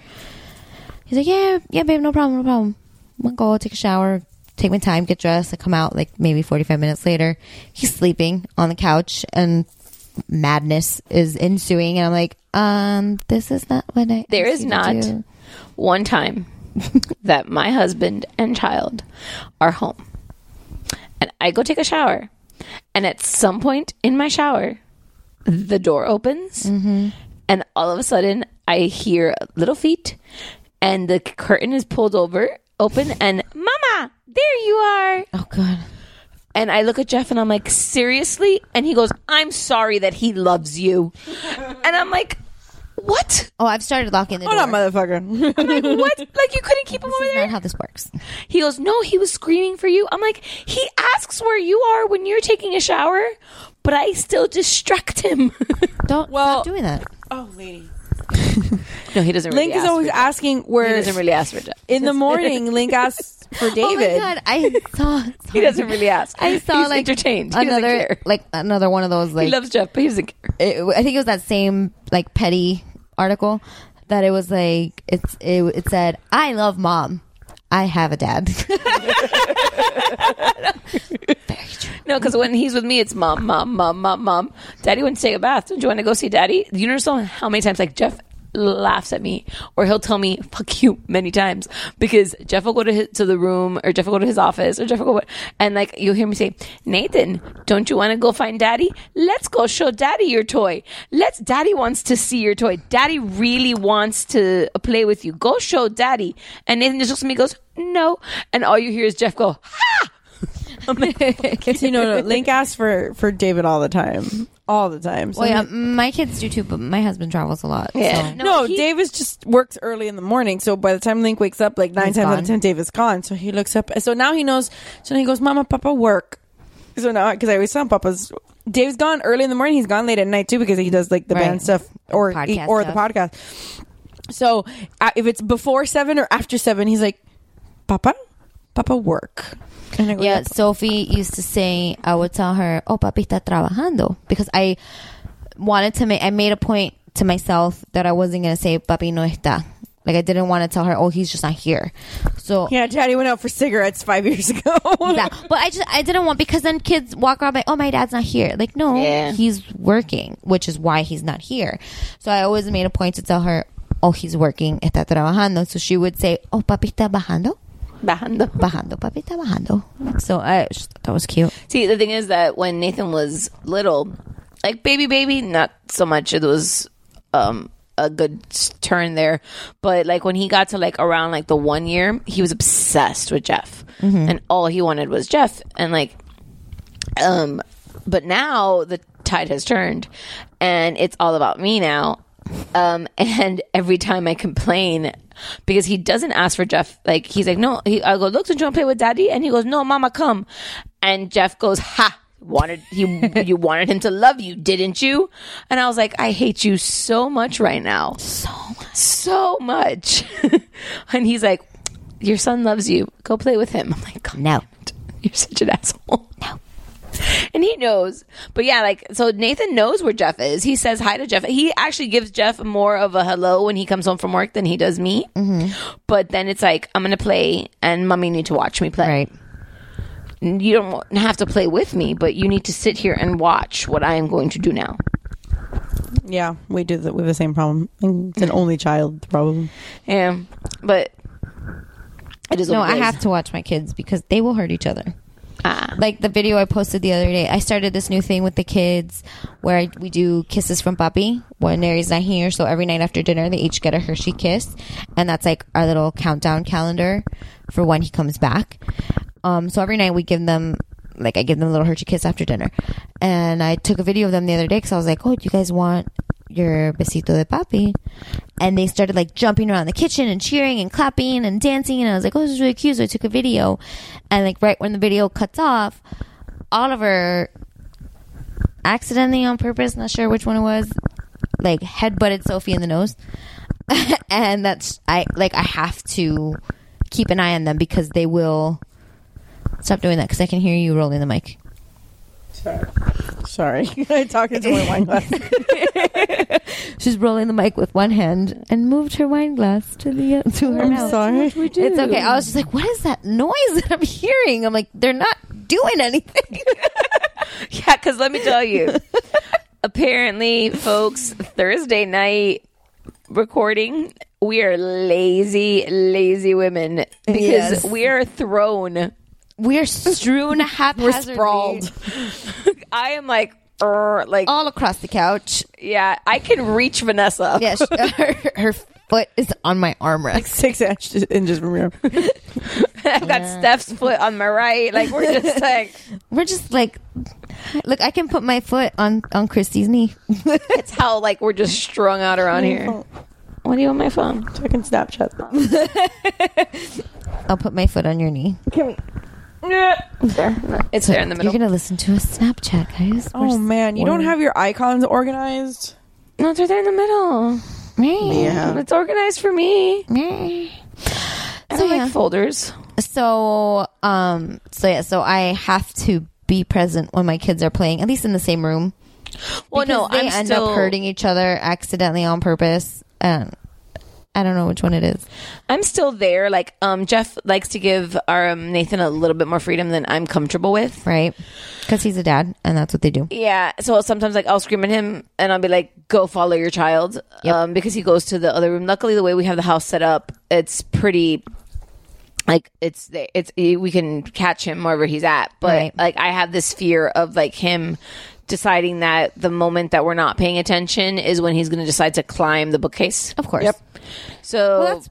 He's like, Yeah, yeah, babe, no problem, no problem. I'm gonna go take a shower, take my time, get dressed, I come out like maybe forty five minutes later. He's sleeping on the couch and madness is ensuing and I'm like, um, this is not what I There is to not one time that my husband and child are home. And I go take a shower. And at some point in my shower, the door opens. Mm-hmm. And all of a sudden, I hear little feet. And the curtain is pulled over, open. And, Mama, there you are. Oh god. And I look at Jeff and I'm like, seriously? And he goes, I'm sorry that he loves you. and I'm like, what? Oh, I've started locking the Hold door. on, motherfucker. I'm like, what? Like you couldn't keep him This over is there? not how this works. He goes, No, he was screaming for you. I'm like, He asks where you are when you're taking a shower, but I still distract him. Don't Well- stop doing that. oh, lady. no, he doesn't really Link is ask always for asking Jeff. He where doesn't really ask for Jeff. in the morning. Link asks for David. Oh my god, I saw. He doesn't really ask. I saw He's like entertained. He doesn't another care. like another one of those like he loves Jeff, but he doesn't care. it, I think it was that same like petty article that it was like it's it, it said I love mom. I have a dad. No, because when he's with me, it's mom, mom, mom, mom, mom. Daddy to take a bath. Don't you want to go see daddy? You understand how many times like Jeff laughs at me or he'll tell me fuck you many times because Jeff will go to his, to the room or Jeff will go to his office or Jeff will go and like you'll hear me say Nathan don't you want to go find daddy? Let's go show daddy your toy. Let's daddy wants to see your toy. Daddy really wants to play with you. Go show daddy. And Nathan just looks at me goes no. And all you hear is Jeff go ha See, no, no. Link asks for for David all the time, all the time. So well, yeah, my kids do too, but my husband travels a lot. Yeah. so. No, he- Dave just works early in the morning. So by the time Link wakes up, like nine He's times out gone. of ten, Dave is gone. So he looks up. So now he knows. So he goes, "Mama, Papa, work." So now, because I always tell him, Papa's Dave's gone early in the morning. He's gone late at night too because he does like the Right. band stuff or Podcast or the podcast. So uh, if it's before seven or after seven, he's like, "Papa, Papa, work." And I go, Yeah, Sophie used to say, I would tell her, oh, papi está trabajando. Because I wanted to make, I made a point to myself that I wasn't going to say, papi no está. Like, I didn't want to tell her, oh, he's just not here. So, Yeah, Daddy went out for cigarettes five years ago. yeah. But I just, I didn't want, because then kids walk around like, oh, my dad's not here. Like, no, Yeah. he's working, which is why he's not here. So I always made a point to tell her, oh, he's working, está trabajando. So she would say, oh, papi está bajando. Bajando. Bajando, papi está bajando. So I that was cute. See, the thing is that when Nathan was little, like baby, baby, not so much. It was um, a good turn there, but like when he got to like around like the one year, he was obsessed with Jeff, and all he wanted was Jeff, and like, um, but now the tide has turned, and it's all about me now. Um, and every time I complain, because he doesn't ask for Jeff, like he's like, no, he, I go, look, don't you want to play with daddy? And he goes, no, mama, come. And Jeff goes, ha, wanted he, you wanted him to love you, didn't you? And I was like, I hate you so much right now. So much. So much. and he's like, your son loves you. Go play with him. I'm like, God, No. you're such an asshole. No. And he knows. But yeah, like, so Nathan knows where Jeff is. He says hi to Jeff. He actually gives Jeff more of a hello when he comes home from work than he does me. Mm-hmm. But then it's like, I'm going to play and mommy need to watch me play. Right. You don't have to play with me, but you need to sit here and watch what I am going to do now. yeah, we do that. We have the same problem. It's an only child problem. Yeah. But it is what No, it I is. have to watch my kids because they will hurt each other. Ah. Like the video I posted the other day, I started this new thing with the kids where I, we do kisses from puppy when Nary's not here. So every night after dinner, they each get a Hershey kiss, and that's like our little countdown calendar for when he comes back. Um, so every night we give them. Like I give them a little Hershey kiss after dinner, and I took a video of them the other day because I was like, "Oh, do you guys want your besito de papi?" and they started like jumping around the kitchen and cheering and clapping and dancing and I was like, oh, this is really cute. So I took a video, and like right when the video cuts off, Oliver accidentally on purpose, not sure which one it was, like headbutted Sophie in the nose, and that's I like I have to keep an eye on them because they will stop doing that because I can hear you rolling the mic. Sorry, I talked into my wine glass. She's rolling the mic with one hand and moved her wine glass to the uh, to her I'm mouth. sorry. It's okay. I was just like, what is that noise that I'm hearing? I'm like, they're not doing anything. Yeah, because let me tell you, apparently, folks, Thursday night recording, we are lazy, lazy women because Yes. we are thrown. We are strewn haphazardly sprawled. I am like, er, like, all across the couch. yeah, I can reach Vanessa. Yeah, she, her, her foot is on my armrest. Six inches inches from here. I've got Steph's foot on my right. Like, we're just like, We're just like, look, I can put my foot on on Christy's knee. it's how, like, we're just strung out around here. What do you want my phone? So I can Snapchat. I'll put my foot on your knee. It's there in the middle. You're gonna listen to a Snapchat, guys. Oh man, you don't have your icons organized. No, it's right there in the middle. Me. Yeah. It's organized for me. I So don't yeah. like folders. So, um, so yeah, so I have to be present when my kids are playing, at least in the same room. Well, no, Because they I'm end still up hurting each other accidentally on purpose. And I don't know which one it is. I'm still there. Like, um, Jeff likes to give our um, Nathan a little bit more freedom than I'm comfortable with. Right? Because he's a dad, and that's what they do. Yeah, so sometimes like I'll scream at him and I'll be like, "Go follow your child," um, because he goes to the other room. Luckily, the way we have the house set up, it's pretty. Like it's it's we can catch him wherever he's at, but Right. like I have this fear of like him deciding that the moment that we're not paying attention is when he's going to decide to climb the bookcase. Of course. Yep. So Well, that's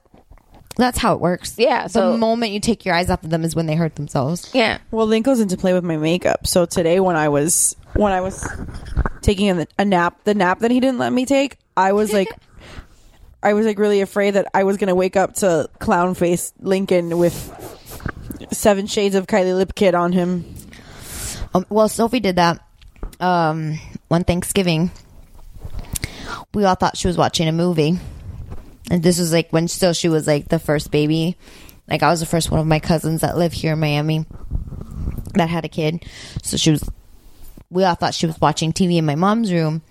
that's how it works. Yeah, so- the moment you take your eyes off of them is when they hurt themselves. yeah, Well, Link goes into play with my makeup. So today, when I was when I was taking a, a nap, the nap that he didn't let me take, I was like, I was like really afraid that I was gonna wake up to clown face Lincoln with Seven Shades of Kylie Lip Kit on him. Um, well, Sophie did that um, one Thanksgiving, we all thought she was watching a movie. And this was like when still she was like the first baby. Like I was the first one of my cousins that live here in Miami that had a kid. So she was, we all thought she was watching TV in my mom's room.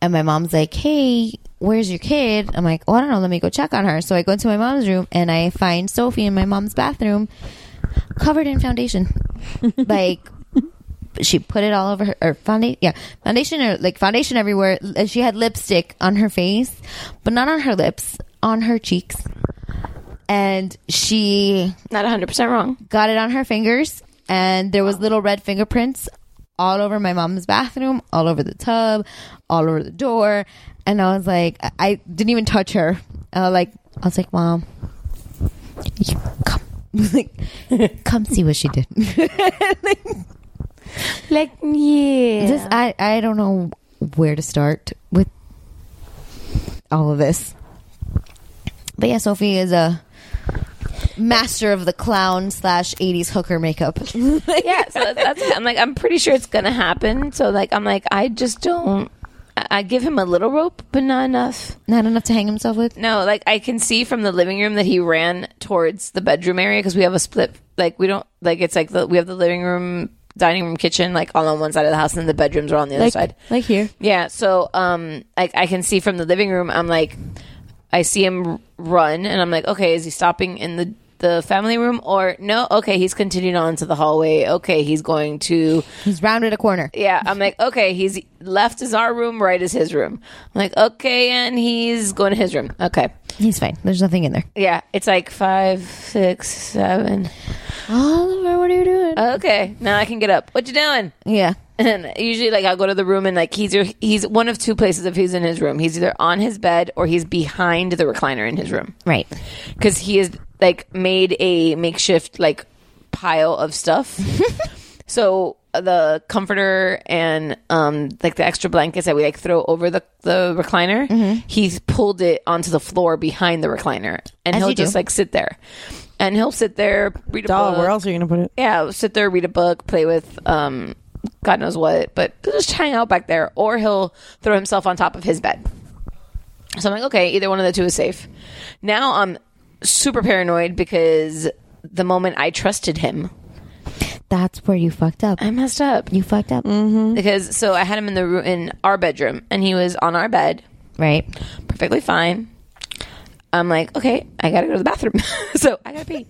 And my mom's like, hey, where's your kid? I'm like, oh, I don't know. Let me go check on her. So I go into my mom's room and I find Sophie in my mom's bathroom covered in foundation. like, she put it all over her or foundation yeah foundation or like foundation everywhere and she had lipstick on her face but not on her lips on her cheeks. And she not 100% wrong. got it on her fingers and there was little red fingerprints all over my mom's bathroom all over the tub all over the door. And i was like i I didn't even touch her. Uh, like i was like mom come. Like come see what she did. Like yeah this I I don't know where to start with all of this. But yeah, Sophie is a master of the clown slash eighties hooker makeup. yeah, so that's it. I'm like, I'm pretty sure it's gonna happen. So like, I'm like, I just don't. I I give him a little rope, but not enough. Not enough to hang himself with. No, like I can see from the living room that he ran towards the bedroom area because we have a split. Like we don't like it's like the, we have the living room, dining room, kitchen like all on one side of the house, and the bedrooms are on the other Like side. like here. Yeah, so um, like I can see from the living room, I'm like, I see him run, and I'm like, okay, is he stopping in the the family room or no? Okay, he's continuing on to the hallway. Okay, he's going to. He's rounded a corner. Yeah, I'm like, okay, he's left is our room, right is his room. I'm like, okay, and he's going to his room. Okay, He's fine. There's nothing in there. yeah, it's like five, six, seven. Oliver, what are you doing? Okay, now I can get up. What you doing? Yeah. And usually, like, I'll go to the room and like he's he's one of two places if he's in his room. He's either on his bed or he's behind the recliner in his room. Right. Because he has like made a makeshift like pile of stuff. so the comforter and um like the extra blankets that we like throw over the the recliner, Mm-hmm. he's pulled it onto the floor behind the recliner, and As he'll you do. just like sit there. And he'll sit there, read a Duh, book. where else are you gonna put it? Yeah, sit there, read a book, play with um, God knows what, but he'll just hang out back there, or he'll throw himself on top of his bed. So I'm like, okay, either one of the two is safe. Now I'm super paranoid because the moment I trusted him, That's where you fucked up. I messed up. You fucked up. Because so I had him in the room in our bedroom, and he was on our bed, Right. perfectly fine. I'm like, okay, I gotta go to the bathroom. so I gotta pee.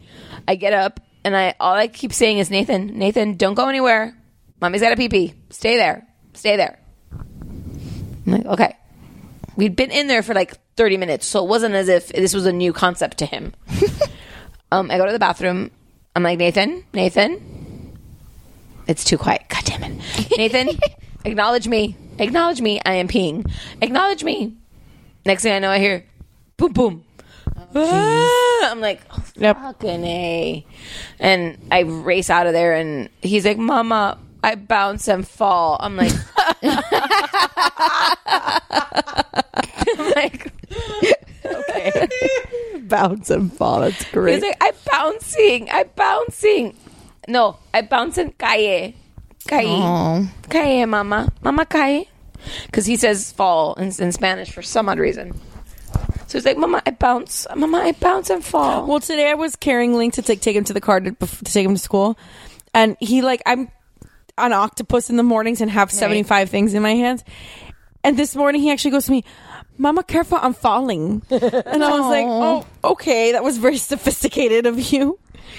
I get up and I all I keep saying is Nathan, Nathan, don't go anywhere. Mommy's gotta pee pee. Stay there. Stay there. I'm like, okay. We'd been in there for like 30 minutes, so it wasn't as if this was a new concept to him. um, I go to the bathroom. I'm like, Nathan, Nathan. It's too quiet. God damn it. Nathan, acknowledge me. Acknowledge me. I am peeing. Acknowledge me. Next thing I know, I hear boom, boom. I'm like, oh, Yep. fucking A. And I race out of there, and he's like, Mama, I bounce and fall. I'm like, I'm like, okay. Bounce and fall. That's great. He's like, I'm bouncing. I'm bouncing. No, I bounce and cae. Cae. Cae, mama. Mama cae. Because he says fall in, in Spanish for some odd reason. So he's like, Mama, I bounce. Mama, I bounce and fall. Well, today I was carrying Link to take take him to the car to, to take him to school, and he like I'm an octopus in the mornings and have seventy five things in my hands, and this morning he actually goes to me. Mama, careful, I'm falling. And I was like, oh, okay, that was very sophisticated of you.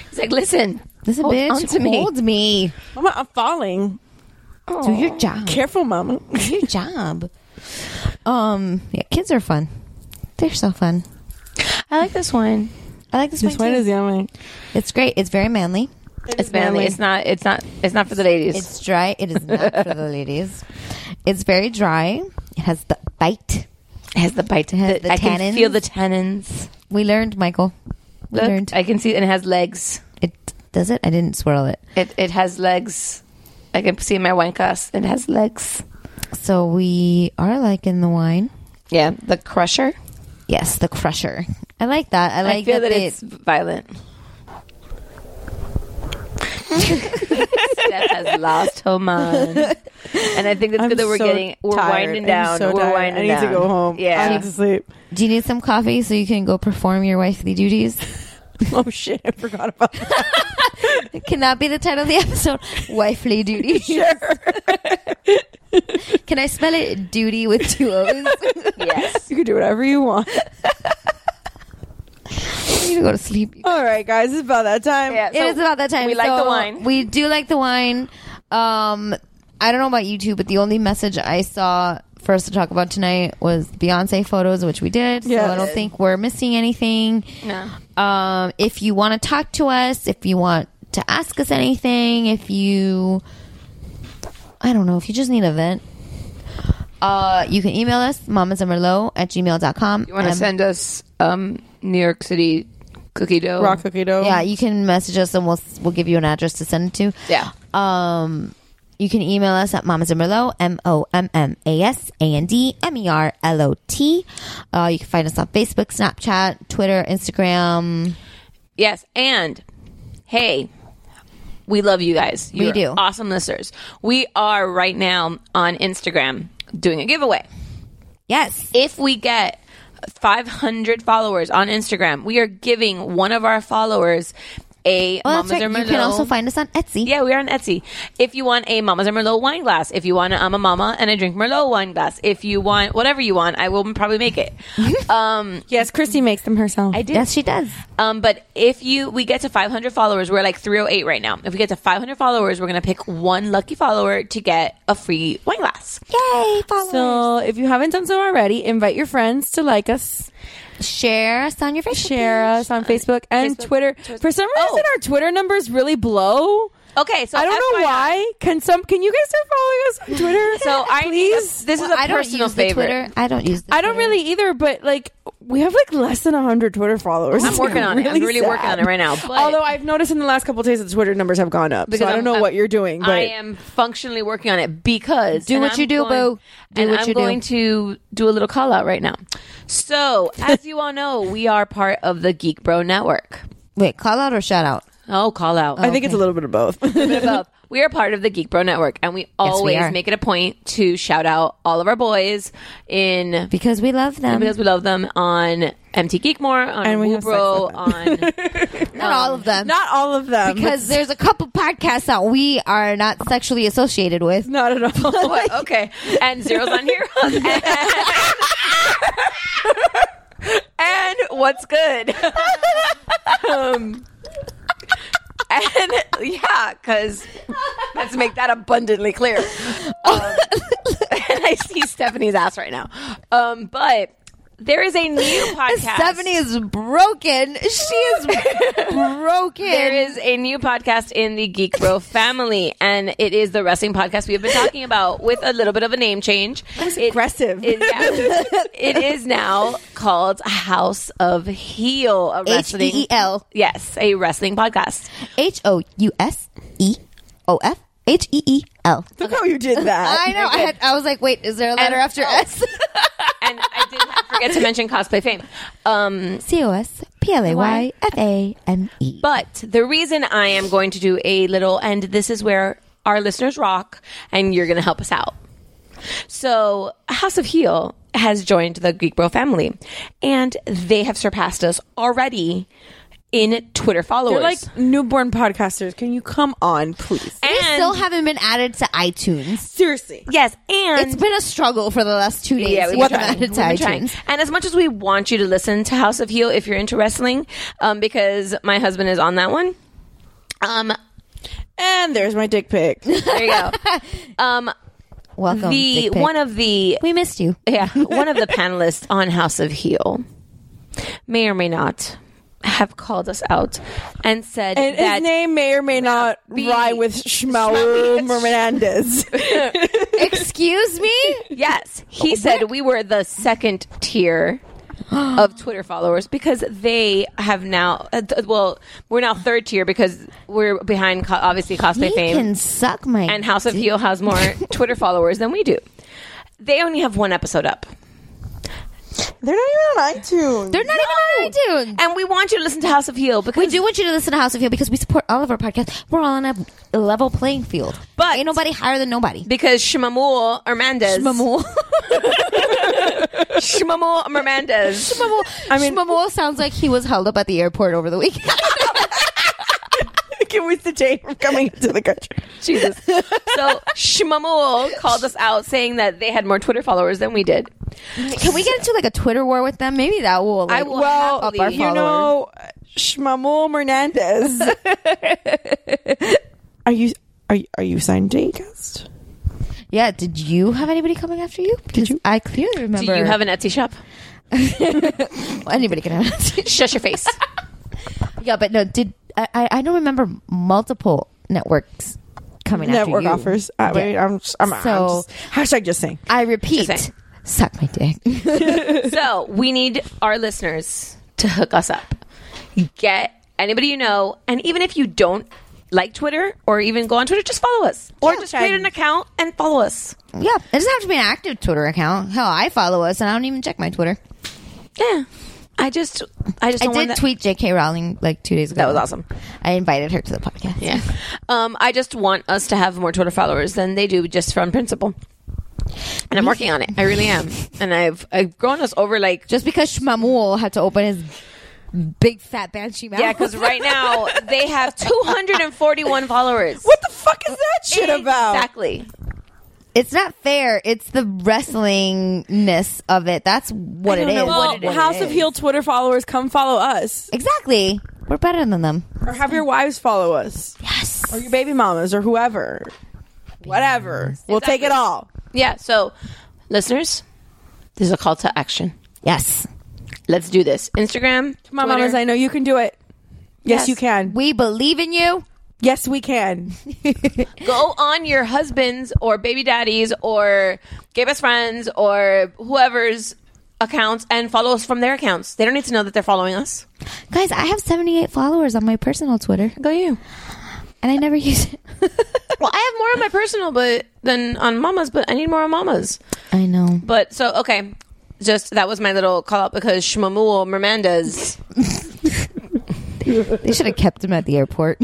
He's like, listen, Listen, hold bitch. on to me. Hold me. Mama, I'm falling. Do your job. Careful, Mama. Do your job. Um. Yeah. Kids are fun. They're so fun. I like this one. I like this, This one one too. is yummy. It's great. It's very manly. It's manly. It's not. It's not. It's not for the ladies. It's dry. It is not for the ladies. It's very dry. It has the bite. it has the bite. It has The- the I can tannins. feel the tannins. We learned, Michael. We Look, learned. I can see, and it has legs. It does it. I didn't swirl it. It it has legs. I can see in my wine glass. It has legs. So we are liking the wine. Yeah, the crusher. Yes, the crusher. I like that. I like I feel that, they- it's violent. Steph has lost her mind, and I think it's I'm good that we're so getting we're tired. winding I'm down. so we're tired. winding I need down. to go home. Yeah, I need to sleep. Do you need some coffee so you can go perform your wifely duties? Oh shit! I forgot about that. Can that be the title of the episode? Wifely duty. Sure. Can I spell it duty with two O's? yes. You can do whatever you want. I need to go to sleep. All right, guys, it's about that time. Yeah, it is about that time. We like So, the wine. We do like the wine. Um, I don't know about you two, but the only message I saw for us to talk about tonight was Beyonce photos, which we did. So I don't think we're missing anything. No. Um, if you want to talk to us, if you want to ask us anything, if you, I don't know, if you just need a vent, uh, you can email us, mommasandmerlot at gmail.com. You want to Um, send us um, New York City cookie dough? Rock cookie dough. Yeah, you can message us and we'll we'll give you an address to send it to. Yeah. Um, you can email us at mommasandmerlot, M O M M A S A N D M E R L O T. Uh, you can find us on Facebook, Snapchat, Twitter, Instagram. Yes, and hey, we love you guys. We You're do. Awesome listeners. We are right now on Instagram doing a giveaway. Yes. If we get 500 followers on Instagram, we are giving one of our followers a that's Mamas right. or You can also find us on Etsy. Yeah, we are on Etsy. If you want a Mama's or Merlot wine glass, if you want a I'm a mama and I drink Merlot wine glass, if you want whatever you want, I will probably make it. um, Yes, Christy makes them herself. I do. Yes, she does. Um, but if you we get to 500 followers, we're like 308 right now. If we get to 500 followers, we're gonna pick one lucky follower to get a free wine glass. Yay, followers. So if you haven't done so already, invite your friends to like us, share us on your Facebook. share us on Facebook and Facebook, Twitter. Twitter. For some reason, Oh. our Twitter numbers really blow. Okay, so I don't know why. Can some? Can you guys start following us on Twitter? So I please. This is Well, a I don't personal use the favorite. Twitter. I don't use. The I don't Twitter. really either, but like we have like less than hundred Twitter followers. I'm working on it. I'm really working on it right now. But Although I've noticed in the last couple of days that the Twitter numbers have gone up, so I don't know I'm- what you're doing. But I am functionally working on it because Do what I'm you do, going- boo. Do and what I'm you do. going to do a little call out right now. So, as you all know, we are part of the Geek Bro Network. Wait, call out or shout out? Oh, call out. I think it's a little bit of both. bit of both. We are part of the Geek Bro Network, and we always are. make it a point to shout out all of our boys in Because we love them. because we love them on MT Geekmore, on And we have Woobro, sex on Not all of them. Not all of them, because there's a couple podcasts that we are not sexually associated with. not at all. what? Okay, and Zeros on Heroes, and, and what's good. um, and yeah, because let's make that abundantly clear. Um, and I see Stephanie's ass right now. Um, but there is a new podcast. Stephanie is broken. She is broken. There is a new podcast in the Geek Bro family, and it is the wrestling podcast we have been talking about with a little bit of a name change. It- aggressive. it- yeah. it is now called House of Heel, a wrestling. H-E-E-L. Yes, a wrestling podcast. H O U S E O F H E E L. Look how you did that. I know. I, had, I was like, wait, is there a letter And- after oh. S? And I did not forget to mention cosplay fame. Um, C O S P L A Y F A M E. But the reason I am going to do a little, and this is where our listeners rock, and you're going to help us out. So, House of Heel has joined the Geek Bro family, and they have surpassed us already in Twitter followers. They're like newborn podcasters. Can you come on, please? We and still haven't been added to iTunes. Seriously. yes, and It's been a struggle for the last two days Yeah, to we've get been them trying. added We've to been trying. And as much as we want you to listen to House of Heel if you're into wrestling, um, because my husband is on that one. Um, And there's my dick pic. there you go. Um, Welcome. the dick pic. one of the we missed you. yeah one of the panelists on House of Heel may or may not have called us out and said And that his name may or may not Be- rhyme with Shmaul Hernandez. Excuse me? yes he said we were the second tier of Twitter followers because they have now uh, th- well we're now third tier because we're behind co- obviously cosplay He fame can suck my. and House of Heel has more Twitter followers than we do. They only have one episode up. They're not even on iTunes. They're not even on iTunes. And we want you to listen to House of Heel because We do want you to listen to House of Heel because we support all of our podcasts. We're all on a, a level playing field. But- ain't nobody higher than nobody. because Shmamul Hernandez. Shmamul. Shmamul Hernandez. Shmamul. I mean- Shmamul sounds like he was held up at the airport over the weekend. Can we detain from coming into the country? Jesus. So Shmamul called us out saying that they had more Twitter followers than we did. Can we get into like a Twitter war with them? Maybe that will. Like, I will Well, up our you followers. know, Shmamul Hernandez. are you are you, are you signed to Acast? Yeah. Did you have anybody coming after you? Did you? I clearly remember. Do remember. you have an Etsy shop? Well, anybody can have it. Shut your face. yeah, but no. Did I? I I don't remember multiple networks coming Network after you. offers. Uh, wait, I'm just, I'm, I'm So- just, hashtag just saying. I repeat. Just saying. Suck my dick. so we need our listeners to hook us up. Get anybody you know, and even if you don't like Twitter or even go on Twitter, just follow us or Yeah. just create an account and follow us. yeah, it doesn't have to be an active Twitter account. Hell, I follow us, and I don't even check my Twitter. Yeah, I just, I just I don't want did that- tweet J.K. Rowling like two days ago. That was awesome. I invited her to the podcast. Yeah, um, I just want us to have more Twitter followers than they do, just from principle. And I'm working on it. I really am, and I've I've grown us over like Just because Shmamul had to open his big fat banshee mouth. yeah, because right now they have 241 followers. What the fuck is that shit about? Exactly. It's not fair. It's the wrestlingness of it. That's what I don't is. know Well, what it is. House of Heel Twitter followers, come follow us, Exactly. We're better than them. or have your wives follow us, Yes. or your baby mamas, or whoever. Whatever, we'll take it all. Yeah. So, listeners, this is a call to action. Yes. Let's do this. Instagram, Come on, Twitter. mamas, I know you can do it. Yes, Yes. you can. We believe in you. Yes, we can. go on your husband's or baby daddy's or gay best friends or whoever's accounts and follow us from their accounts. They don't need to know that they're following us. Guys, I have 78 followers on my personal Twitter, Go you. and I never use it. Well, I have more on my personal, but than on Mama's, but I need more on Mama's. I know. But so okay, just that was my little call out because Shmamul Mermandez. They should have kept him at the airport.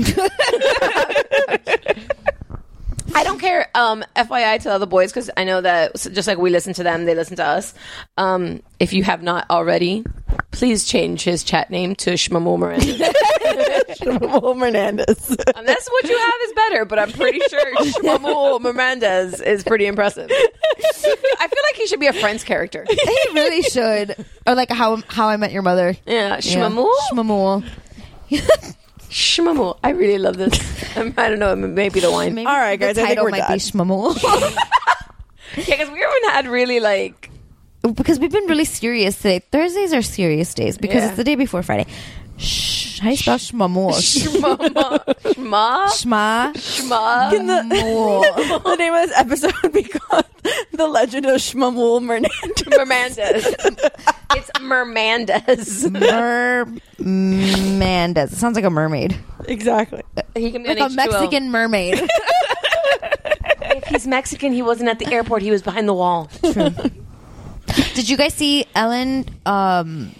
I don't care. Um, FYI to the other boys because I know that s- just like we listen to them, they listen to us. Um, if you have not already, please change his chat name to Shmamul Mermandez. Will Hernandez. Unless what you have is better, but I'm pretty sure Shmamul Mermandez is pretty impressive. I feel like he should be a Friends character. he really should. Or like how how I met your mother. Yeah, Shmamul. Shmamul. Shmamul. I really love this. Um, I don't know. Maybe the wine. Maybe All right, the guys, I think title we're might be done. Shmamul. Yeah, because we haven't had really like. because we've been really serious today. Thursdays are serious days because Yeah. it's the day before Friday. Shh. How do you spell Shmamul? Shma. Shma. Shma. Shma. Shmamul. the name of this episode would be called "The Legend of Shmamul Hernandez." Mermandez. it's Mermandez. Mermandez. It sounds like a mermaid. exactly. He can be Like on a H2O. Mexican mermaid. If he's Mexican, he wasn't at the airport. He was behind the wall. True. Did you guys see Ellen? Um,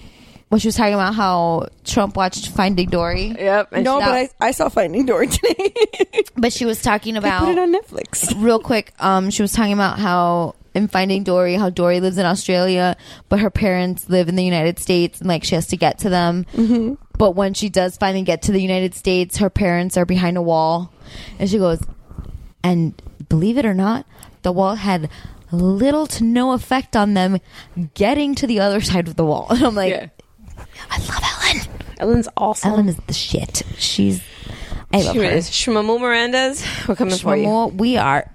when she was talking about how Trump watched Finding Dory, Yep. And No, she- but I, I saw Finding Dory today. but she was talking Put it about on Netflix. real quick. Um, she was talking about how in Finding Dory, how Dory lives in Australia, but her parents live in the United States, and like she has to get to them. Mm-hmm. But when she does finally get to the United States, her parents are behind a wall, and she goes, and believe it or not, the wall had little to no effect on them getting to the other side of the wall. And I'm like, Yeah. I love Ellen. Ellen's awesome. Ellen is the shit. She's. I love She her. is. Shmamul Mirandez. We're coming for you. We are.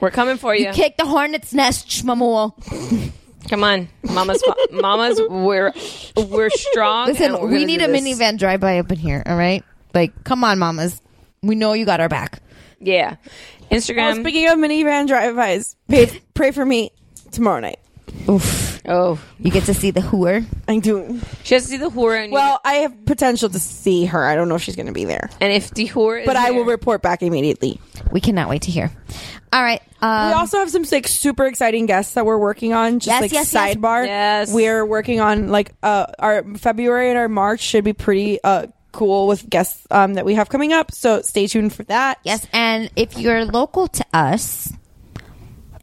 We're coming for you. You kick the hornet's nest, Shmamul. Come on, mamas, mamas. We're we're strong. Listen, and we're we need a this. minivan drive by up in here, all right? Like, come on, mamas. We know you got our back. Yeah, Oh, Instagram. speaking of minivan drive-bys, pray, pray for me tomorrow night. Oof. oh, You get to see the hooer. I'm doing she has to see the whore. And well. I have potential to see her. I don't know if she's going to be there, and if the whore, is but I will there- report back immediately. We cannot wait to hear. All right. Um, we also have some like super exciting guests that we're working on. Just Yes, like yes, yes. sidebar. Yes. We're working on like uh our February and our March should be pretty uh cool with guests um that we have coming up. So stay tuned for that. Yes, and if you're local to us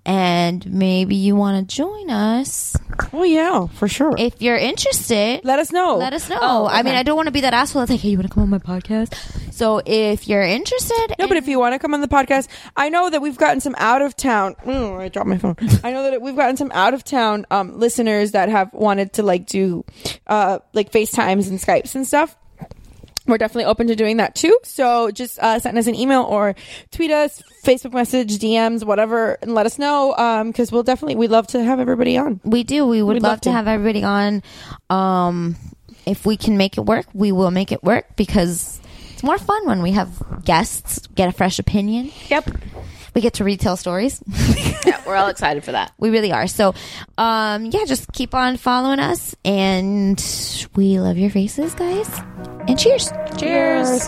and maybe you want to join us, Oh yeah, for sure. if you're interested, Let us know. let us know. Oh, I mean. I don't want to be that asshole that's like, hey, you want to come on my podcast? So if you're interested, No, but if you want to come on the podcast, I know that we've gotten some out of town. Oh, I dropped my phone. I know that we've gotten some out of town um, listeners that have wanted to like do uh, like FaceTimes and Skypes and stuff. We're definitely open to doing that too. So just uh, send us an email or tweet us, Facebook message, DMs, whatever, and let us know because we'll definitely we'd love to have everybody on. we do, we would We'd love, love to to. have everybody on. Um, if we can make it work, we will make it work because it's more fun when we have guests get a fresh opinion. Yep. We get to retell stories. Yeah, we're all excited for that. we really are. So, um, yeah, just keep on following us, and we love your faces, guys. And cheers! Cheers.